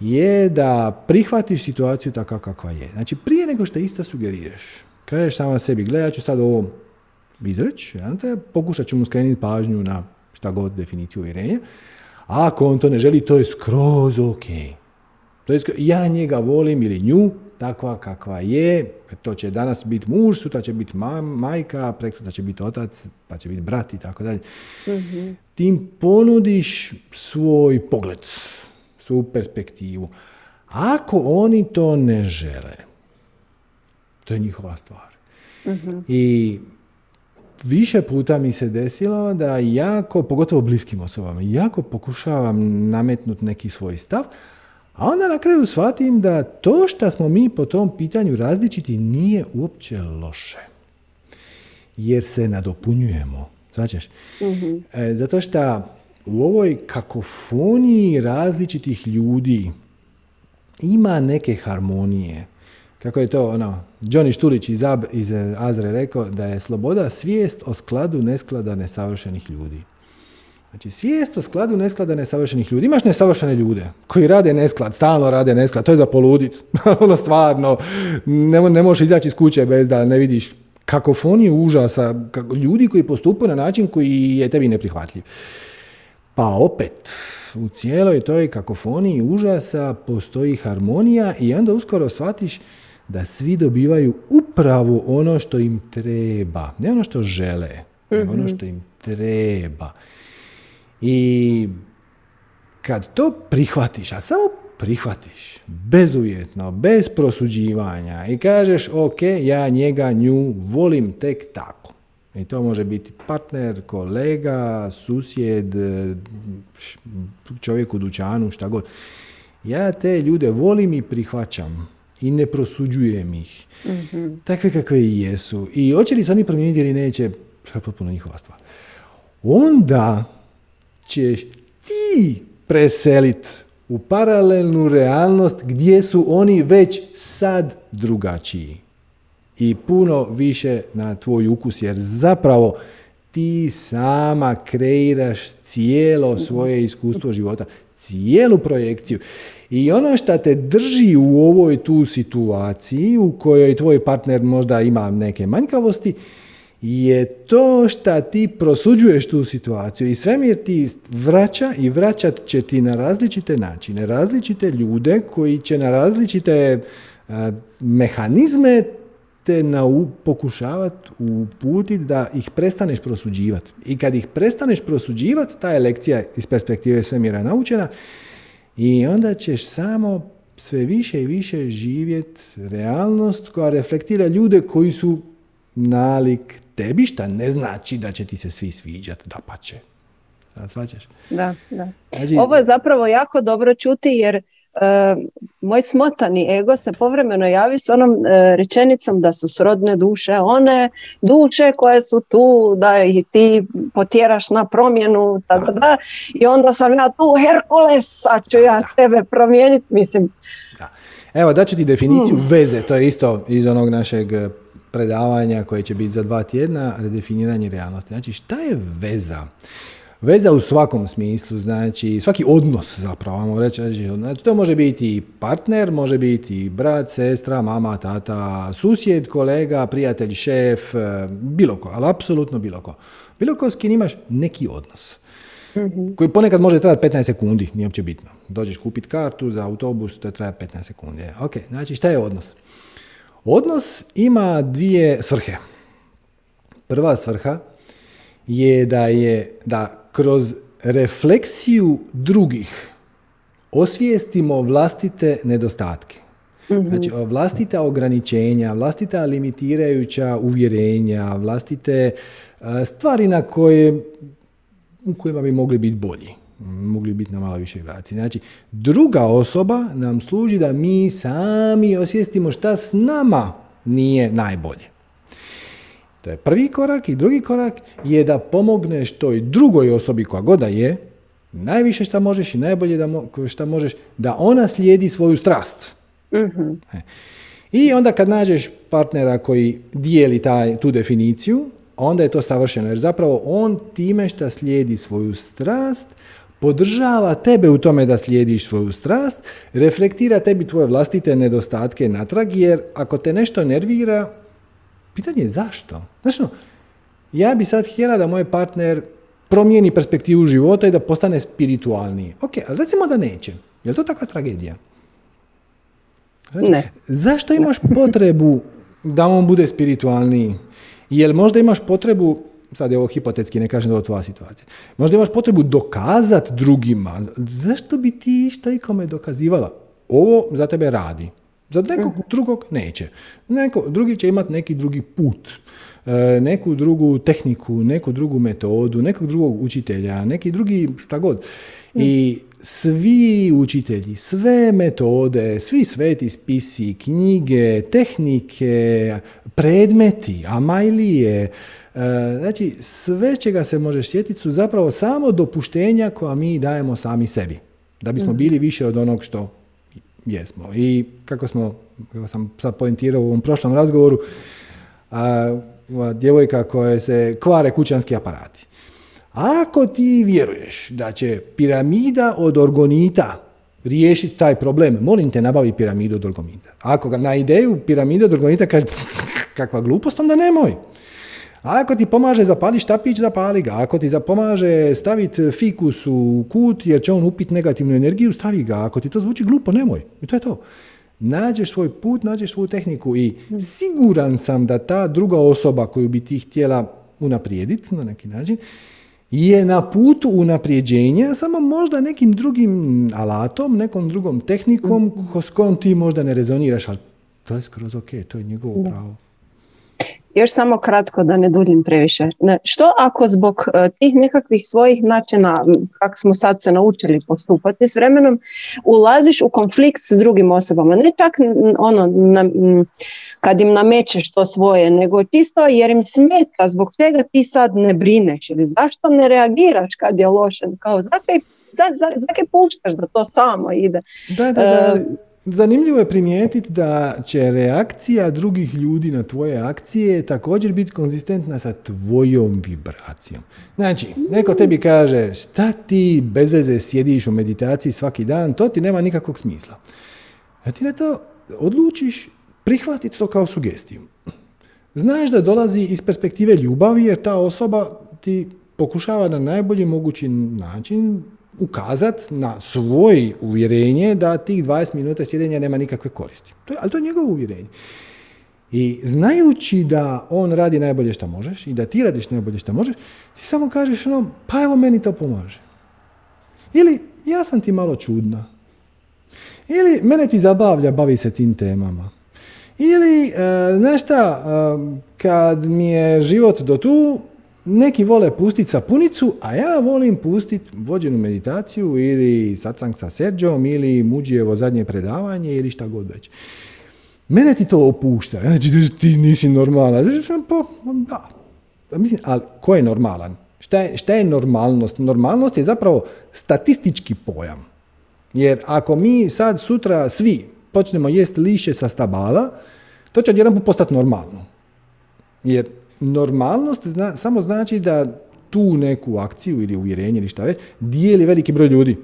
je da prihvatiš situaciju takva kakva je. Znači, prije nego što ista sugeriraš, kažeš sama sebi, gledaj, ja ću sad ovo izreći, te pokušat ću mu skrenuti pažnju na šta god definiciju uvjerenja, a ako on to ne želi, to je skroz ok. To je ja njega volim ili nju, takva kakva je, to će danas biti muž, sutra će biti majka, sutra će biti otac, pa će biti brat i tako dalje. Mhm. Tim ponudiš svoj pogled, svoju perspektivu. Ako oni to ne žele, to je njihova stvar. Mhm. I više puta mi se desilo da jako, pogotovo bliskim osobama, jako pokušavam nametnuti neki svoj stav, a onda na kraju shvatim da to što smo mi po tom pitanju različiti nije uopće loše. Jer se nadopunjujemo. Svačaš? mm E, zato što u ovoj kakofoniji različitih ljudi ima neke harmonije. Kako je to ono, Johnny Štulić iz, Ab, iz Azre rekao da je sloboda svijest o skladu nesklada nesavršenih ljudi. Znači, svijest o skladu nesklada nesavršenih ljudi. Imaš nesavršene ljude koji rade nesklad, stalno rade nesklad, to je za poludit. ono stvarno, ne, ne možeš izaći iz kuće bez da ne vidiš kakofoniju užasa, kako, ljudi koji postupaju na način koji je tebi neprihvatljiv. Pa opet, u cijeloj toj kakofoniji užasa postoji harmonija i onda uskoro shvatiš da svi dobivaju upravo ono što im treba. Ne ono što žele, nego ono mhm. što im treba. I kad to prihvatiš, a samo prihvatiš, bezuvjetno, bez prosuđivanja i kažeš ok, ja njega, nju volim tek tako. I to može biti partner, kolega, susjed, čovjek u dućanu, šta god. Ja te ljude volim i prihvaćam i ne prosuđujem ih. mm Takve kakve i jesu. I hoće li se oni promijeniti ili neće, to je potpuno njihova stvar. Onda ćeš ti preselit u paralelnu realnost gdje su oni već sad drugačiji. I puno više na tvoj ukus, jer zapravo ti sama kreiraš cijelo svoje iskustvo života, cijelu projekciju. I ono što te drži u ovoj tu situaciji u kojoj tvoj partner možda ima neke manjkavosti, je to što ti prosuđuješ tu situaciju i svemir ti vraća i vraćat će ti na različite načine, različite ljude koji će na različite mehanizme te na pokušavati uputiti da ih prestaneš prosuđivati. I kad ih prestaneš prosuđivati, ta je lekcija iz perspektive svemira naučena i onda ćeš samo sve više i više živjeti realnost koja reflektira ljude koji su nalik tebi, šta ne znači da će ti se svi sviđati, da pa će. Da? Da, da. Znači, Ovo je zapravo jako dobro čuti jer e, moj smotani ego se povremeno javi s onom uh, rečenicom da su srodne duše one duše koje su tu da ih ti potjeraš na promjenu da, da, da. i onda sam ja tu Herkules a ću ja tebe promijeniti mislim da. Evo daću ti definiciju mm. veze, to je isto iz onog našeg predavanja koje će biti za dva tjedna, redefiniranje realnosti. Znači, šta je veza? Veza u svakom smislu, znači svaki odnos zapravo, vam reći, znači, to može biti partner, može biti brat, sestra, mama, tata, susjed, kolega, prijatelj, šef, e, bilo ko, ali apsolutno bilo ko. Bilo ko s kim imaš neki odnos. Mhm. Koji ponekad može trajati 15 sekundi, nije uopće bitno. Dođeš kupiti kartu za autobus, to traje 15 sekundi. Ok, znači šta je odnos? Odnos ima dvije svrhe. Prva svrha je da je da kroz refleksiju drugih osvijestimo vlastite nedostatke. Mhm. Znači, vlastita ograničenja, vlastita limitirajuća uvjerenja, vlastite stvari na koje, u kojima bi mogli biti bolji. Mogli biti na malo više vibracije. Znači, druga osoba nam služi da mi sami osvijestimo šta s nama nije najbolje. To je prvi korak i drugi korak je da pomogneš toj drugoj osobi koja god da je, najviše šta možeš i najbolje da šta možeš, da ona slijedi svoju strast. mm I onda kad nađeš partnera koji dijeli taj, tu definiciju, onda je to savršeno. Jer zapravo on time što slijedi svoju strast, podržava tebe u tome da slijediš svoju strast, reflektira tebi tvoje vlastite nedostatke natrag, jer ako te nešto nervira, Pitanje je zašto? Znači, ja bi sad htjela da moj partner promijeni perspektivu života i da postane spiritualniji. Ok, ali recimo da neće. Je li to takva tragedija? Znači, ne. Zašto imaš potrebu da on bude spiritualniji? Jel možda imaš potrebu, sad je ovo hipotetski, ne kažem da je ovo tvoja situacija, možda imaš potrebu dokazati drugima. Zašto bi ti išta ikome dokazivala? Ovo za tebe radi. Za nekog mhm. drugog neće. Neko, drugi će imati neki drugi put, e, neku drugu tehniku, neku drugu metodu, nekog drugog učitelja, neki drugi šta god. I svi učitelji, sve metode, svi sveti spisi, knjige, tehnike, predmeti, amajlije, znači sve čega se možeš sjetiti su zapravo samo dopuštenja koja mi dajemo sami sebi. Da bismo mhm. bili više od onog što jesmo. I kako smo, kako sam sad poentirao u ovom prošlom razgovoru, a, djevojka koja se kvare kućanski aparati. Ako ti vjeruješ da će piramida od orgonita riješiti taj problem, molim te nabavi piramidu od orgonita. Ako ga na ideju piramide od orgonita kaže kakva glupost, onda nemoj. Ako ti pomaže zapali štapić, zapali ga. Ako ti pomaže staviti fikus u kut jer će on upit negativnu energiju, stavi ga. Ako ti to zvuči glupo, nemoj. I to je to. Nađeš svoj put, nađeš svoju tehniku i siguran sam da ta druga osoba koju bi ti htjela unaprijediti na neki način, je na putu unaprijeđenja, samo možda nekim drugim alatom, nekom drugom tehnikom s kojom ti možda ne rezoniraš, ali to je skroz ok, to je njegovo pravo. Još samo kratko da ne duljim previše. Što ako zbog e, tih nekakvih svojih načina, kako smo sad se naučili postupati s vremenom, ulaziš u konflikt s drugim osobama? Ne čak ono, na, kad im namećeš to svoje, nego čisto jer im smeta zbog čega ti sad ne brineš ili zašto ne reagiraš kad je loše, kao zakaj, za, puštaš da to samo ide. Da, da, da. E, Zanimljivo je primijetiti da će reakcija drugih ljudi na tvoje akcije također biti konzistentna sa tvojom vibracijom. Znači, neko tebi kaže šta ti bez veze sjediš u meditaciji svaki dan, to ti nema nikakvog smisla. A ti na to odlučiš prihvatiti to kao sugestiju. Znaš da dolazi iz perspektive ljubavi jer ta osoba ti pokušava na najbolji mogući način ukazati na svoje uvjerenje da tih 20 minuta sjedenja nema nikakve koristi. To je, ali to je njegovo uvjerenje. I znajući da on radi najbolje što možeš i da ti radiš najbolje što možeš, ti samo kažeš ono, pa evo meni to pomaže. Ili ja sam ti malo čudna. Ili mene ti zabavlja, bavi se tim temama. Ili, e, znaš šta, e, kad mi je život do tu, neki vole pustiti sapunicu, a ja volim pustiti vođenu meditaciju ili satsang sa Serđom ili Muđijevo zadnje predavanje ili šta god već. Mene ti to opušta. Znači, ti nisi normalan. Pa, da. Pa mislim, ali ko je normalan? Šta je, šta je normalnost? Normalnost je zapravo statistički pojam. Jer ako mi sad sutra svi počnemo jesti liše sa stabala, to će odjedan postati normalno. Jer normalnost zna, samo znači da tu neku akciju ili uvjerenje ili šta već, dijeli veliki broj ljudi.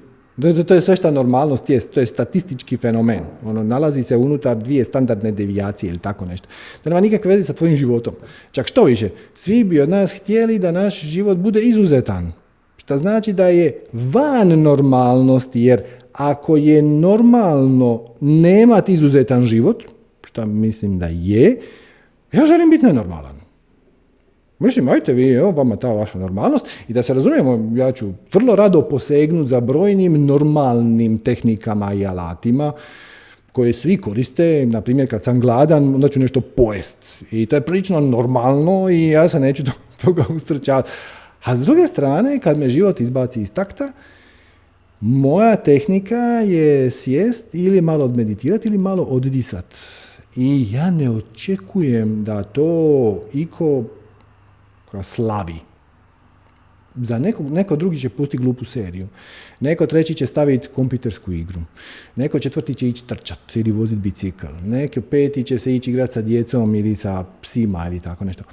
To je sve što normalnost jest, to je statistički fenomen. Ono, nalazi se unutar dvije standardne devijacije ili tako nešto. Da nema nikakve veze sa tvojim životom. Čak što više, svi bi od nas htjeli da naš život bude izuzetan. Što znači da je van normalnosti, jer ako je normalno nemati izuzetan život, što mislim da je, ja želim biti nenormalan. Mislim, ajte vi, evo vama ta vaša normalnost i da se razumijemo, ja ću vrlo rado posegnuti za brojnim normalnim tehnikama i alatima koje svi koriste, na primjer kad sam gladan, onda ću nešto pojest. I to je prilično normalno i ja se neću toga ustrčavati. A s druge strane, kad me život izbaci iz takta, moja tehnika je sjest ili malo odmeditirati ili malo oddisat. I ja ne očekujem da to iko slavi. Za neko, neko drugi će pustiti glupu seriju. Neko treći će staviti kompjutersku igru. Neko četvrti će ići trčat ili voziti bicikl. Neko peti će se ići igrati sa djecom ili sa psima ili tako nešto.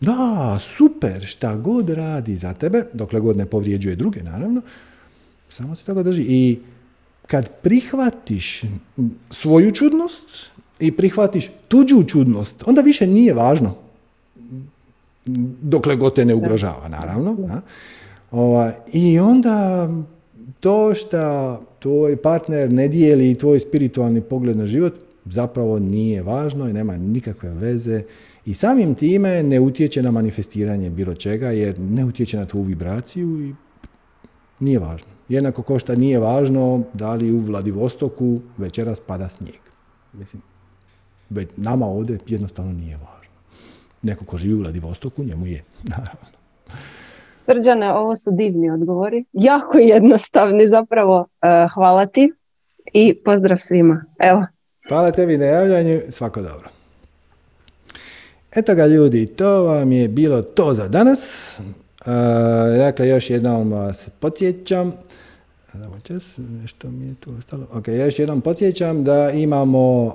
Da, super, šta god radi za tebe, dokle god ne povrijeđuje druge, naravno, samo se toga drži. I kad prihvatiš svoju čudnost i prihvatiš tuđu čudnost, onda više nije važno dokle god te ne ugrožava, naravno. Ova, I onda to što tvoj partner ne dijeli tvoj spiritualni pogled na život zapravo nije važno i nema nikakve veze i samim time ne utječe na manifestiranje bilo čega jer ne utječe na tvoju vibraciju i nije važno. Jednako kao što nije važno da li u Vladivostoku večeras pada snijeg. Mislim, već nama ovdje jednostavno nije važno. Neko ko živi u Vladivostoku, njemu je, naravno. Srđane, ovo su divni odgovori. Jako jednostavni zapravo. E, hvala ti i pozdrav svima. Evo. Hvala tebi na javljanju. Svako dobro. Eto ga ljudi, to vam je bilo to za danas. Uh, dakle, još jednom vas podsjećam čas, nešto mi je tu ostalo. Ok, ja još jednom podsjećam da imamo uh,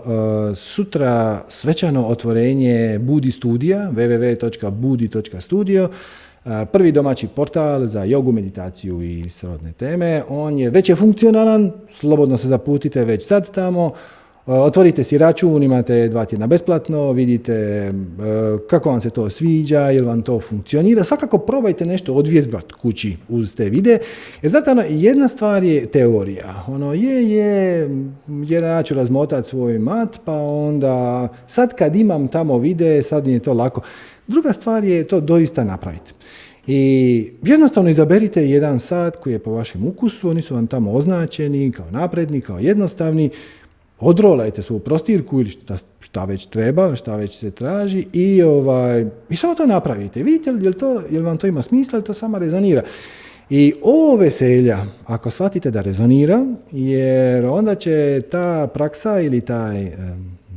sutra svečano otvorenje Budi studija, www.budi.studio, uh, prvi domaći portal za jogu, meditaciju i srodne teme. On je već funkcionalan, slobodno se zaputite već sad tamo. E, otvorite si račun, imate dva tjedna besplatno, vidite e, kako vam se to sviđa, jel vam to funkcionira. Svakako probajte nešto odvjezbat kući uz te vide. Jer znate, ono, jedna stvar je teorija. Ono, je, je, jer ja ću razmotati svoj mat, pa onda sad kad imam tamo vide, sad mi je to lako. Druga stvar je to doista napraviti. I jednostavno izaberite jedan sat koji je po vašem ukusu, oni su vam tamo označeni kao napredni, kao jednostavni, odrolajte svoju prostirku ili šta, šta, već treba, šta već se traži i, ovaj, i samo to napravite. Vidite li to, jel vam to ima smisla ili to sama rezonira. I ovo veselja, ako shvatite da rezonira, jer onda će ta praksa ili taj e,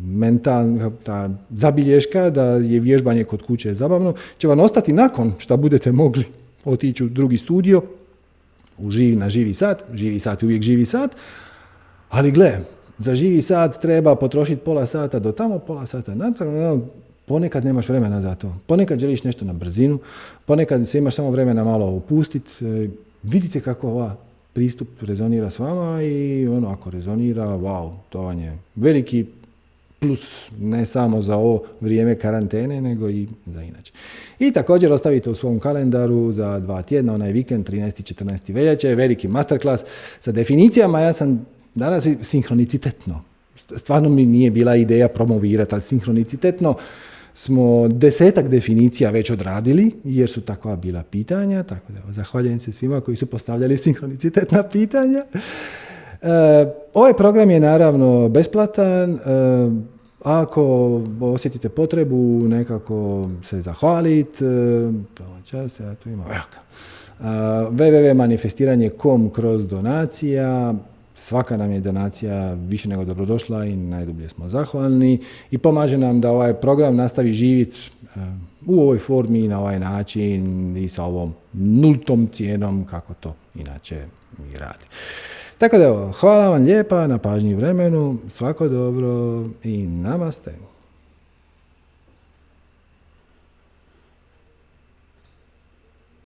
mentalna ta zabilješka da je vježbanje kod kuće zabavno, će vam ostati nakon što budete mogli otići u drugi studio, u živi, na živi sat, živi sat uvijek živi sat, ali gle, za živi sat treba potrošiti pola sata do tamo, pola sata natrag, ponekad nemaš vremena za to. Ponekad želiš nešto na brzinu, ponekad se imaš samo vremena malo opustiti. E, vidite kako ova pristup rezonira s vama i ono ako rezonira, wow, to vam je veliki plus ne samo za ovo vrijeme karantene, nego i za inače. I također ostavite u svom kalendaru za dva tjedna, onaj vikend, 13. 14. veljače, veliki masterclass sa definicijama. Ja sam Danas je sinhronicitetno. Stvarno mi nije bila ideja promovirati, ali sinhronicitetno smo desetak definicija već odradili, jer su takva bila pitanja, tako da zahvaljujem se svima koji su postavljali sinhronicitetna pitanja. E, ovaj program je naravno besplatan, e, ako osjetite potrebu nekako se zahvaliti, e, čas, ja tu imam, evo www.manifestiranje.com kroz donacija, Svaka nam je donacija više nego dobrodošla i najdublje smo zahvalni i pomaže nam da ovaj program nastavi živjeti eh, u ovoj formi i na ovaj način i sa ovom nultom cijenom kako to inače mi radi. Tako da evo, hvala vam lijepa na pažnji vremenu, svako dobro i namaste.